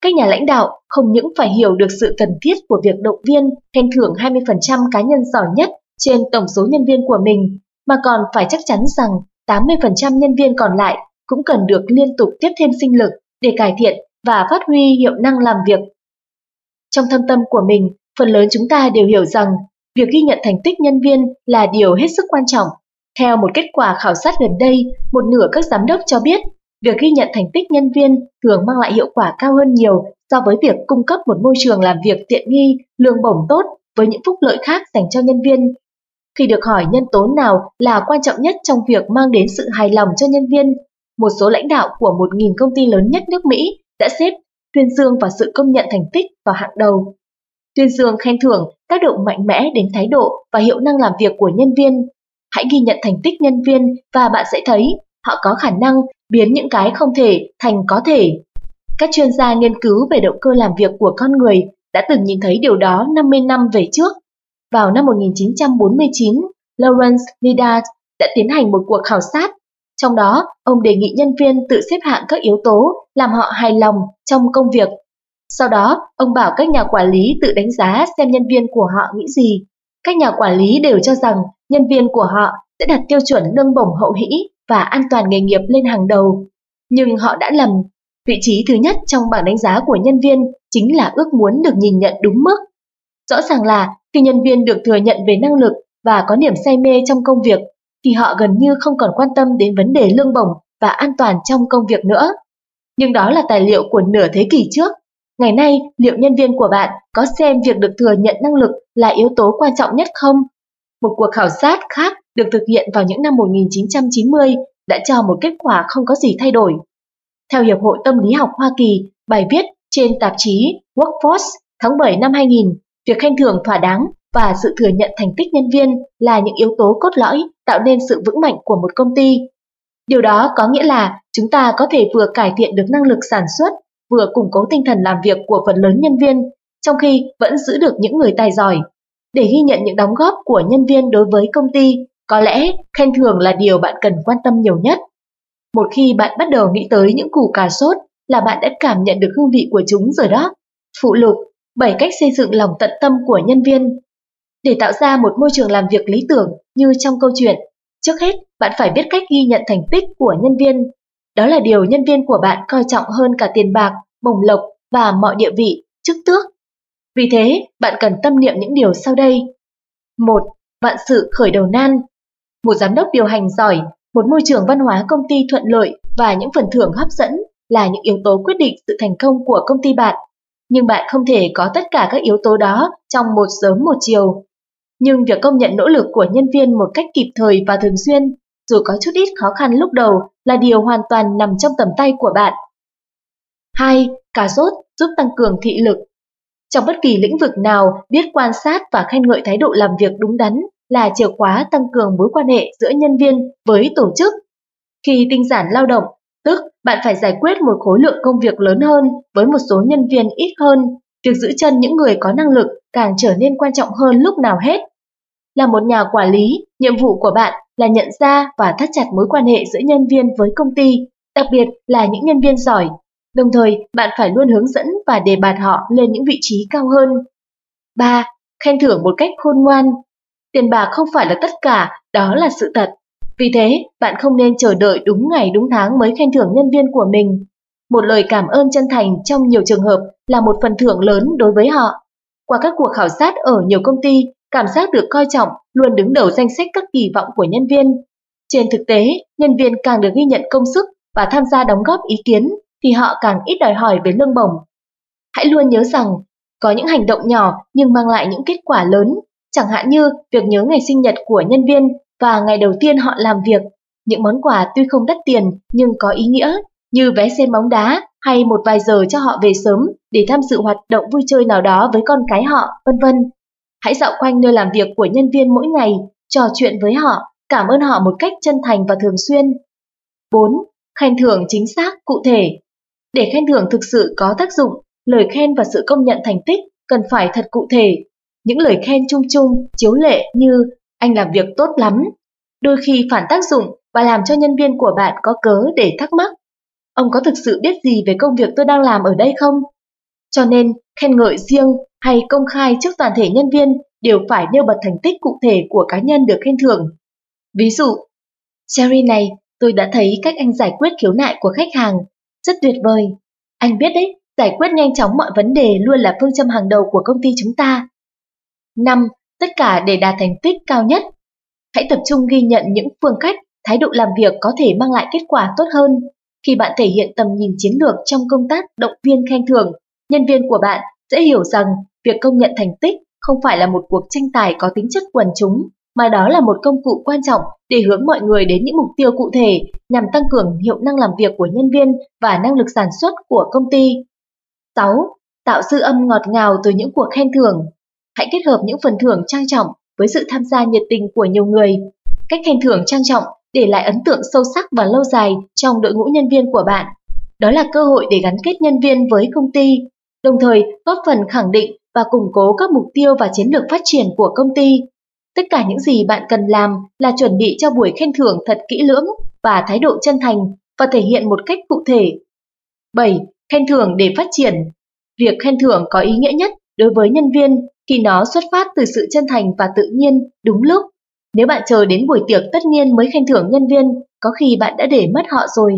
Các nhà lãnh đạo không những phải hiểu được sự cần thiết của việc động viên khen thưởng 20% cá nhân giỏi nhất trên tổng số nhân viên của mình, mà còn phải chắc chắn rằng 80% nhân viên còn lại cũng cần được liên tục tiếp thêm sinh lực để cải thiện và phát huy hiệu năng làm việc. Trong thâm tâm của mình, phần lớn chúng ta đều hiểu rằng việc ghi nhận thành tích nhân viên là điều hết sức quan trọng. Theo một kết quả khảo sát gần đây, một nửa các giám đốc cho biết việc ghi nhận thành tích nhân viên thường mang lại hiệu quả cao hơn nhiều so với việc cung cấp một môi trường làm việc tiện nghi, lương bổng tốt với những phúc lợi khác dành cho nhân viên. Khi được hỏi nhân tố nào là quan trọng nhất trong việc mang đến sự hài lòng cho nhân viên, một số lãnh đạo của 1.000 công ty lớn nhất nước Mỹ đã xếp tuyên dương và sự công nhận thành tích vào hạng đầu. Tuyên dương khen thưởng tác động mạnh mẽ đến thái độ và hiệu năng làm việc của nhân viên. Hãy ghi nhận thành tích nhân viên và bạn sẽ thấy họ có khả năng biến những cái không thể thành có thể. Các chuyên gia nghiên cứu về động cơ làm việc của con người đã từng nhìn thấy điều đó 50 năm về trước. Vào năm 1949, Lawrence Nidat đã tiến hành một cuộc khảo sát. Trong đó, ông đề nghị nhân viên tự xếp hạng các yếu tố làm họ hài lòng trong công việc. Sau đó, ông bảo các nhà quản lý tự đánh giá xem nhân viên của họ nghĩ gì. Các nhà quản lý đều cho rằng nhân viên của họ sẽ đặt tiêu chuẩn lương bổng hậu hĩ và an toàn nghề nghiệp lên hàng đầu. Nhưng họ đã lầm. Vị trí thứ nhất trong bảng đánh giá của nhân viên chính là ước muốn được nhìn nhận đúng mức. Rõ ràng là khi nhân viên được thừa nhận về năng lực và có niềm say mê trong công việc, thì họ gần như không còn quan tâm đến vấn đề lương bổng và an toàn trong công việc nữa. Nhưng đó là tài liệu của nửa thế kỷ trước. Ngày nay, liệu nhân viên của bạn có xem việc được thừa nhận năng lực là yếu tố quan trọng nhất không? Một cuộc khảo sát khác được thực hiện vào những năm 1990 đã cho một kết quả không có gì thay đổi. Theo Hiệp hội Tâm lý học Hoa Kỳ, bài viết trên tạp chí Workforce tháng 7 năm 2000, việc khen thưởng thỏa đáng và sự thừa nhận thành tích nhân viên là những yếu tố cốt lõi tạo nên sự vững mạnh của một công ty. Điều đó có nghĩa là chúng ta có thể vừa cải thiện được năng lực sản xuất, vừa củng cố tinh thần làm việc của phần lớn nhân viên, trong khi vẫn giữ được những người tài giỏi. Để ghi nhận những đóng góp của nhân viên đối với công ty, có lẽ khen thưởng là điều bạn cần quan tâm nhiều nhất. Một khi bạn bắt đầu nghĩ tới những củ cà sốt là bạn đã cảm nhận được hương vị của chúng rồi đó. Phụ lục, 7 cách xây dựng lòng tận tâm của nhân viên. Để tạo ra một môi trường làm việc lý tưởng như trong câu chuyện, trước hết bạn phải biết cách ghi nhận thành tích của nhân viên. Đó là điều nhân viên của bạn coi trọng hơn cả tiền bạc, bổng lộc và mọi địa vị, chức tước. Vì thế, bạn cần tâm niệm những điều sau đây. một, Vạn sự khởi đầu nan. Một giám đốc điều hành giỏi, một môi trường văn hóa công ty thuận lợi và những phần thưởng hấp dẫn là những yếu tố quyết định sự thành công của công ty bạn. Nhưng bạn không thể có tất cả các yếu tố đó trong một sớm một chiều. Nhưng việc công nhận nỗ lực của nhân viên một cách kịp thời và thường xuyên, dù có chút ít khó khăn lúc đầu, là điều hoàn toàn nằm trong tầm tay của bạn. 2. Cà rốt giúp tăng cường thị lực. Trong bất kỳ lĩnh vực nào, biết quan sát và khen ngợi thái độ làm việc đúng đắn là chìa khóa tăng cường mối quan hệ giữa nhân viên với tổ chức. Khi tinh giản lao động, tức bạn phải giải quyết một khối lượng công việc lớn hơn với một số nhân viên ít hơn, việc giữ chân những người có năng lực càng trở nên quan trọng hơn lúc nào hết. Là một nhà quản lý, nhiệm vụ của bạn là nhận ra và thắt chặt mối quan hệ giữa nhân viên với công ty, đặc biệt là những nhân viên giỏi. Đồng thời, bạn phải luôn hướng dẫn và đề bạt họ lên những vị trí cao hơn. 3. Khen thưởng một cách khôn ngoan. Tiền bạc không phải là tất cả, đó là sự thật. Vì thế, bạn không nên chờ đợi đúng ngày đúng tháng mới khen thưởng nhân viên của mình. Một lời cảm ơn chân thành trong nhiều trường hợp là một phần thưởng lớn đối với họ. Qua các cuộc khảo sát ở nhiều công ty, cảm giác được coi trọng luôn đứng đầu danh sách các kỳ vọng của nhân viên. Trên thực tế, nhân viên càng được ghi nhận công sức và tham gia đóng góp ý kiến thì họ càng ít đòi hỏi về lương bổng. Hãy luôn nhớ rằng, có những hành động nhỏ nhưng mang lại những kết quả lớn, chẳng hạn như việc nhớ ngày sinh nhật của nhân viên và ngày đầu tiên họ làm việc. Những món quà tuy không đắt tiền nhưng có ý nghĩa, như vé xem bóng đá hay một vài giờ cho họ về sớm để tham dự hoạt động vui chơi nào đó với con cái họ, vân vân. Hãy dạo quanh nơi làm việc của nhân viên mỗi ngày, trò chuyện với họ, cảm ơn họ một cách chân thành và thường xuyên. 4. Khen thưởng chính xác, cụ thể. Để khen thưởng thực sự có tác dụng, lời khen và sự công nhận thành tích cần phải thật cụ thể. Những lời khen chung chung, chiếu lệ như anh làm việc tốt lắm, đôi khi phản tác dụng và làm cho nhân viên của bạn có cớ để thắc mắc. Ông có thực sự biết gì về công việc tôi đang làm ở đây không? Cho nên, khen ngợi riêng hay công khai trước toàn thể nhân viên đều phải nêu bật thành tích cụ thể của cá nhân được khen thưởng. Ví dụ, Cherry này, tôi đã thấy cách anh giải quyết khiếu nại của khách hàng. Rất tuyệt vời. Anh biết đấy, giải quyết nhanh chóng mọi vấn đề luôn là phương châm hàng đầu của công ty chúng ta. 5. Tất cả để đạt thành tích cao nhất. Hãy tập trung ghi nhận những phương cách, thái độ làm việc có thể mang lại kết quả tốt hơn. Khi bạn thể hiện tầm nhìn chiến lược trong công tác động viên khen thưởng, nhân viên của bạn sẽ hiểu rằng việc công nhận thành tích không phải là một cuộc tranh tài có tính chất quần chúng, mà đó là một công cụ quan trọng để hướng mọi người đến những mục tiêu cụ thể nhằm tăng cường hiệu năng làm việc của nhân viên và năng lực sản xuất của công ty. 6. Tạo dư âm ngọt ngào từ những cuộc khen thưởng. Hãy kết hợp những phần thưởng trang trọng với sự tham gia nhiệt tình của nhiều người. Cách khen thưởng trang trọng để lại ấn tượng sâu sắc và lâu dài trong đội ngũ nhân viên của bạn. Đó là cơ hội để gắn kết nhân viên với công ty, đồng thời góp phần khẳng định và củng cố các mục tiêu và chiến lược phát triển của công ty. Tất cả những gì bạn cần làm là chuẩn bị cho buổi khen thưởng thật kỹ lưỡng và thái độ chân thành và thể hiện một cách cụ thể. 7. Khen thưởng để phát triển. Việc khen thưởng có ý nghĩa nhất đối với nhân viên khi nó xuất phát từ sự chân thành và tự nhiên, đúng lúc. Nếu bạn chờ đến buổi tiệc tất nhiên mới khen thưởng nhân viên, có khi bạn đã để mất họ rồi.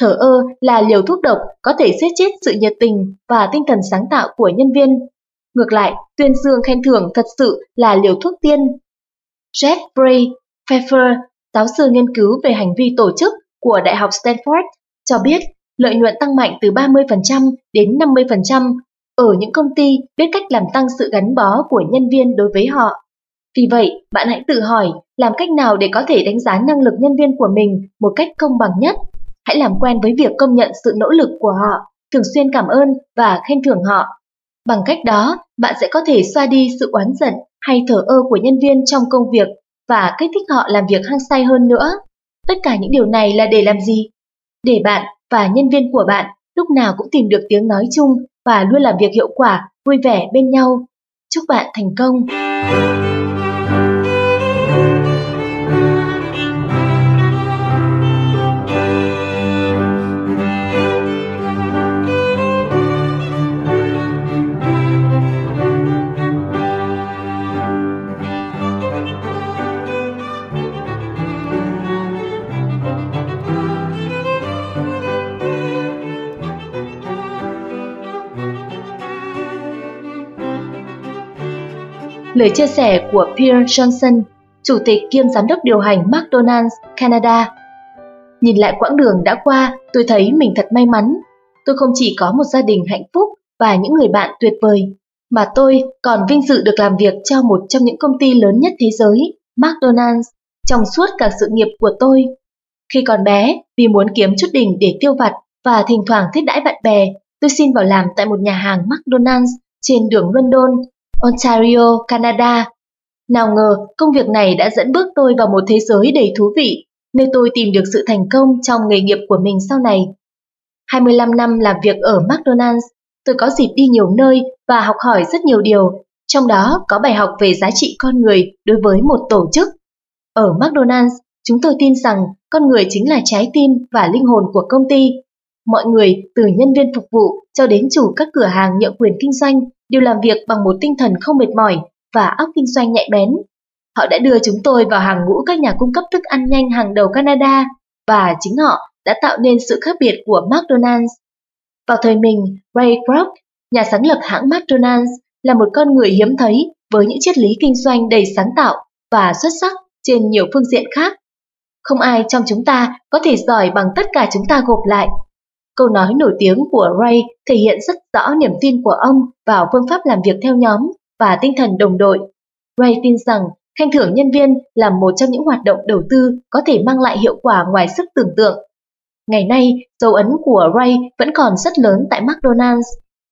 Thở ơ là liều thuốc độc có thể giết chết sự nhiệt tình và tinh thần sáng tạo của nhân viên. Ngược lại, tuyên dương khen thưởng thật sự là liều thuốc tiên. Jeffrey Pfeffer, giáo sư nghiên cứu về hành vi tổ chức của Đại học Stanford, cho biết lợi nhuận tăng mạnh từ 30% đến 50% ở những công ty biết cách làm tăng sự gắn bó của nhân viên đối với họ. Vì vậy, bạn hãy tự hỏi làm cách nào để có thể đánh giá năng lực nhân viên của mình một cách công bằng nhất. Hãy làm quen với việc công nhận sự nỗ lực của họ, thường xuyên cảm ơn và khen thưởng họ. Bằng cách đó, bạn sẽ có thể xoa đi sự oán giận hay thở ơ của nhân viên trong công việc và kích thích họ làm việc hăng say hơn nữa. Tất cả những điều này là để làm gì? Để bạn và nhân viên của bạn lúc nào cũng tìm được tiếng nói chung và luôn làm việc hiệu quả, vui vẻ bên nhau. Chúc bạn thành công! Lời chia sẻ của Pierre Johnson, chủ tịch kiêm giám đốc điều hành McDonald's Canada. Nhìn lại quãng đường đã qua, tôi thấy mình thật may mắn. Tôi không chỉ có một gia đình hạnh phúc và những người bạn tuyệt vời, mà tôi còn vinh dự được làm việc cho một trong những công ty lớn nhất thế giới, McDonald's, trong suốt cả sự nghiệp của tôi. Khi còn bé, vì muốn kiếm chút đỉnh để tiêu vặt và thỉnh thoảng thiết đãi bạn bè, tôi xin vào làm tại một nhà hàng McDonald's trên đường London Ontario, Canada. Nào ngờ công việc này đã dẫn bước tôi vào một thế giới đầy thú vị, nơi tôi tìm được sự thành công trong nghề nghiệp của mình sau này. 25 năm làm việc ở McDonald's, tôi có dịp đi nhiều nơi và học hỏi rất nhiều điều, trong đó có bài học về giá trị con người đối với một tổ chức. Ở McDonald's, chúng tôi tin rằng con người chính là trái tim và linh hồn của công ty. Mọi người, từ nhân viên phục vụ cho đến chủ các cửa hàng nhượng quyền kinh doanh, đều làm việc bằng một tinh thần không mệt mỏi và óc kinh doanh nhạy bén. Họ đã đưa chúng tôi vào hàng ngũ các nhà cung cấp thức ăn nhanh hàng đầu Canada và chính họ đã tạo nên sự khác biệt của McDonald's. Vào thời mình, Ray Kroc, nhà sáng lập hãng McDonald's, là một con người hiếm thấy với những triết lý kinh doanh đầy sáng tạo và xuất sắc trên nhiều phương diện khác. Không ai trong chúng ta có thể giỏi bằng tất cả chúng ta gộp lại Câu nói nổi tiếng của Ray thể hiện rất rõ niềm tin của ông vào phương pháp làm việc theo nhóm và tinh thần đồng đội. Ray tin rằng khen thưởng nhân viên là một trong những hoạt động đầu tư có thể mang lại hiệu quả ngoài sức tưởng tượng. Ngày nay, dấu ấn của Ray vẫn còn rất lớn tại McDonald's.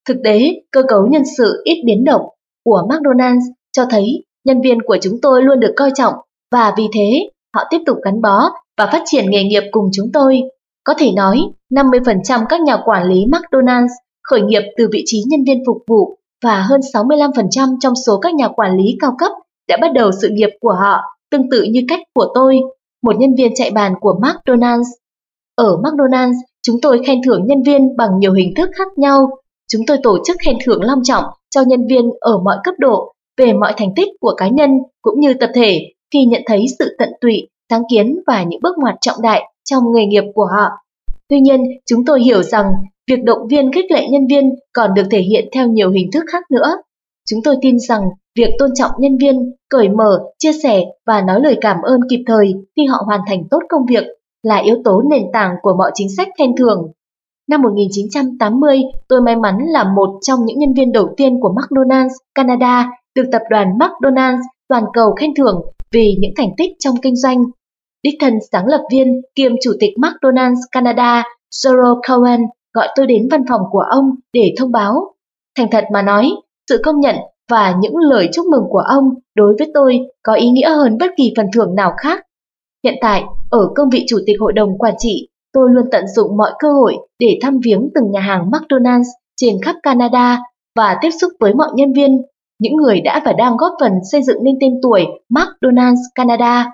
Thực tế, cơ cấu nhân sự ít biến động của McDonald's cho thấy nhân viên của chúng tôi luôn được coi trọng và vì thế họ tiếp tục gắn bó và phát triển nghề nghiệp cùng chúng tôi. Có thể nói, 50% các nhà quản lý McDonald's khởi nghiệp từ vị trí nhân viên phục vụ và hơn 65% trong số các nhà quản lý cao cấp đã bắt đầu sự nghiệp của họ tương tự như cách của tôi, một nhân viên chạy bàn của McDonald's. Ở McDonald's, chúng tôi khen thưởng nhân viên bằng nhiều hình thức khác nhau. Chúng tôi tổ chức khen thưởng long trọng cho nhân viên ở mọi cấp độ về mọi thành tích của cá nhân cũng như tập thể khi nhận thấy sự tận tụy, sáng kiến và những bước ngoặt trọng đại trong nghề nghiệp của họ. Tuy nhiên, chúng tôi hiểu rằng việc động viên khích lệ nhân viên còn được thể hiện theo nhiều hình thức khác nữa. Chúng tôi tin rằng việc tôn trọng nhân viên, cởi mở, chia sẻ và nói lời cảm ơn kịp thời khi họ hoàn thành tốt công việc là yếu tố nền tảng của mọi chính sách khen thưởng. Năm 1980, tôi may mắn là một trong những nhân viên đầu tiên của McDonald's Canada được tập đoàn McDonald's toàn cầu khen thưởng vì những thành tích trong kinh doanh. Đích thân sáng lập viên kiêm chủ tịch McDonald's Canada, Zoro Cohen gọi tôi đến văn phòng của ông để thông báo. Thành thật mà nói, sự công nhận và những lời chúc mừng của ông đối với tôi có ý nghĩa hơn bất kỳ phần thưởng nào khác. Hiện tại, ở cương vị chủ tịch hội đồng quản trị, tôi luôn tận dụng mọi cơ hội để thăm viếng từng nhà hàng McDonald's trên khắp Canada và tiếp xúc với mọi nhân viên, những người đã và đang góp phần xây dựng nên tên tuổi McDonald's Canada.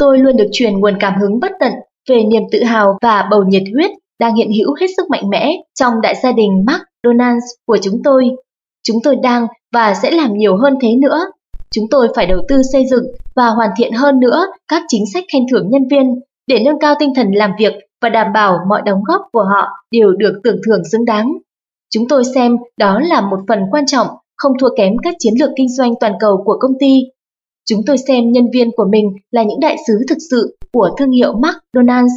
Tôi luôn được truyền nguồn cảm hứng bất tận về niềm tự hào và bầu nhiệt huyết đang hiện hữu hết sức mạnh mẽ trong đại gia đình McDonald's của chúng tôi. Chúng tôi đang và sẽ làm nhiều hơn thế nữa. Chúng tôi phải đầu tư xây dựng và hoàn thiện hơn nữa các chính sách khen thưởng nhân viên để nâng cao tinh thần làm việc và đảm bảo mọi đóng góp của họ đều được tưởng thưởng xứng đáng. Chúng tôi xem đó là một phần quan trọng, không thua kém các chiến lược kinh doanh toàn cầu của công ty. Chúng tôi xem nhân viên của mình là những đại sứ thực sự của thương hiệu McDonald's.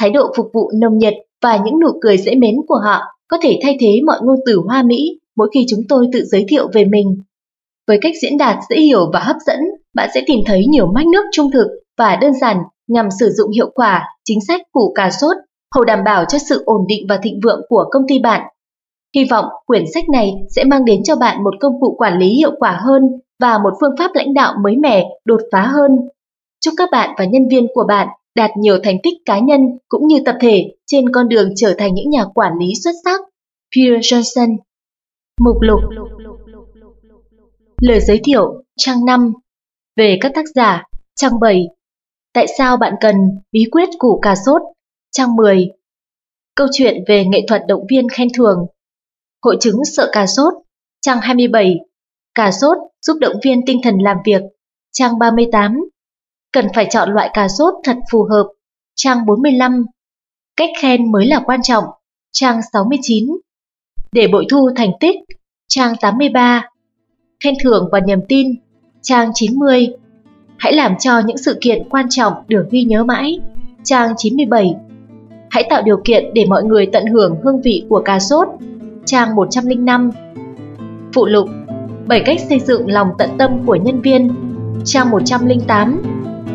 Thái độ phục vụ nồng nhiệt và những nụ cười dễ mến của họ có thể thay thế mọi ngôn từ hoa mỹ mỗi khi chúng tôi tự giới thiệu về mình. Với cách diễn đạt dễ hiểu và hấp dẫn, bạn sẽ tìm thấy nhiều mách nước trung thực và đơn giản nhằm sử dụng hiệu quả chính sách củ cà sốt, hầu đảm bảo cho sự ổn định và thịnh vượng của công ty bạn. Hy vọng quyển sách này sẽ mang đến cho bạn một công cụ quản lý hiệu quả hơn và một phương pháp lãnh đạo mới mẻ, đột phá hơn. Chúc các bạn và nhân viên của bạn đạt nhiều thành tích cá nhân cũng như tập thể trên con đường trở thành những nhà quản lý xuất sắc. Peter Johnson. Mục lục. Lời giới thiệu trang 5 Về các tác giả Trang 7 Tại sao bạn cần bí quyết củ cà sốt? Trang 10 Câu chuyện về nghệ thuật động viên khen thưởng. Hội chứng sợ cà sốt Trang 27 Cà sốt giúp động viên tinh thần làm việc. Trang 38 Cần phải chọn loại cà sốt thật phù hợp. Trang 45 Cách khen mới là quan trọng. Trang 69 Để bội thu thành tích. Trang 83 Khen thưởng và niềm tin. Trang 90 Hãy làm cho những sự kiện quan trọng được ghi nhớ mãi. Trang 97 Hãy tạo điều kiện để mọi người tận hưởng hương vị của cà sốt. Trang 105 Phụ lục. 7 cách xây dựng lòng tận tâm của nhân viên. Trang 108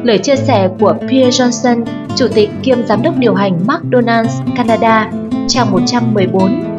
Lời chia sẻ của Pierre Johnson, Chủ tịch kiêm Giám đốc điều hành McDonald's Canada. Trang 114